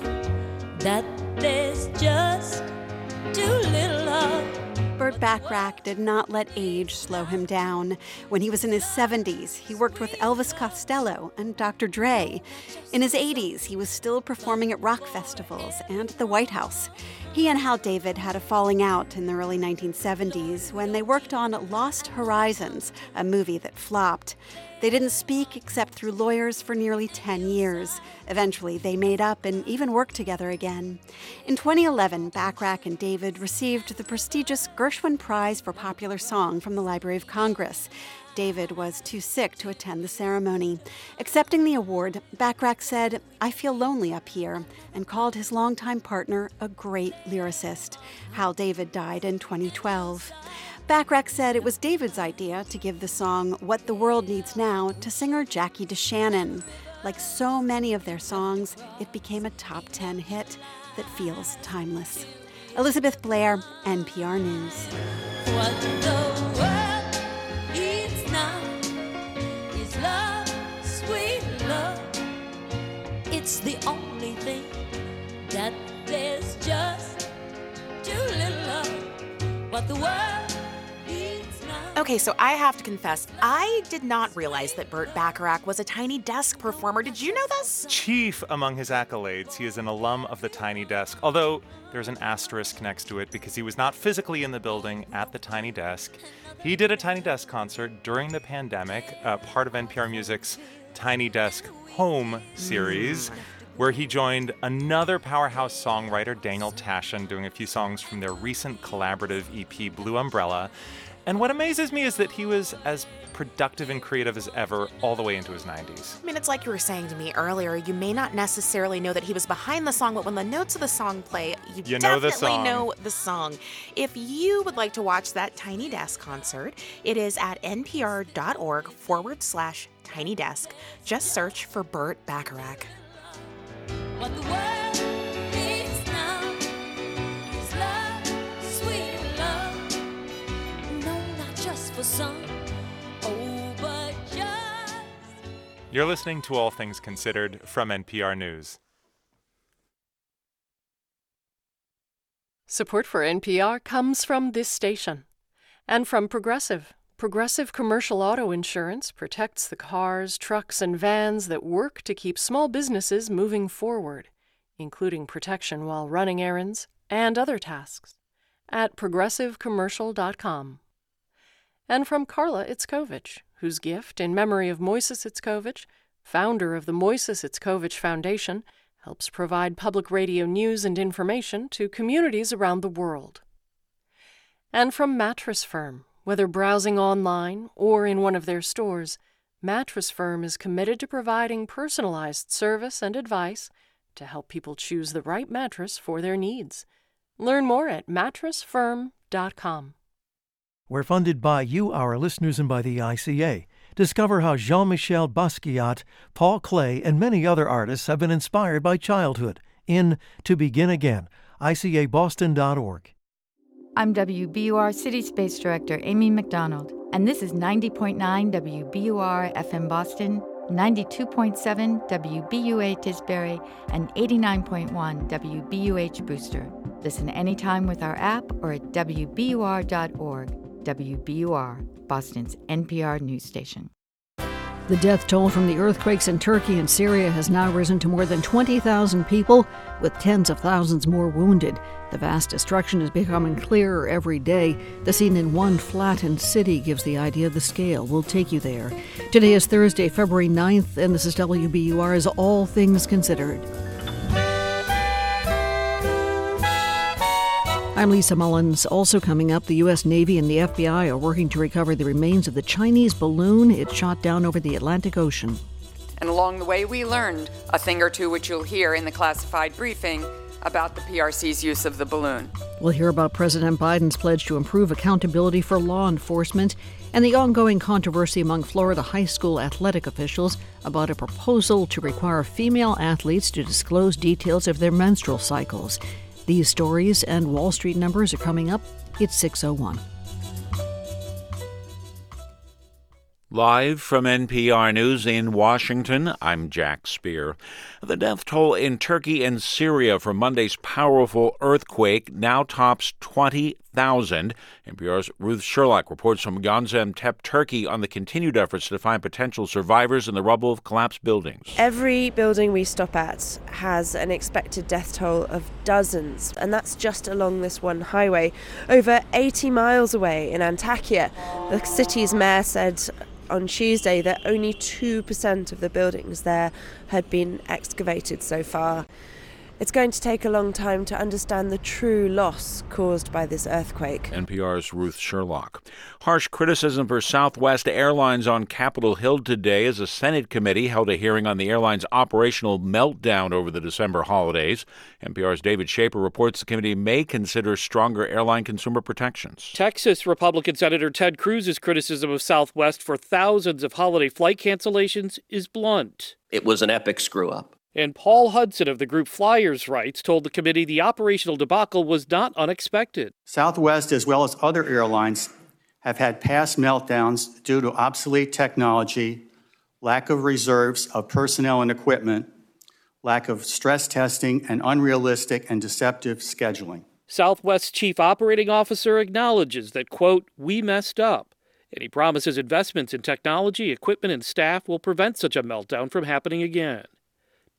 that there's just too little of. Burt Bacharach did not let age slow him down. When he was in his 70s, he worked with Elvis Costello and Dr. Dre. In his 80s, he was still performing at rock festivals and the White House. He and Hal David had a falling out in the early 1970s when they worked on Lost Horizons, a movie that flopped. They didn't speak except through lawyers for nearly 10 years. Eventually, they made up and even worked together again. In 2011, Bacharach and David received the prestigious Gershwin Prize for Popular Song from the Library of Congress. David was too sick to attend the ceremony. Accepting the award, Bacharach said, I feel lonely up here, and called his longtime partner a great lyricist. Hal David died in 2012. Bacharach said it was David's idea to give the song What the World Needs Now to singer Jackie DeShannon. Like so many of their songs, it became a top 10 hit that feels timeless. Elizabeth Blair, NPR News. Okay, so I have to confess, I did not realize that Burt Bacharach was a Tiny Desk performer. Did you know this? Chief among his accolades, he is an alum of the Tiny Desk, although there's an asterisk next to it because he was not physically in the building at the Tiny Desk. He did a Tiny Desk concert during the pandemic, uh, part of NPR Music's Tiny Desk Home series. Mm. where he joined another powerhouse songwriter, Daniel Tashian, doing a few songs from their recent collaborative EP, Blue Umbrella. And what amazes me is that he was as productive and creative as ever all the way into his 90s. I mean, it's like you were saying to me earlier, you may not necessarily know that he was behind the song, but when the notes of the song play, you, You know the definitely song. know the song. If you would like to watch that Tiny Desk concert, it is at npr.org forward slash tiny desk. Just search for Burt Bacharach. Not just for some. Oh, but just. You're listening to All Things Considered from NPR News. Support for NPR comes from this station and from Progressive. Progressive Commercial Auto Insurance protects the cars, trucks, and vans that work to keep small businesses moving forward, including protection while running errands and other tasks, at progressivecommercial.com. And from Carla Itzkovich, whose gift, in memory of Moises Itzkovich, founder of the Moises Itzkovich Foundation, helps provide public radio news and information to communities around the world. And from Mattress Firm, whether browsing online or in one of their stores, Mattress Firm is committed to providing personalized service and advice to help people choose the right mattress for their needs. Learn more at mattressfirm.com. We're funded by you, our listeners, and by the ICA. Discover how Jean Michel Basquiat, Paul Klee, and many other artists have been inspired by childhood in To Begin Again, ICABoston.org. I'm WBUR City Space Director Amy McDonald, and this is 90.9 WBUR FM Boston, 92.7 WBUA Tisbury, and 89.1 WBUH Brewster. Listen anytime with our app or at WBUR.org. WBUR, Boston's NPR news station. The death toll from the earthquakes in Turkey and Syria has now risen to more than 20,000 people, with tens of thousands more wounded. The vast destruction is becoming clearer every day. The scene in one flattened city gives the idea of the scale. We'll take you there. Today is Thursday, February 9th, and this is WBUR's All Things Considered. I'm Lisa Mullins. Also coming up, the U.S. Navy and the FBI are working to recover the remains of the Chinese balloon it shot down over the Atlantic Ocean. And along the way, we learned a thing or two, which you'll hear in the classified briefing about the PRC's use of the balloon. We'll hear about President Biden's pledge to improve accountability for law enforcement and the ongoing controversy among Florida high school athletic officials about a proposal to require female athletes to disclose details of their menstrual cycles. These stories and Wall Street numbers are coming up. It's 601. Live from NPR News in Washington, I'm Jack Spear. The death toll in Turkey and Syria from Monday's powerful earthquake now tops 20,000. NPR's Ruth Sherlock reports from Gaziantep, Turkey, on the continued efforts to find potential survivors in the rubble of collapsed buildings. Every building we stop at has an expected death toll of dozens, and that's just along this one highway. Over 80 miles away in Antakya, the city's mayor said on Tuesday that only 2% of the buildings there had been excavated so far. It's going to take a long time to understand the true loss caused by this earthquake. NPR's Ruth Sherlock. Harsh criticism for Southwest Airlines on Capitol Hill today as a Senate committee held a hearing on the airline's operational meltdown over the December holidays. NPR's David Schaper reports the committee may consider stronger airline consumer protections. Texas Republican Senator Ted Cruz's criticism of Southwest for thousands of holiday flight cancellations is blunt. It was an epic screw up. And Paul Hudson of the group Flyers Rights told the committee the operational debacle was not unexpected. Southwest, as well as other airlines, have had past meltdowns due to obsolete technology, lack of reserves of personnel and equipment, lack of stress testing, and unrealistic and deceptive scheduling. Southwest's chief operating officer acknowledges that, quote, we messed up. And he promises investments in technology, equipment, and staff will prevent such a meltdown from happening again.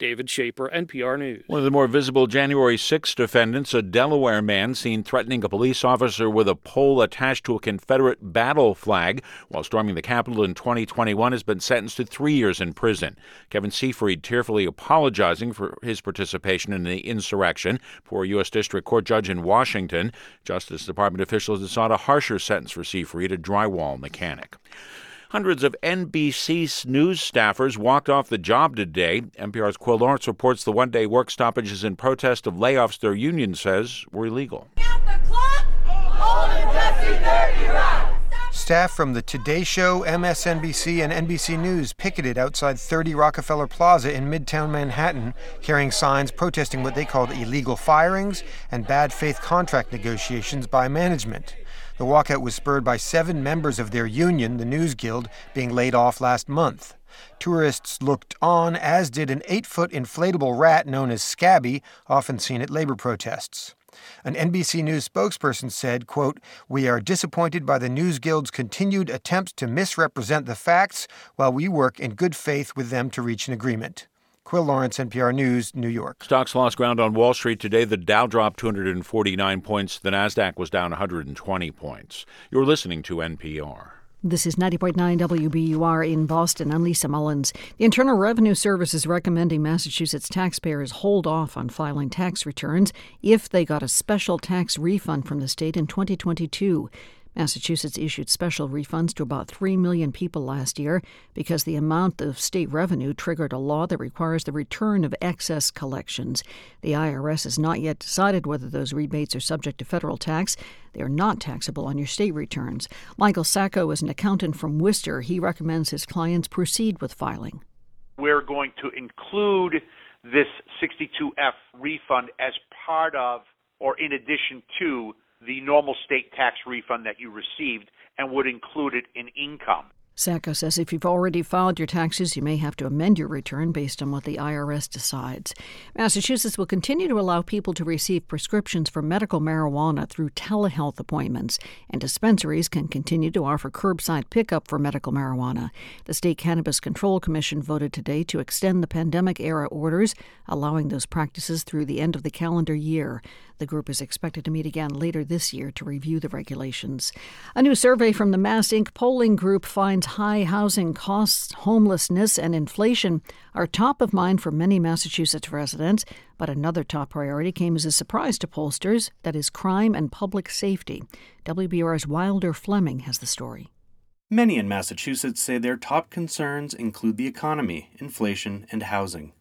David Schaper, NPR News. One of the more visible January 6 defendants, a Delaware man seen threatening a police officer with a pole attached to a Confederate battle flag while storming the Capitol in 2021, has been sentenced to three years in prison. Kevin Seefried tearfully apologizing for his participation in the insurrection for a U.S. District Court judge in Washington. Justice Department officials have sought a harsher sentence for Seefried, a drywall mechanic. Hundreds of NBC News staffers walked off the job today. NPR's Quill Lawrence reports the one day work stoppages in protest of layoffs their union says were illegal. Staff from the Today Show, MSNBC, and NBC News picketed outside 30 Rockefeller Plaza in Midtown Manhattan, carrying signs protesting what they called illegal firings and bad faith contract negotiations by management. The walkout was spurred by seven members of their union, the News Guild, being laid off last month. Tourists looked on, as did an eight foot inflatable rat known as Scabby, often seen at labor protests. An NBC News spokesperson said, quote, We are disappointed by the News Guild's continued attempts to misrepresent the facts while we work in good faith with them to reach an agreement. Quill Lawrence, NPR News, New York. Stocks lost ground on Wall Street today. The Dow dropped 249 points. The Nasdaq was down 120 points. You're listening to NPR. This is 90.9 WBUR in Boston. I'm Lisa Mullins. The Internal Revenue Service is recommending Massachusetts taxpayers hold off on filing tax returns if they got a special tax refund from the state in 2022. Massachusetts issued special refunds to about 3 million people last year because the amount of state revenue triggered a law that requires the return of excess collections. The IRS has not yet decided whether those rebates are subject to federal tax. They are not taxable on your state returns. Michael Sacco is an accountant from Worcester. He recommends his clients proceed with filing. We're going to include this 62F refund as part of or in addition to the normal state tax refund that you received and would include it in income. Sacco says if you've already filed your taxes, you may have to amend your return based on what the IRS decides. Massachusetts will continue to allow people to receive prescriptions for medical marijuana through telehealth appointments, and dispensaries can continue to offer curbside pickup for medical marijuana. The State Cannabis Control Commission voted today to extend the pandemic era orders, allowing those practices through the end of the calendar year. The group is expected to meet again later this year to review the regulations. A new survey from the Mass Inc. polling group finds high housing costs, homelessness, and inflation are top of mind for many Massachusetts residents. But another top priority came as a surprise to pollsters that is, crime and public safety. WBUR's Wilder Fleming has the story. Many in Massachusetts say their top concerns include the economy, inflation, and housing.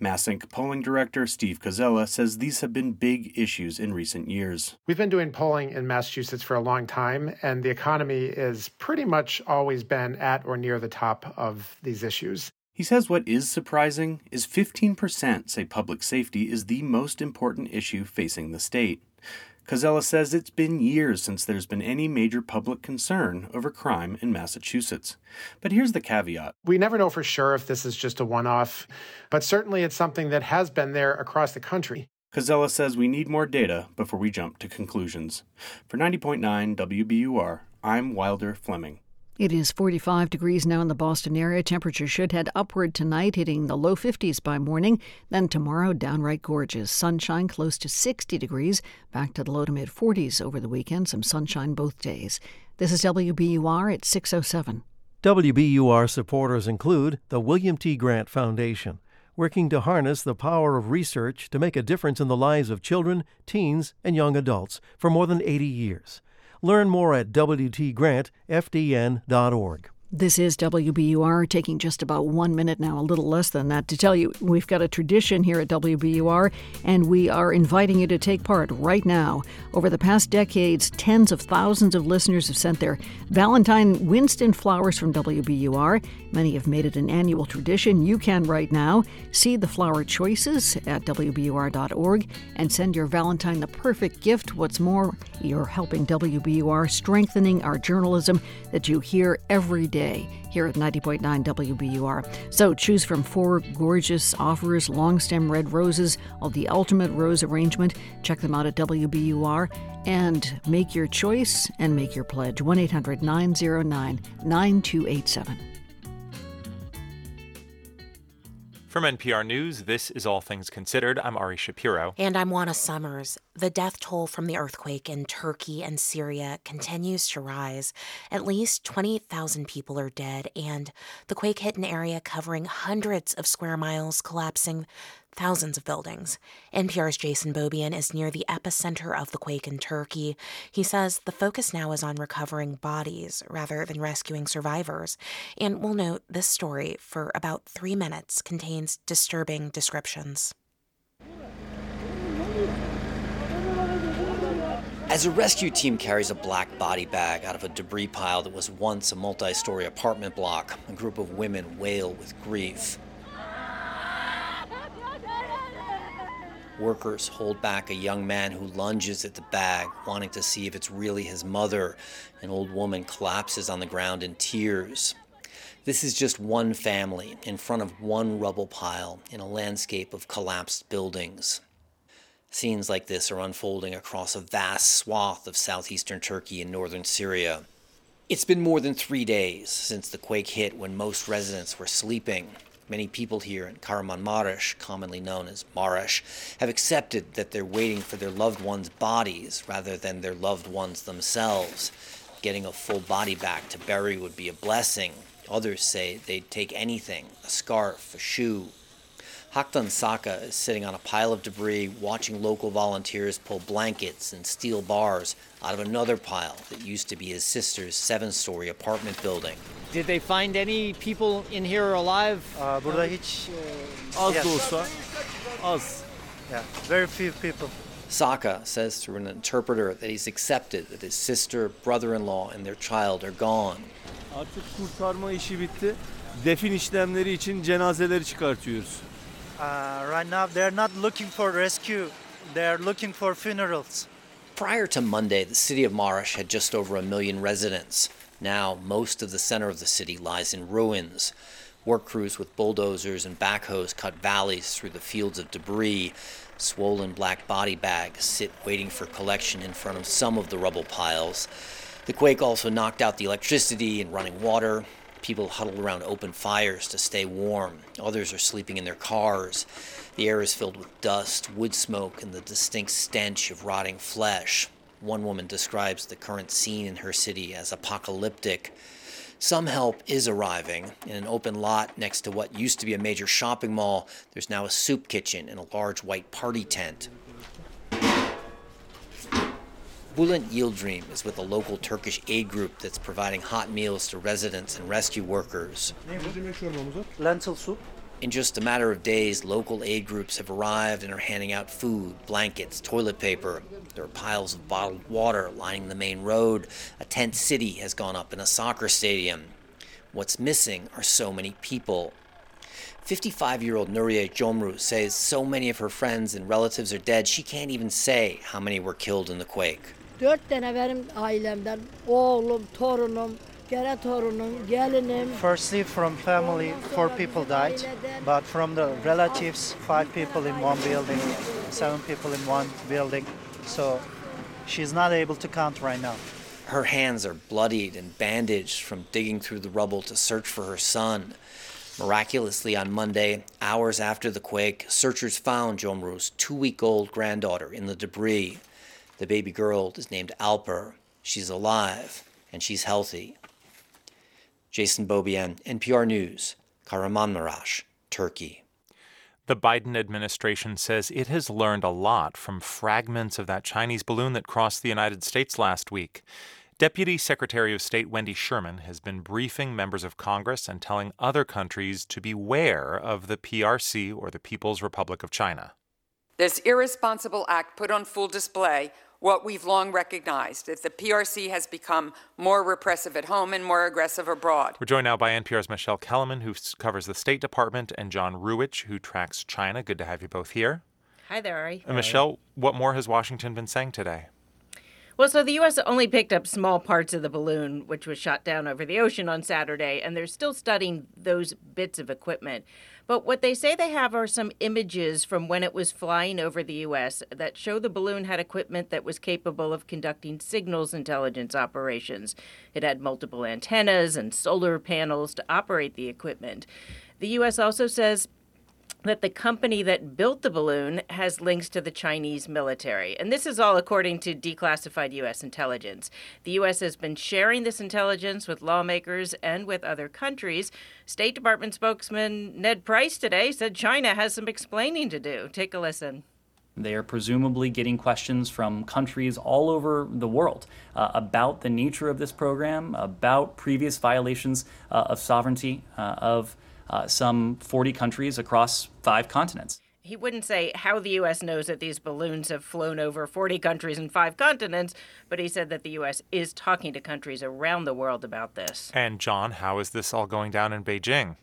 MassInc polling director Steve Koczela says these have been big issues in recent years. We've been doing polling in Massachusetts for a long time, and the economy is pretty much always been at or near the top of these issues. He says what is surprising is 15% say public safety is the most important issue facing the state. Koczela says it's been years since there's been any major public concern over crime in Massachusetts. But here's the caveat We never know for sure if this is just a one off, but certainly it's something that has been there across the country. Koczela says we need more data before we jump to conclusions. For 90.9 WBUR, I'm Wilder Fleming. It is 45 degrees now in the Boston area. Temperature should head upward tonight, hitting the low 50s by morning. Then tomorrow, downright gorgeous. Sunshine close to 60 degrees, back to the low to mid 40s over the weekend. Some sunshine both days. This is WBUR at 607. WBUR supporters include the William T. Grant Foundation, working to harness the power of research to make a difference in the lives of children, teens, and young adults for more than 80 years. Learn more at WTGrantFDN.org. This is WBUR, taking just about one minute now, a little less than that, to tell you we've got a tradition here at WBUR, and we are inviting you to take part right now. Over the past decades, tens of thousands of listeners have sent their Valentine Winston flowers from WBUR. Many have made it an annual tradition. You can right now see the flower choices at WBUR.org and send your Valentine the perfect gift. What's more, you're helping WBUR strengthening our journalism that you hear every day here at 90.9 WBUR. So choose from four gorgeous offers long stem red roses of the ultimate rose arrangement. Check them out at WBUR and make your choice and make your pledge. 1 800 909 9287. From NPR News, this is All Things Considered. I'm Ari Shapiro. And I'm Juana Summers. The death toll from the earthquake in Turkey and Syria continues to rise. At least 20,000 people are dead, and the quake hit an area covering hundreds of square miles, collapsing thousands of buildings. NPR's Jason Beaubien is near the epicenter of the quake in Turkey. He says the focus now is on recovering bodies rather than rescuing survivors. And we'll note this story, for about three minutes, contains disturbing descriptions. As a rescue team carries a black body bag out of a debris pile that was once a multi story apartment block, a group of women wail with grief. Workers hold back a young man who lunges at the bag, wanting to see if it's really his mother. An old woman collapses on the ground in tears. This is just one family in front of one rubble pile in a landscape of collapsed buildings. Scenes like this are unfolding across a vast swath of southeastern Turkey and northern Syria. It's been more than three days since the quake hit when most residents were sleeping. Many people here in Kahramanmaraş, commonly known as Marash, have accepted that they're waiting for their loved ones' bodies rather than their loved ones themselves. Getting a full body back to bury would be a blessing. Others say they'd take anything a scarf, a shoe, Haktan Saka is sitting on a pile of debris watching local volunteers pull blankets and steel bars out of another pile that used to be his sister's seven story apartment building. Did they find any people in here alive? Uh, burada hiç az da olsa az. Yeah, very few people. Saka says through an interpreter that he's accepted that his sister, brother-in-law, and their child are gone. Artık kurtarma işi bitti. Defin işlemleri için cenazeleri çıkartıyoruz. Uh, right now, they're not looking for rescue, they're looking for funerals. Prior to Monday, the city of Marash had just over a million residents. Now, most of the center of the city lies in ruins. Work crews with bulldozers and backhoes cut valleys through the fields of debris. Swollen black body bags sit waiting for collection in front of some of the rubble piles. The quake also knocked out the electricity and running water. People huddle around open fires to stay warm. Others are sleeping in their cars. The air is filled with dust, wood smoke, and the distinct stench of rotting flesh. One woman describes the current scene in her city as apocalyptic. Some help is arriving. In an open lot next to what used to be a major shopping mall, there's now a soup kitchen and a large white party tent. Bülent Yıldırım is with a local Turkish aid group that's providing hot meals to residents and rescue workers. Lentil soup. In just a matter of days, local aid groups have arrived and are handing out food, blankets, toilet paper. There are piles of bottled water lining the main road. A tent city has gone up in a soccer stadium. What's missing are so many people. 55 year old Nuria Jomru says so many of her friends and relatives are dead, she can't even say how many were killed in the quake. Gene torunum, gelinim. Firstly, from family, four people died, but from the relatives, five people in one building, seven people in one building. So she's not able to count right now. Her hands are bloodied and bandaged from digging through the rubble to search for her son. Miraculously, on Monday, hours after the quake, searchers found Jomru's two week old granddaughter in the debris. The baby girl is named Alper. She's alive and she's healthy. Jason Beaubien, NPR News, Kahramanmaraş, Turkey. The Biden administration says it has learned a lot from fragments of that Chinese balloon that crossed the United States last week. Deputy Secretary of State Wendy Sherman has been briefing members of Congress and telling other countries to beware of the PRC or the People's Republic of China. This irresponsible act put on full display what we've long recognized is that the PRC has become more repressive at home and more aggressive abroad. We're joined now by NPR's Michele Kelemen, who covers the State Department, and John Ruwitch, who tracks China. Good to have you both here. Hi there, Ari. Uh, and Michele, what more has Washington been saying today? Well, so the U.S. only picked up small parts of the balloon, which was shot down over the ocean on Saturday, and they're still studying those bits of equipment. But what they say they have are some images from when it was flying over the U.S. that show the balloon had equipment that was capable of conducting signals intelligence operations. It had multiple antennas and solar panels to operate the equipment. The U.S. also says that the company that built the balloon has links to the Chinese military. And this is all according to declassified U.S. intelligence. The U.S. has been sharing this intelligence with lawmakers and with other countries. State Department spokesman Ned Price today said China has some explaining to do. Take a listen. They are presumably getting questions from countries all over the world uh, about the nature of this program, about previous violations uh, of sovereignty uh, of uh, some 40 countries across five continents. He wouldn't say how the U.S. knows that these balloons have flown over 40 countries and five continents, but he said that the U.S. is talking to countries around the world about this. And, John, how is this all going down in Beijing?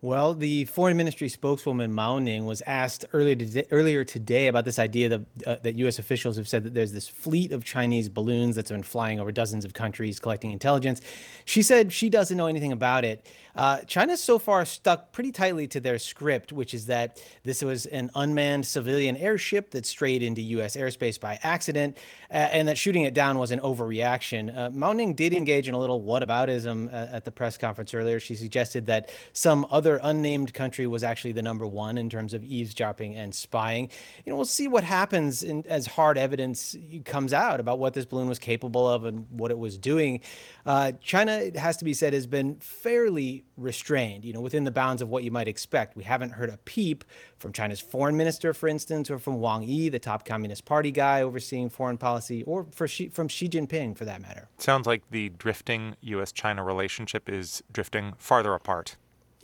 Well, the foreign ministry spokeswoman Mao Ning was asked earlier today, earlier today about this idea that, uh, that U.S. officials have said that there's this fleet of Chinese balloons that's been flying over dozens of countries collecting intelligence. She said she doesn't know anything about it. Uh, China's so far stuck pretty tightly to their script, which is that this was an unmanned civilian airship that strayed into U.S. airspace by accident, uh, and that shooting it down was an overreaction. Uh, Mao Ning did engage in a little whataboutism uh, at the press conference earlier. She suggested that some other unnamed country was actually the number one in terms of eavesdropping and spying. You know, we'll see what happens in, as hard evidence comes out about what this balloon was capable of and what it was doing. Uh, China, it has to be said, has been fairly restrained, you know, within the bounds of what you might expect. We haven't heard a peep from China's foreign minister, for instance, or from Wang Yi, the top Communist Party guy overseeing foreign policy, or Xi, from Xi Jinping, for that matter. Sounds like the drifting U.S. China relationship is drifting farther apart.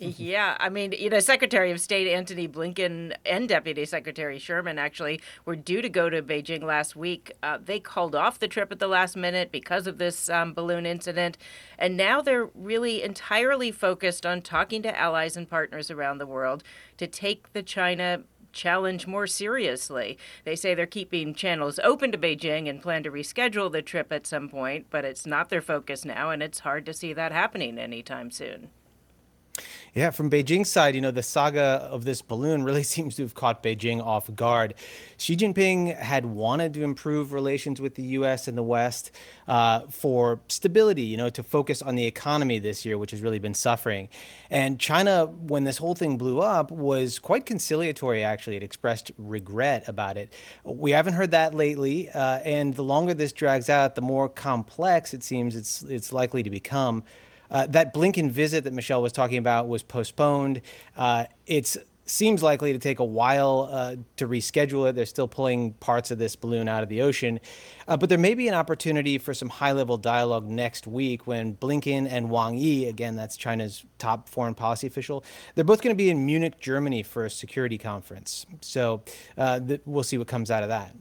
Yeah, I mean, you know, Secretary of State Antony Blinken and Deputy Secretary Sherman actually were due to go to Beijing last week. Uh, they called off the trip at the last minute because of this um, balloon incident. And now they're really entirely focused on talking to allies and partners around the world to take the China challenge more seriously. They say they're keeping channels open to Beijing and plan to reschedule the trip at some point, but it's not their focus now, and it's hard to see that happening anytime soon. Yeah, from Beijing's side, you know, the saga of this balloon really seems to have caught Beijing off guard. Xi Jinping had wanted to improve relations with the U.S. and the West uh, for stability, you know, to focus on the economy this year, which has really been suffering. And China, when this whole thing blew up, was quite conciliatory, actually. It expressed regret about it. We haven't heard that lately. Uh, and the longer this drags out, the more complex it seems it's, it's likely to become. Uh, that Blinken visit that Michele was talking about was postponed. Uh, it seems likely to take a while uh, to reschedule it. They're still pulling parts of this balloon out of the ocean. Uh, but there may be an opportunity for some high level dialogue next week when Blinken and Wang Yi, again, that's China's top foreign policy official, they're both going to be in Munich, Germany for a security conference. So uh, th- we'll see what comes out of that.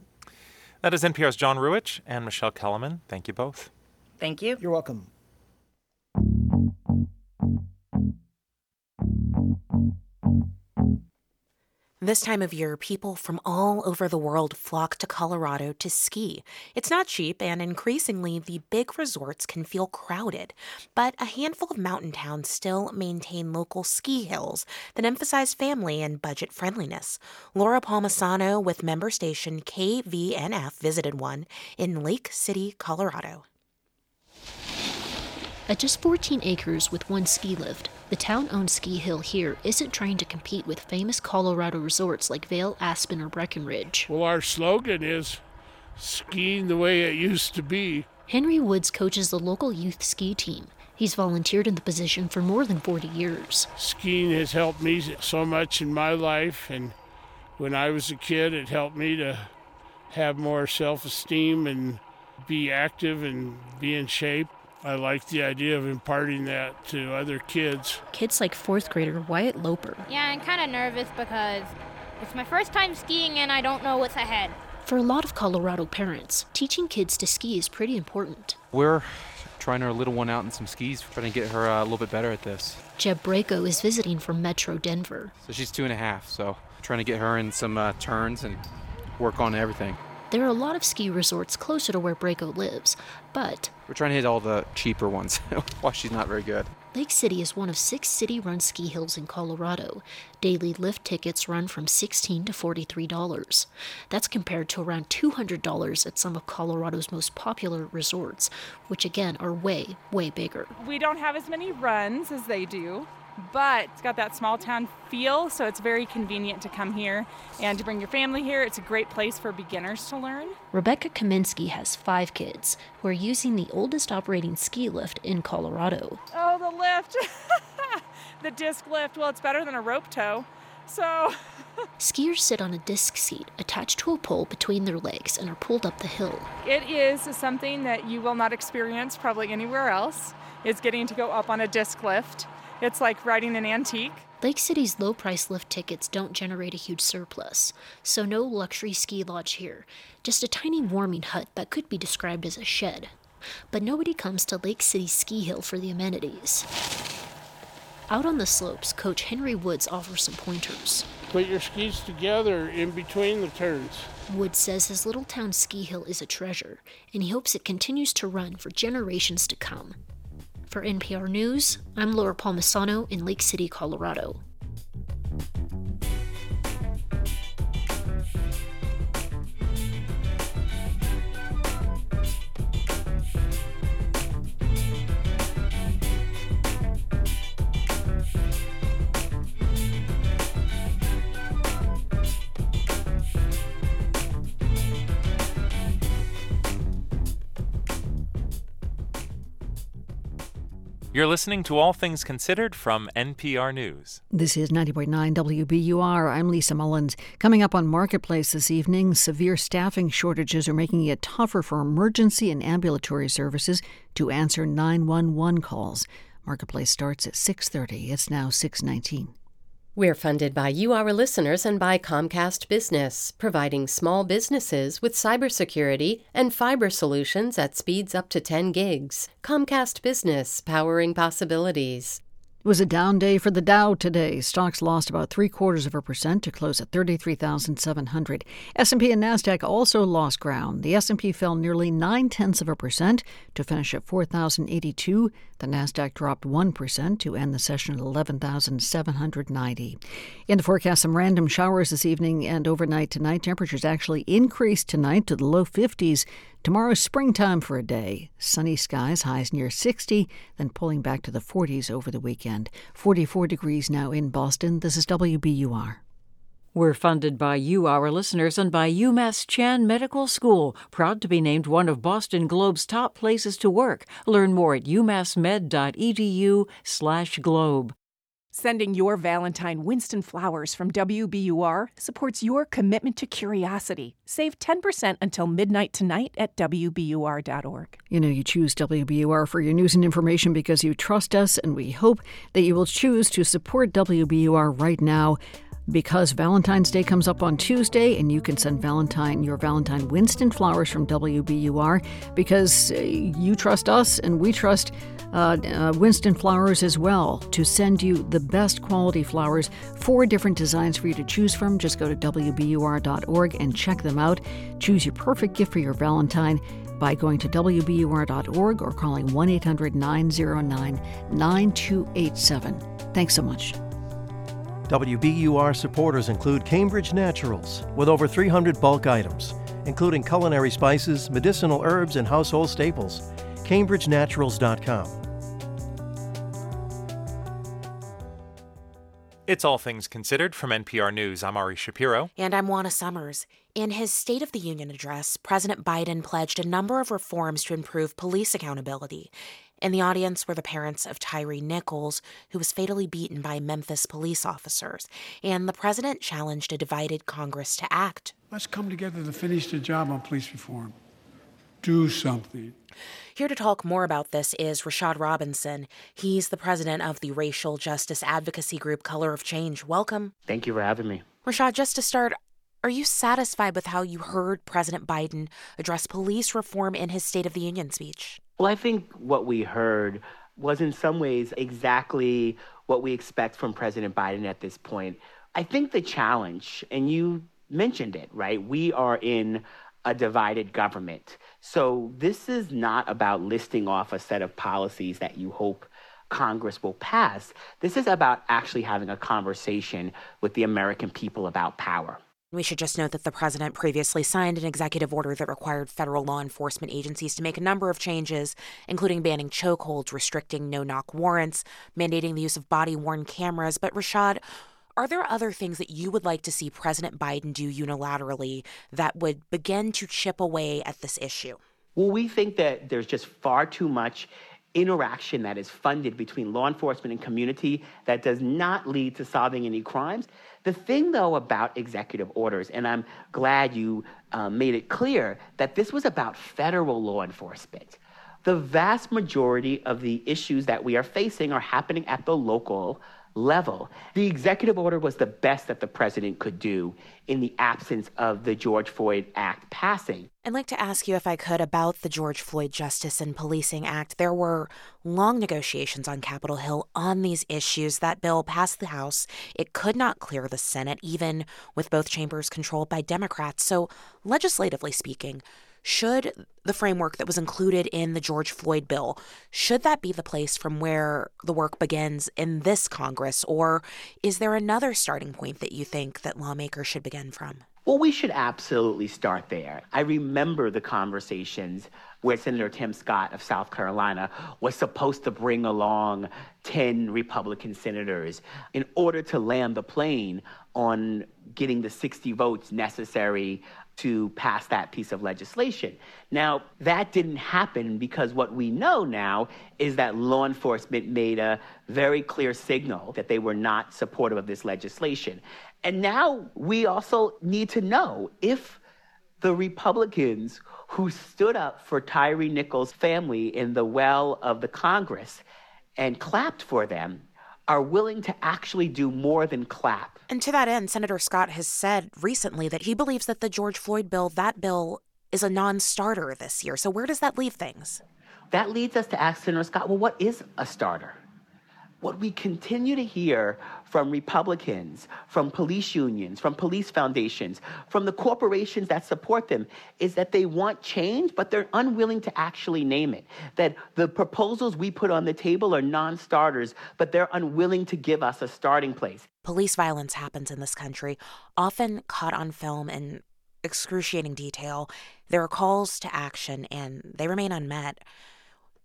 That is NPR's John Ruwitch and Michele Kelemen. Thank you both. Thank you. You're welcome. This time of year, people from all over the world flock to Colorado to ski. It's not cheap, and increasingly, the big resorts can feel crowded. But a handful of mountain towns still maintain local ski hills that emphasize family and budget friendliness. Laura Palmisano with member station KVNF visited one in Lake City, Colorado. At just 14 acres with one ski lift, the town owned ski hill here isn't trying to compete with famous Colorado resorts like Vail, Aspen, or Breckenridge. Well, our slogan is skiing the way it used to be. Henry Woods coaches the local youth ski team. He's volunteered in the position for more than 40 years. Skiing has helped me so much in my life, and when I was a kid, it helped me to have more self esteem and be active and be in shape. I like the idea of imparting that to other kids. Kids like fourth grader Wyatt Loper. Yeah, I'm kind of nervous because it's my first time skiing and I don't know what's ahead. For a lot of Colorado parents, teaching kids to ski is pretty important. We're trying our little one out in some skis, trying to get her uh, a little bit better at this. Jeb Braco is visiting from Metro Denver. So she's two and a half, so trying to get her in some uh, turns and work on everything. There are a lot of ski resorts closer to where Braco lives, but we're trying to hit all the cheaper ones while she's not very good. Lake City is one of six city run ski hills in Colorado. Daily lift tickets run from 16 to $43. That's compared to around $200 at some of Colorado's most popular resorts, which again are way, way bigger. We don't have as many runs as they do. But it's got that small town feel, so it's very convenient to come here and to bring your family here. It's a great place for beginners to learn. Rebecca Kaminsky has five kids who are using the oldest operating ski lift in Colorado. Oh, the lift! the disc lift. Well, it's better than a rope tow. So. Skiers sit on a disc seat attached to a pole between their legs and are pulled up the hill. It is something that you will not experience probably anywhere else. Is getting to go up on a disc lift. It's like riding an antique. Lake City's low price lift tickets don't generate a huge surplus, so no luxury ski lodge here, just a tiny warming hut that could be described as a shed. But nobody comes to Lake City Ski Hill for the amenities. Out on the slopes, Coach Henry Woods offers some pointers. Put your skis together in between the turns. Woods says his little town ski hill is a treasure, and he hopes it continues to run for generations to come. For NPR News, I'm Laura Palmisano in Lake City, Colorado. You're listening to All Things Considered from NPR News. This is 90.9 WBUR. I'm Lisa Mullins. Coming up on Marketplace this evening, severe staffing shortages are making it tougher for emergency and ambulatory services to answer 911 calls. Marketplace starts at 6:30. It's now 6:19. We're funded by you, our listeners, and by Comcast Business, providing small businesses with cybersecurity and fiber solutions at speeds up to 10 gigs. Comcast Business, powering possibilities. It was a down day for the Dow today. Stocks lost about three quarters of a percent to close at 33,700. S&P and Nasdaq also lost ground. The S&P fell nearly nine tenths of a percent to finish at 4,082. The Nasdaq dropped one percent to end the session at 11,790. In the forecast, some random showers this evening and overnight tonight. Temperatures actually increased tonight to the low 50s. Tomorrow's springtime for a day. Sunny skies, highs near 60, then pulling back to the 40s over the weekend. 44 degrees now in Boston. This is WBUR. We're funded by you, our listeners, and by UMass Chan Medical School, proud to be named one of Boston Globe's top places to work. Learn more at umassmed.edu/globe. Sending your Valentine Winston flowers from WBUR supports your commitment to curiosity. Save 10% until midnight tonight at WBUR.org. You know, you choose WBUR for your news and information because you trust us, and we hope that you will choose to support WBUR right now because Valentine's Day comes up on Tuesday, and you can send Valentine your Valentine Winston flowers from WBUR because uh, you trust us and we trust uh, uh, Winston Flowers as well to send you the best quality flowers. Four different designs for you to choose from. Just go to WBUR.org and check them out. Choose your perfect gift for your Valentine by going to WBUR.org or calling 1 800 909 9287. Thanks so much. WBUR supporters include Cambridge Naturals, with over 300 bulk items, including culinary spices, medicinal herbs, and household staples. CambridgeNaturals.com. It's All Things Considered from NPR News. I'm Ari Shapiro. And I'm Juana Summers. In his State of the Union address, President Biden pledged a number of reforms to improve police accountability. In the audience were the parents of Tyre Nichols, who was fatally beaten by Memphis police officers, and the president challenged a divided Congress to act. Let's come together to finish the job on police reform. Do something. Here to talk more about this is Rashad Robinson. He's the president of the racial justice advocacy group Color of Change. Welcome. Thank you for having me. Rashad, just to start, are you satisfied with how you heard President Biden address police reform in his State of the Union speech? Well, I think what we heard was in some ways exactly what we expect from President Biden at this point. I think the challenge, and you mentioned it, right? We are in a divided government. So this is not about listing off a set of policies that you hope Congress will pass. This is about actually having a conversation with the American people about power. We should just note that the president previously signed an executive order that required federal law enforcement agencies to make a number of changes, including banning chokeholds, restricting no knock warrants, mandating the use of body worn cameras. But Rashad, are there other things that you would like to see President Biden do unilaterally that would begin to chip away at this issue? Well, we think that there's just far too much interaction that is funded between law enforcement and community that does not lead to solving any crimes. The thing, though, about executive orders, and I'm glad you uh, made it clear that this was about federal law enforcement. The vast majority of the issues that we are facing are happening at the local level. The executive order was the best that the president could do in the absence of the George Floyd Act passing. I'd like to ask you, if I could, about the George Floyd Justice and Policing Act. There were long negotiations on Capitol Hill on these issues. That bill passed the House. It could not clear the Senate, even with both chambers controlled by Democrats. So, legislatively speaking, should the framework that was included in the George Floyd bill should that be the place from where the work begins in this Congress or is there another starting point that you think that lawmakers should begin from? Well, we should absolutely start there. I remember the conversations where Senator Tim Scott of South Carolina was supposed to bring along 10 Republican senators in order to land the plane on getting the 60 votes necessary to pass that piece of legislation. Now, that didn't happen because what we know now is that law enforcement made a very clear signal that they were not supportive of this legislation. And now we also need to know if the Republicans who stood up for Tyre Nichols' family in the well of the Congress and clapped for them are willing to actually do more than clap. And to that end, Senator Scott has said recently that he believes that the George Floyd bill, that bill is a non starter this year. So where does that leave things? That leads us to ask Senator Scott, well, what is a starter? What we continue to hear from Republicans, from police unions, from police foundations, from the corporations that support them is that they want change, but they're unwilling to actually name it. That the proposals we put on the table are non starters, but they're unwilling to give us a starting place. Police violence happens in this country, often caught on film in excruciating detail. There are calls to action, and they remain unmet.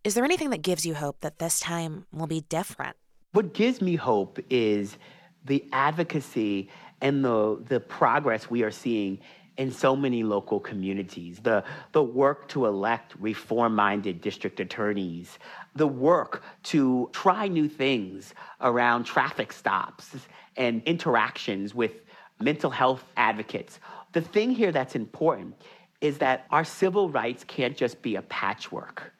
Is there anything that gives you hope that this time will be different? What gives me hope is the advocacy and the, the progress we are seeing in so many local communities, the, the work to elect reform minded district attorneys, the work to try new things around traffic stops and interactions with mental health advocates. The thing here that's important is that our civil rights can't just be a patchwork,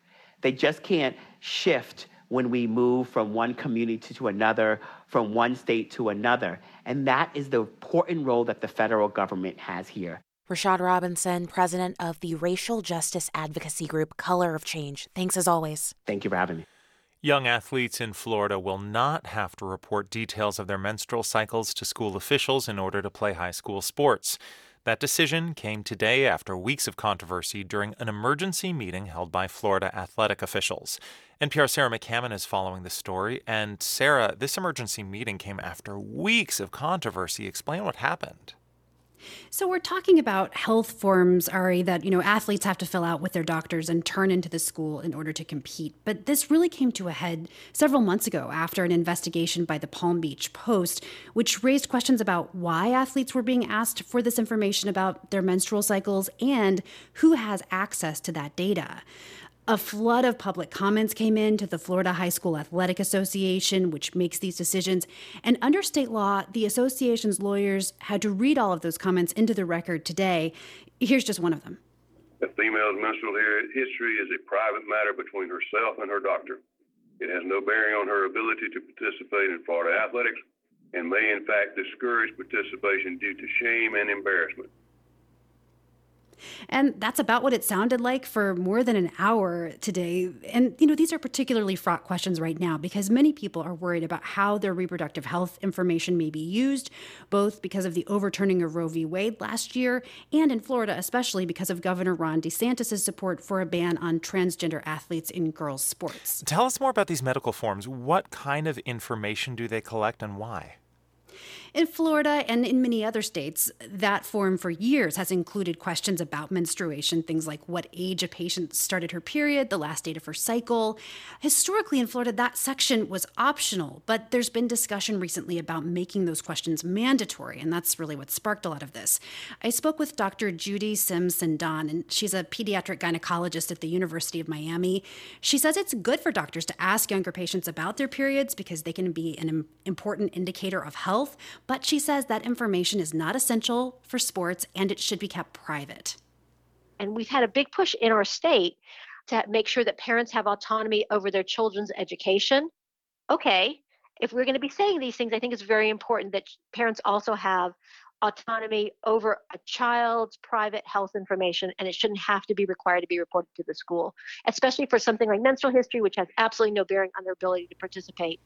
they just can't shift when we move from one community to another, from one state to another. And that is the important role that the federal government has here. Rashad Robinson, president of the racial justice advocacy group Color of Change. Thanks as always. Thank you for having me. Young athletes in Florida will not have to report details of their menstrual cycles to school officials in order to play high school sports. That decision came today after weeks of controversy during an emergency meeting held by Florida athletic officials. NPR's Sarah McCammon is following the story. And Sarah, this emergency meeting came after weeks of controversy. Explain what happened. So we're talking about health forms, Ari, that you know athletes have to fill out with their doctors and turn into the school in order to compete. But this really came to a head several months ago after an investigation by the Palm Beach Post, which raised questions about why athletes were being asked for this information about their menstrual cycles and who has access to that data. A flood of public comments came in to the Florida High School Athletic Association, which makes these decisions. And under state law, the association's lawyers had to read all of those comments into the record today. Here's just one of them. A female's menstrual history is a private matter between herself and her doctor. It has no bearing on her ability to participate in Florida athletics and may, in fact, discourage participation due to shame and embarrassment. And that's about what it sounded like for more than an hour today. And, you know, these are particularly fraught questions right now because many people are worried about how their reproductive health information may be used, both because of the overturning of Roe v. Wade last year and in Florida, especially because of Governor Ron DeSantis' support for a ban on transgender athletes in girls' sports. Tell us more about these medical forms. What kind of information do they collect and why? In Florida and in many other states, that form for years has included questions about menstruation, things like what age a patient started her period, the last date of her cycle. Historically in Florida, that section was optional, but there's been discussion recently about making those questions mandatory, and that's really what sparked a lot of this. I spoke with Dr. Judy Simpson Don, and she's a pediatric gynecologist at the University of Miami. She says it's good for doctors to ask younger patients about their periods because they can be an important indicator of health, but she says that information is not essential for sports and it should be kept private. And we've had a big push in our state to make sure that parents have autonomy over their children's education. Okay, if we're going to be saying these things, I think it's very important that parents also have autonomy over a child's private health information, and it shouldn't have to be required to be reported to the school, especially for something like menstrual history, which has absolutely no bearing on their ability to participate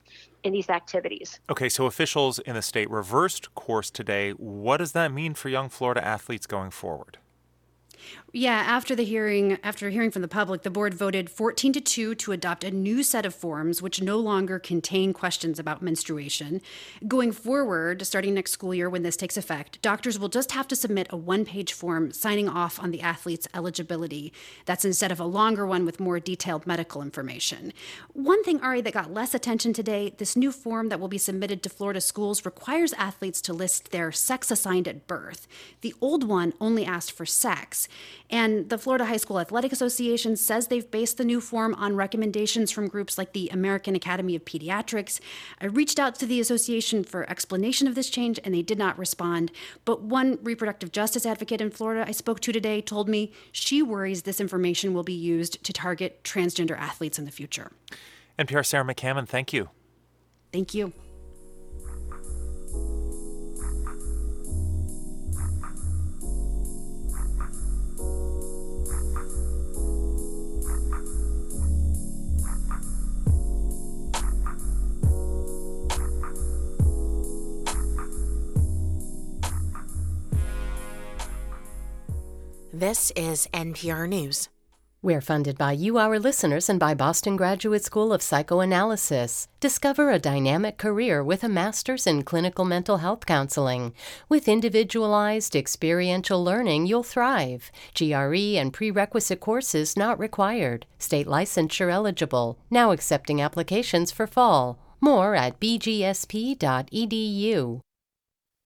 in these activities. Okay, so officials in the state reversed course today. What does that mean for young Florida athletes going forward? Yeah, after the hearing, after hearing from the public, the board voted 14 to 2 to adopt a new set of forms which no longer contain questions about menstruation. Going forward, starting next school year when this takes effect, doctors will just have to submit a one-page form signing off on the athlete's eligibility. That's instead of a longer one with more detailed medical information. One thing, Ari, that got less attention today, this new form that will be submitted to Florida schools requires athletes to list their sex assigned at birth. The old one only asked for sex. And the Florida High School Athletic Association says they've based the new form on recommendations from groups like the American Academy of Pediatrics. I reached out to the association for explanation of this change and they did not respond. But one reproductive justice advocate in Florida I spoke to today told me she worries this information will be used to target transgender athletes in the future. NPR Sarah McCammon, thank you. Thank you. This is NPR News. We're funded by you, our listeners, and by Boston Graduate School of Psychoanalysis. Discover a dynamic career with a master's in clinical mental health counseling. With individualized, experiential learning, you'll thrive. GRE and prerequisite courses not required. State licensure eligible. Now accepting applications for fall. More at bgsp.edu.